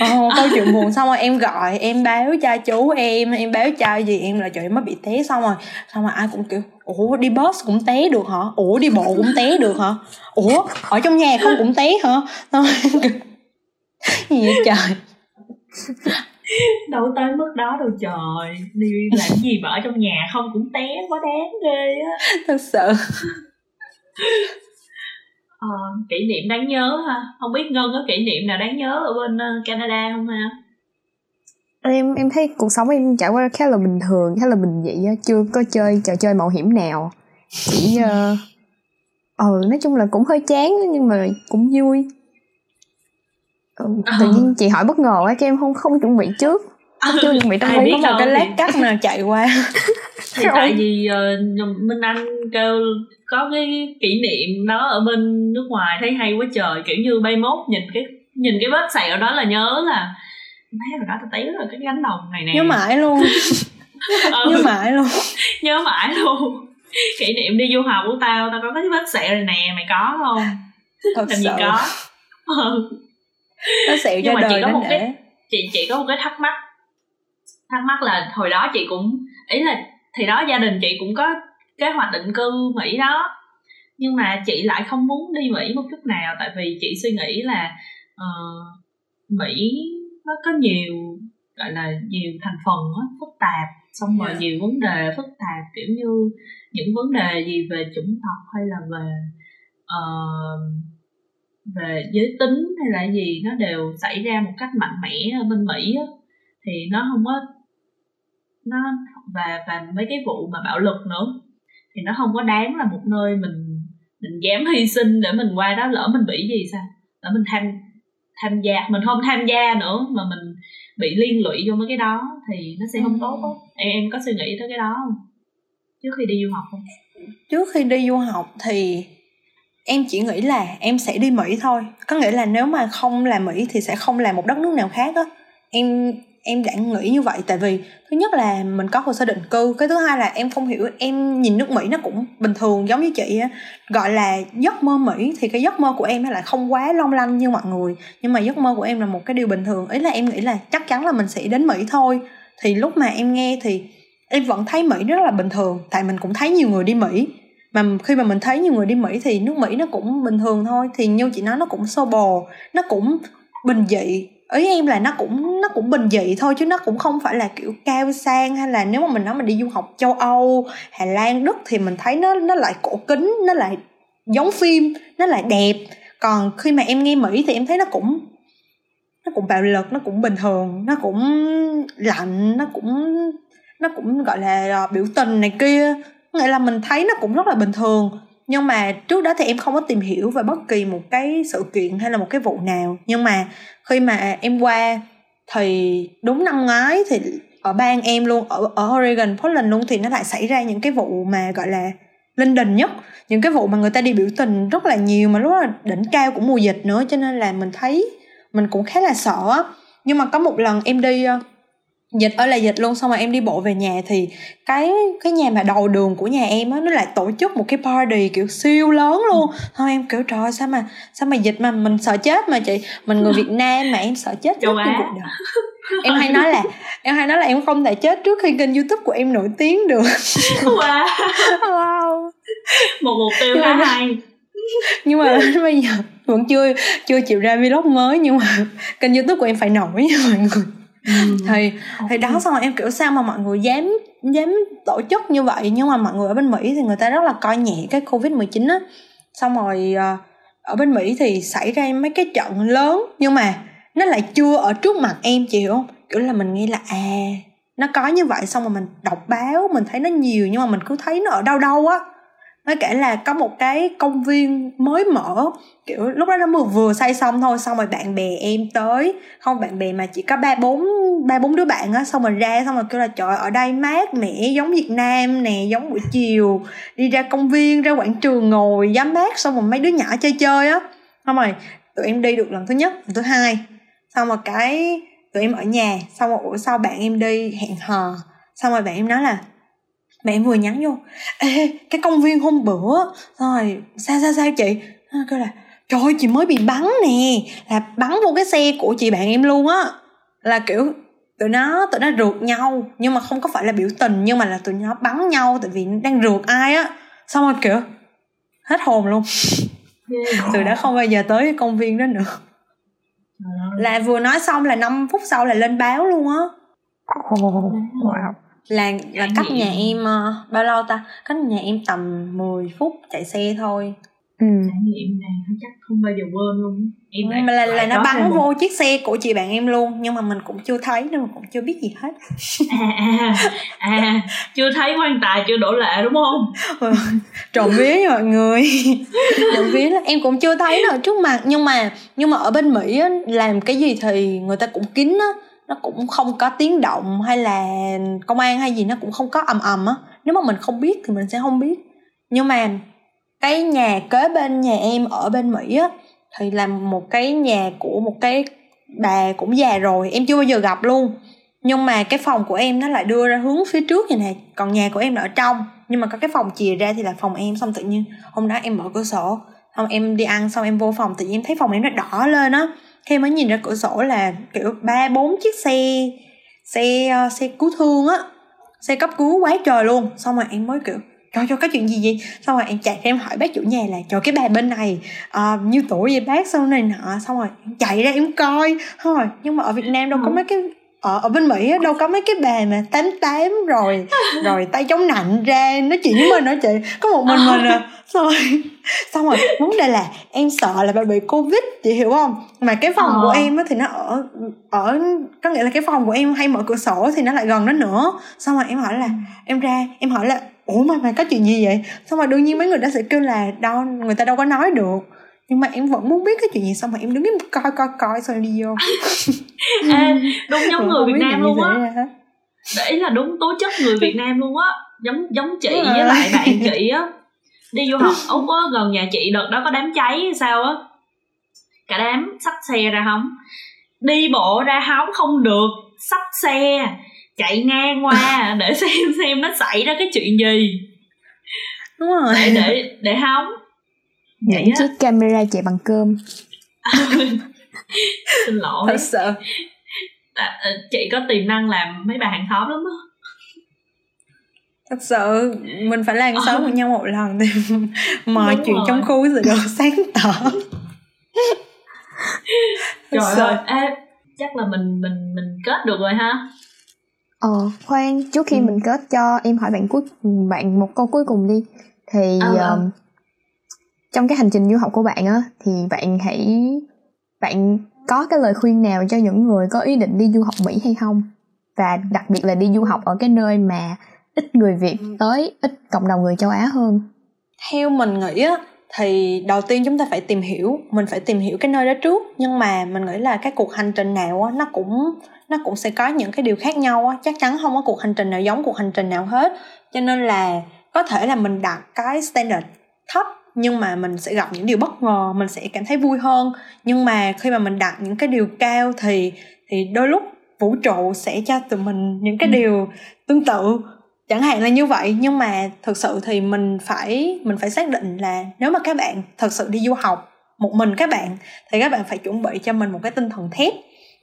ờ, câu chuyện buồn xong rồi em gọi em báo cho chú em em báo cho gì em là trời mới bị té xong rồi. Xong rồi ai cũng kiểu ủa đi bus cũng té được hả? Ủa đi bộ cũng té được hả? Ủa ở trong nhà không cũng té hả? Xong rồi gì vậy trời? Đâu tới mức đó đâu trời. Đi làm gì mà ở trong nhà không cũng té quá đáng ghê á. Thật sự ờ, kỷ niệm đáng nhớ ha. Không biết ngân có kỷ niệm nào đáng nhớ ở bên ờ, canada không ha? Em em thấy cuộc sống em trải qua khá là bình thường khá là bình dị á chưa có chơi trò chơi mạo hiểm nào. Chỉ uh, ờ nói chung là cũng hơi chán nhưng mà cũng vui. Ừ, tự nhiên chị hỏi bất ngờ á cho em không không chuẩn bị trước chưa chuẩn bị trong có một cái lát cắt nào chạy qua. *laughs* Thì tại vì uh, minh anh kêu có cái kỷ niệm đó ở bên nước ngoài thấy hay quá trời kiểu như bay mốt nhìn cái nhìn cái vết sẹo đó là nhớ là thấy rồi đó tao tí rồi cái gánh đồng này nè. Nhớ mãi luôn. *laughs* Ừ. nhớ mãi luôn. *laughs* Nhớ mãi luôn. Kỷ niệm đi du học của tao tao có cái vết sẹo này nè mày có không? Thật làm gì có? Ừ. nó sẹo cho đời chỉ có một cái chị chị có một cái thắc mắc thắc mắc là hồi đó chị cũng ý là thì đó gia đình chị cũng có kế hoạch định cư mỹ đó nhưng mà chị lại không muốn đi mỹ một chút nào tại vì chị suy nghĩ là uh, mỹ nó có nhiều gọi là nhiều thành phần đó, phức tạp xong rồi yeah. nhiều vấn đề phức tạp kiểu như những vấn đề gì về chủng tộc hay là về uh, về giới tính hay là gì nó đều xảy ra một cách mạnh mẽ ở bên mỹ á thì nó không có nó và và mấy cái vụ mà bạo lực nữa. Thì nó không có đáng là một nơi mình mình dám hy sinh để mình qua đó lỡ mình bị gì sao? Lỡ mình tham tham gia mình không tham gia nữa mà mình bị liên lụy vô mấy cái đó thì nó sẽ không tốt đó. em em có suy nghĩ tới cái đó không? Trước khi đi du học không? Trước khi đi du học thì em chỉ nghĩ là em sẽ đi mỹ thôi. Có nghĩa là nếu mà không làm mỹ thì sẽ không làm một đất nước nào khác á. Em em đã nghĩ như vậy, tại vì thứ nhất là mình có hồ sơ định cư, cái thứ hai là em không hiểu, em nhìn nước mỹ nó cũng bình thường giống như chị á. Gọi là giấc mơ mỹ thì cái giấc mơ của em nó lại không quá long lanh như mọi người, nhưng mà giấc mơ của em là một cái điều bình thường. Ý là em nghĩ là chắc chắn là mình sẽ đến mỹ thôi. Thì lúc mà em nghe thì em vẫn thấy mỹ rất là bình thường, tại mình cũng thấy nhiều người đi mỹ. Mà khi mà mình thấy nhiều người đi mỹ thì nước mỹ nó cũng bình thường thôi, thì như chị nói, nó cũng xô bồ, nó cũng bình dị ý em là nó cũng nó cũng bình dị thôi chứ nó cũng không phải là, kiểu, cao sang hay là nếu mà mình nói mình đi du học châu âu, hà lan, đức thì mình thấy nó nó lại cổ kính, nó lại giống phim, nó lại đẹp. Còn khi mà em nghe mỹ thì em thấy nó cũng nó cũng bạo lực, nó cũng bình thường, nó cũng lạnh, nó cũng nó cũng, gọi là ờ, biểu tình này kia. Nghĩa là mình thấy nó cũng rất là bình thường. Nhưng mà trước đó thì em không có tìm hiểu về bất kỳ một cái sự kiện hay là một cái vụ nào. Nhưng mà khi mà em qua thì đúng năm ngoái thì ở bang em luôn, ở ở Oregon, Portland luôn, thì nó lại xảy ra những cái vụ mà, gọi là, linh đình nhất. Những cái vụ mà người ta đi biểu tình rất là nhiều, mà lúc đó là đỉnh cao của mùa dịch nữa, cho nên là mình thấy mình cũng khá là sợ nhưng mà có một lần em đi ờ, dịch ơi là dịch luôn. Xong rồi em đi bộ về nhà thì cái cái nhà mà đầu đường của nhà em á nó lại tổ chức một cái party kiểu siêu lớn luôn. Thôi em kiểu trời sao mà sao mà dịch mà mình sợ chết mà chị? Mình người Việt Nam mà em sợ chết trước khi cuộc đời. Em hay nói là em hay nói là em không thể chết trước khi kênh youtube của em nổi tiếng được. Wow, wow. một mục tiêu khá hay. nhưng mà *laughs* bây giờ vẫn chưa chưa chịu ra vlog mới nhưng mà kênh youtube của em phải nổi nha mọi người ừ. thì thì đó xong rồi em kiểu sao mà mọi người dám dám tổ chức như vậy nhưng mà mọi người ở bên mỹ thì người ta rất là coi nhẹ cái covid 19 á. Xong rồi ờ, ở bên mỹ thì xảy ra mấy cái trận lớn nhưng mà nó lại chưa ở trước mặt em chị hiểu không? Kiểu là mình nghĩ là à nó có như vậy xong rồi mình đọc báo mình thấy nó nhiều nhưng mà mình cứ thấy nó ở đâu đâu á nó cả là có một cái công viên mới mở, kiểu, lúc đó nó vừa vừa xây xong thôi, xong rồi bạn bè em tới. Không, bạn bè mà chỉ có ba bốn ba bốn đứa bạn á, xong rồi ra, xong rồi kêu là, trời ở đây mát mẻ, giống việt nam nè, giống buổi chiều, đi ra công viên, ra quảng trường ngồi giám mát. Xong rồi mấy đứa nhỏ chơi chơi á. Xong rồi tụi em đi được lần thứ nhất, lần thứ hai. Xong rồi cái tụi em ở nhà, xong rồi ủa sau bạn em đi hẹn hò? Xong rồi bạn em nói là mẹ em vừa nhắn vô ê cái công viên hôm bữa rồi sao sao sao chị? Nó kêu là trời ơi, chị mới bị bắn nè là bắn vô cái xe của chị bạn em luôn á. Là kiểu tụi nó tụi nó rượt nhau nhưng mà không có phải là biểu tình nhưng mà là tụi nó bắn nhau tại vì đang rượt ai á. Xong rồi kiểu hết hồn luôn. *laughs* Từ đó không bao giờ tới cái công viên đó nữa. Là vừa nói xong là 5 phút sau là lên báo luôn á. Wow là là cách nhà em uh, bao lâu ta? Cách nhà em tầm 10 phút chạy xe thôi. Ừ. trải nghiệm này chắc không bao giờ quên luôn em lại mà là, là nó bắn vô chiếc xe của chị bạn em luôn nhưng mà mình cũng chưa thấy nên mình cũng chưa biết gì hết. À, à, à chưa thấy quan tài chưa đổ lệ đúng không? *laughs* Trộm vía nha mọi người. *laughs* Trộm vía là em cũng chưa thấy ở trước mặt nhưng mà nhưng mà ở bên mỹ á, làm cái gì thì người ta cũng kín á nó cũng không có tiếng động hay là công an hay gì, nó cũng không có ầm ầm á. Nếu mà mình không biết thì mình sẽ không biết. Nhưng mà cái nhà kế bên nhà em ở bên mỹ á, thì là một cái nhà của một cái bà cũng già rồi, em chưa bao giờ gặp luôn. Nhưng mà cái phòng của em nó lại đưa ra hướng phía trước như này còn nhà của em là ở trong. Nhưng mà có cái phòng chìa ra thì là phòng em, xong tự nhiên hôm đó em mở cửa sổ, xong em đi ăn, xong em vô phòng, tự nhiên em thấy phòng em nó đỏ lên á khi mới nhìn ra cửa sổ là kiểu ba bốn chiếc xe xe ờ, xe cứu thương á. Xe cấp cứu quá trời luôn. Xong rồi em mới kiểu trời cho có chuyện gì vậy? Xong rồi em chạy em hỏi bác chủ nhà là trời cái bà bên này uh, nhiêu tuổi vậy bác? Xong này nọ. Xong rồi em chạy ra em coi. Thôi nhưng mà ở việt nam đâu có Ừ. mấy cái ở ở bên mỹ á, đâu có mấy cái bà mà tám tám rồi rồi tay chống nạnh ra nói chuyện với mình đó chị? Có một mình mình à. *laughs* Xong rồi xong rồi vấn đề là em sợ là bà bị covid chị hiểu không? Mà cái phòng Ờ. của em á thì nó ở ở có nghĩa là cái phòng của em hay mở cửa sổ thì nó lại gần đó nữa. Xong rồi em hỏi là em ra em hỏi là ủa mà mày có chuyện gì vậy? Xong rồi đương nhiên mấy người đó sẽ kêu là đâu người ta đâu có nói được nhưng mà em vẫn muốn biết cái chuyện gì xong rồi em đứng em coi coi coi xong em đi vô. *laughs* Ê, đúng giống người Việt Nam luôn á. để là đúng tố chất người Việt Nam luôn á. Giống giống chị Đúng với rồi. lại bạn *laughs* chị á. Đi du học úc á gần nhà chị đợt đó có đám cháy hay sao á. Cả đám xách xe ra hóng. Đi bộ ra hóng không được. Xách xe chạy ngang qua để *laughs* xem xem nó xảy ra cái chuyện gì. Đúng rồi. Để để để hóng á. Chiếc camera chạy bằng cơm. *laughs* Xin lỗi. Thật sự. À, à, chị có tiềm năng làm mấy bà hàng xóm lắm á. Thật sự mình phải làm sống với nhau một lần thì *laughs* mọi Đúng chuyện rồi. trong khu sẽ được sáng tỏ. *laughs* Trời sự. ơi ê, chắc là mình mình mình kết được rồi ha. Ờ khoan trước khi Ừ. mình kết cho em hỏi bạn cuối bạn một câu cuối cùng đi. Thì Ờ, ờ. um, trong cái hành trình du học của bạn á thì bạn hãy bạn có cái lời khuyên nào cho những người có ý định đi du học Mỹ hay không? Và đặc biệt là đi du học ở cái nơi mà ít người Việt Ừ. tới ít cộng đồng người châu Á hơn. Theo mình nghĩ á thì đầu tiên chúng ta phải tìm hiểu mình phải tìm hiểu cái nơi đó trước. Nhưng mà mình nghĩ là cái cuộc hành trình nào á nó cũng nó cũng sẽ có những cái điều khác nhau á. Chắc chắn không có cuộc hành trình nào giống cuộc hành trình nào hết. Cho nên là có thể là mình đặt cái standard thấp nhưng mà mình sẽ gặp những điều bất ngờ mình sẽ cảm thấy vui hơn. Nhưng mà khi mà mình đặt những cái điều cao thì thì đôi lúc vũ trụ sẽ cho tụi mình những cái Ừ. điều tương tự. Chẳng hạn là như vậy. Nhưng mà thực sự thì mình phải mình phải xác định là nếu mà các bạn thật sự đi du học một mình các bạn thì các bạn phải chuẩn bị cho mình một cái tinh thần thép.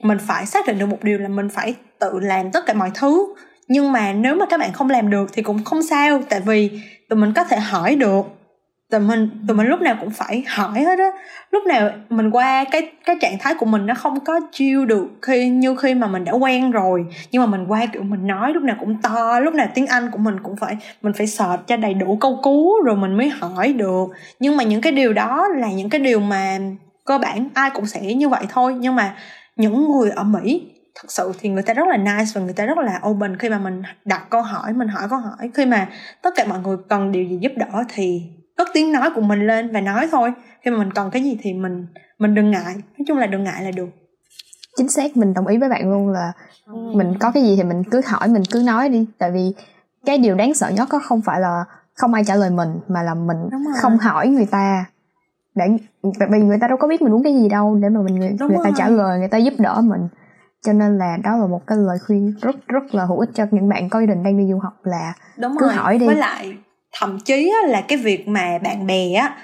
Mình phải xác định được một điều là mình phải tự làm tất cả mọi thứ. Nhưng mà nếu mà các bạn không làm được thì cũng không sao. Tại vì tụi mình có thể hỏi được tụi mình tụi mình lúc nào cũng phải hỏi hết á. Lúc nào mình qua cái cái trạng thái của mình nó không có chiêu được khi, như khi mà mình đã quen rồi. Nhưng mà mình qua, kiểu, mình nói lúc nào cũng to, lúc nào tiếng anh của mình cũng phải, mình phải search cho đầy đủ câu cú rồi mình mới hỏi được. Nhưng mà những cái điều đó là những cái điều mà cơ bản ai cũng sẽ như vậy thôi. Nhưng mà những người ở mỹ, thật sự thì người ta rất là nice và người ta rất là open. Khi mà mình đặt câu hỏi, mình hỏi câu hỏi, khi mà tất cả mọi người cần điều gì giúp đỡ thì cất tiếng nói của mình lên và nói thôi. Khi mà mình cần cái gì thì mình mình đừng ngại. Nói chung là đừng ngại là được. Chính xác mình đồng ý với bạn luôn là ừ. mình có cái gì thì mình cứ hỏi mình cứ nói đi. Tại vì cái điều đáng sợ nhất có không phải là không ai trả lời mình mà là mình không hỏi người ta. Để vì người ta đâu có biết mình muốn cái gì đâu để mà mình người, người ta trả lời người ta giúp đỡ mình. Cho nên là đó là một cái lời khuyên rất rất là hữu ích cho những bạn có ý định đang đi du học là Đúng cứ rồi. hỏi đi. Với lại thậm chí là cái việc mà bạn bè á,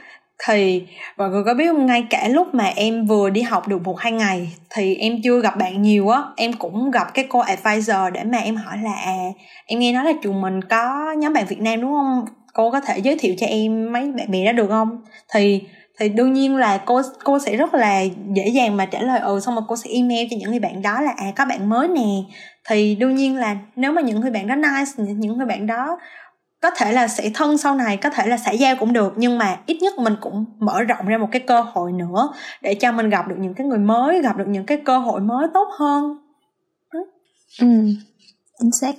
thì, mọi người có biết không? Ngay cả lúc mà em vừa đi học được một hai ngày, thì em chưa gặp bạn nhiều á. Em cũng gặp cái cô advisor để mà em hỏi là à em nghe nói là trường mình có nhóm bạn Việt Nam đúng không? Cô có thể giới thiệu cho em mấy bạn bè đó được không? Thì thì đương nhiên là cô cô sẽ rất là dễ dàng mà trả lời ừ. Xong rồi cô sẽ email cho những người bạn đó là à có bạn mới nè. Thì đương nhiên là nếu mà những người bạn đó nice, những người bạn đó có thể là sẽ thân sau này có thể là xã giao cũng được nhưng mà ít nhất mình cũng mở rộng ra một cái cơ hội nữa để cho mình gặp được những cái người mới gặp được những cái cơ hội mới tốt hơn. Ừ chính xác.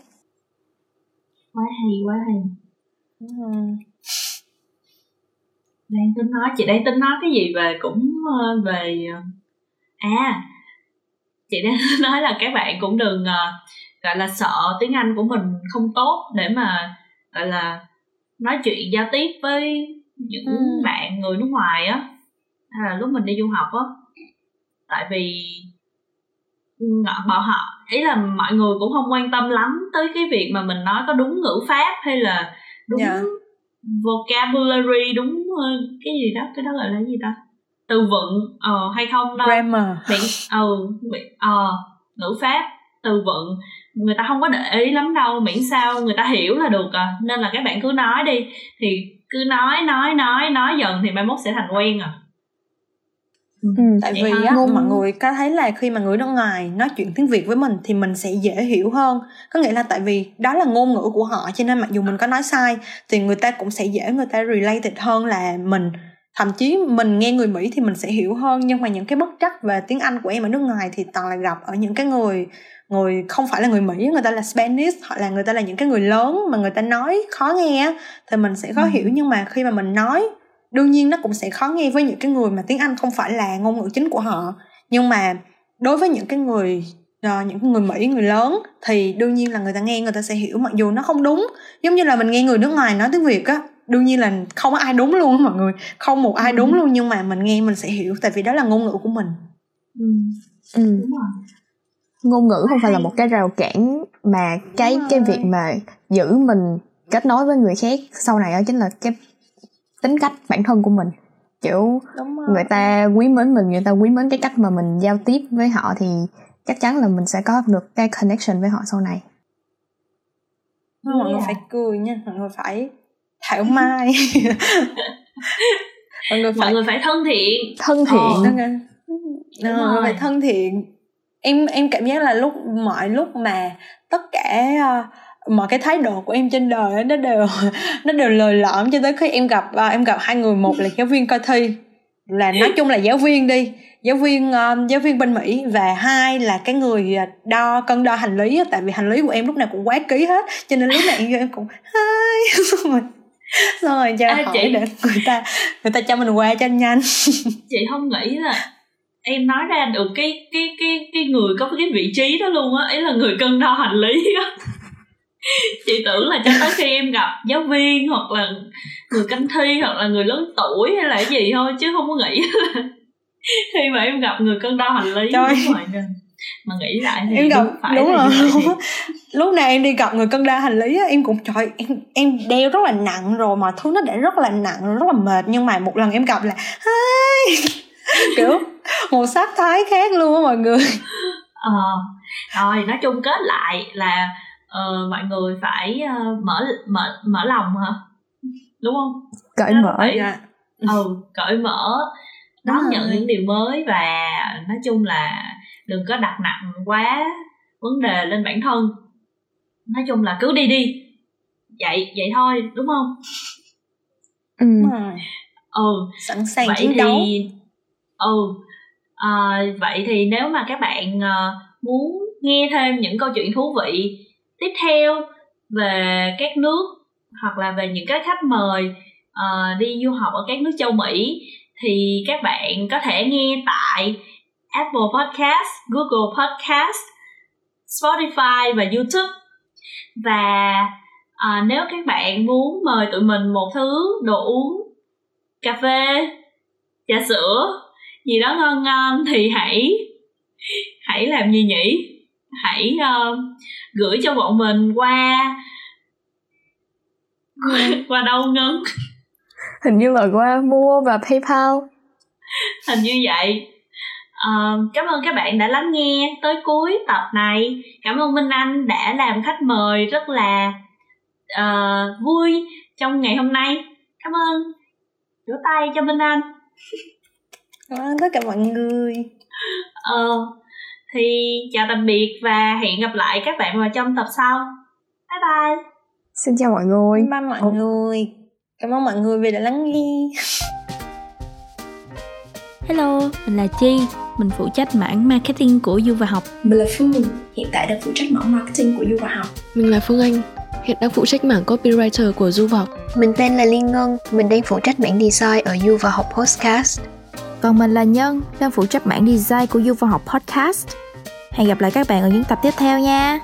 Quá hay quá hay. Ừ. đang tính nói chị đang tính nói cái gì về cũng ờ, về ờ, à chị đang *laughs* nói là các bạn cũng đừng uh, gọi là sợ tiếng anh của mình không tốt để mà gọi là nói chuyện giao tiếp với những ừ. bạn người nước ngoài á hay là lúc mình đi du học á tại vì bọn họ ý là mọi người cũng không quan tâm lắm tới cái việc mà mình nói có đúng ngữ pháp hay là đúng yeah. Dạ. vocabulary đúng ờ, cái gì đó cái đó gọi là gì ta từ vựng ờ hay không đâu grammar miệng ờ ờ ngữ pháp từ vựng người ta không có để ý lắm đâu miễn sao người ta hiểu là được à. Nên là các bạn cứ nói đi. Thì cứ nói nói nói nói dần thì mai mốt sẽ thành quen à. Ừ, ừ tại vì á, mọi người có thấy là khi mà người nước ngoài nói chuyện tiếng Việt với mình thì mình sẽ dễ hiểu hơn. Có nghĩa là tại vì đó là ngôn ngữ của họ cho nên mặc dù mình có nói sai thì người ta cũng sẽ dễ người ta related hơn là mình. Thậm chí mình nghe người Mỹ thì mình sẽ hiểu hơn nhưng mà những cái bất trắc về tiếng Anh của em ở nước ngoài thì toàn là gặp ở những cái người người không phải là người Mỹ người ta là Spanish hoặc là người ta là những cái người lớn mà người ta nói khó nghe thì mình sẽ khó ừ. hiểu nhưng mà khi mà mình nói đương nhiên nó cũng sẽ khó nghe với những cái người mà tiếng Anh không phải là ngôn ngữ chính của họ nhưng mà đối với những cái người uh, những người Mỹ người lớn thì đương nhiên là người ta nghe người ta sẽ hiểu mặc dù nó không đúng giống như là mình nghe người nước ngoài nói tiếng Việt á đương nhiên là không có ai đúng luôn mọi người không một ai đúng ừ. luôn nhưng mà mình nghe mình sẽ hiểu tại vì đó là ngôn ngữ của mình ừ. Ừ. Đúng rồi ngôn ngữ không phải là một cái rào cản mà cái cái việc mà giữ mình kết nối với người khác sau này đó chính là cái tính cách bản thân của mình. Kiểu người ta quý mến mình người ta quý mến cái cách mà mình giao tiếp với họ thì chắc chắn là mình sẽ có được cái connection với họ sau này. Mọi người phải cười nha mọi người phải thảo mai. *laughs* Mọi người phải mọi người phải thân thiện. Thân thiện. ờ, mọi người phải thân thiện em em cảm giác là lúc mọi lúc mà tất cả uh, mọi cái thái độ của em trên đời nó đều *laughs* nó đều lời lõm cho tới khi em gặp uh, em gặp hai người một là giáo viên coi thi là nói chung là giáo viên đi giáo viên uh, giáo viên bên mỹ và hai là cái người đo cân đo hành lý tại vì hành lý của em lúc nào cũng quá ký hết cho nên lúc nào em cũng *laughs* xong rồi xong rồi cho à, hỏi chị... để người ta người ta cho mình qua cho nhanh. *laughs* Chị không nghĩ là em nói ra được cái cái cái cái người có cái vị trí đó luôn á ấy là người cân đo hành lý á. *laughs* Chị tưởng là cho tới khi em gặp giáo viên hoặc là người canh thi hoặc là người lớn tuổi hay là cái gì thôi chứ không có nghĩ. Là *laughs* khi mà em gặp người cân đo hành lý Trời. đúng rồi. Nên mà nghĩ lại thì em gặp đúng, phải đúng rồi. *laughs* lúc nào em đi gặp người cân đo hành lý á em cũng trời em em đeo rất là nặng rồi mà thứ nó để rất là nặng rất là mệt. Nhưng mà một lần em gặp là *laughs* kiểu một sắc thái khác luôn á mọi người. Ờ rồi nói chung kết lại là uh, mọi người phải uh, mở mở mở lòng hả? Đúng không? Cởi mở. Phải, dạ. ừ cởi mở đón nhận những điều mới và nói chung là đừng có đặt nặng quá vấn đề lên bản thân. Nói chung là cứ đi đi. Vậy vậy thôi đúng không? Ừ, ừ. sẵn sàng vậy chiến thì đấu ừ à, vậy thì nếu mà các bạn uh, muốn nghe thêm những câu chuyện thú vị tiếp theo về các nước hoặc là về những cái khách mời uh, đi du học ở các nước châu Mỹ thì các bạn có thể nghe tại Apple Podcast, Google Podcast, Spotify và YouTube. Và à, nếu các bạn muốn mời tụi mình một thứ đồ uống, cà phê, trà sữa gì đó ngon ngon thì hãy hãy làm gì nhỉ? Hãy uh, gửi cho bọn mình qua qua đâu ngân? *laughs* Hình như là qua mua và paypal. Hình như vậy. Uh, cảm ơn các bạn đã lắng nghe tới cuối tập này. Cảm ơn minh anh đã làm khách mời rất là uh, vui trong ngày hôm nay. Cảm ơn. Vỗ tay cho minh anh *laughs* cảm ơn tất cả mọi người. Ờ thì chào tạm biệt và hẹn gặp lại các bạn vào trong tập sau. Bye bye. Xin chào mọi người. Bye mọi oh. người. Cảm ơn mọi người vì đã lắng nghe. Hello mình là chi. Mình phụ trách mảng marketing của du và học. Mình là phương. Hiện tại đang phụ trách mảng marketing của du và học. Mình là phương anh. Hiện đang phụ trách mảng copywriter của du và học. Mình tên là liên ngân. Mình đang phụ trách mảng design ở du và học podcast còn mình là nhân, đang phụ trách mảng design của du và học podcast. Hẹn gặp lại các bạn ở những tập tiếp theo nha.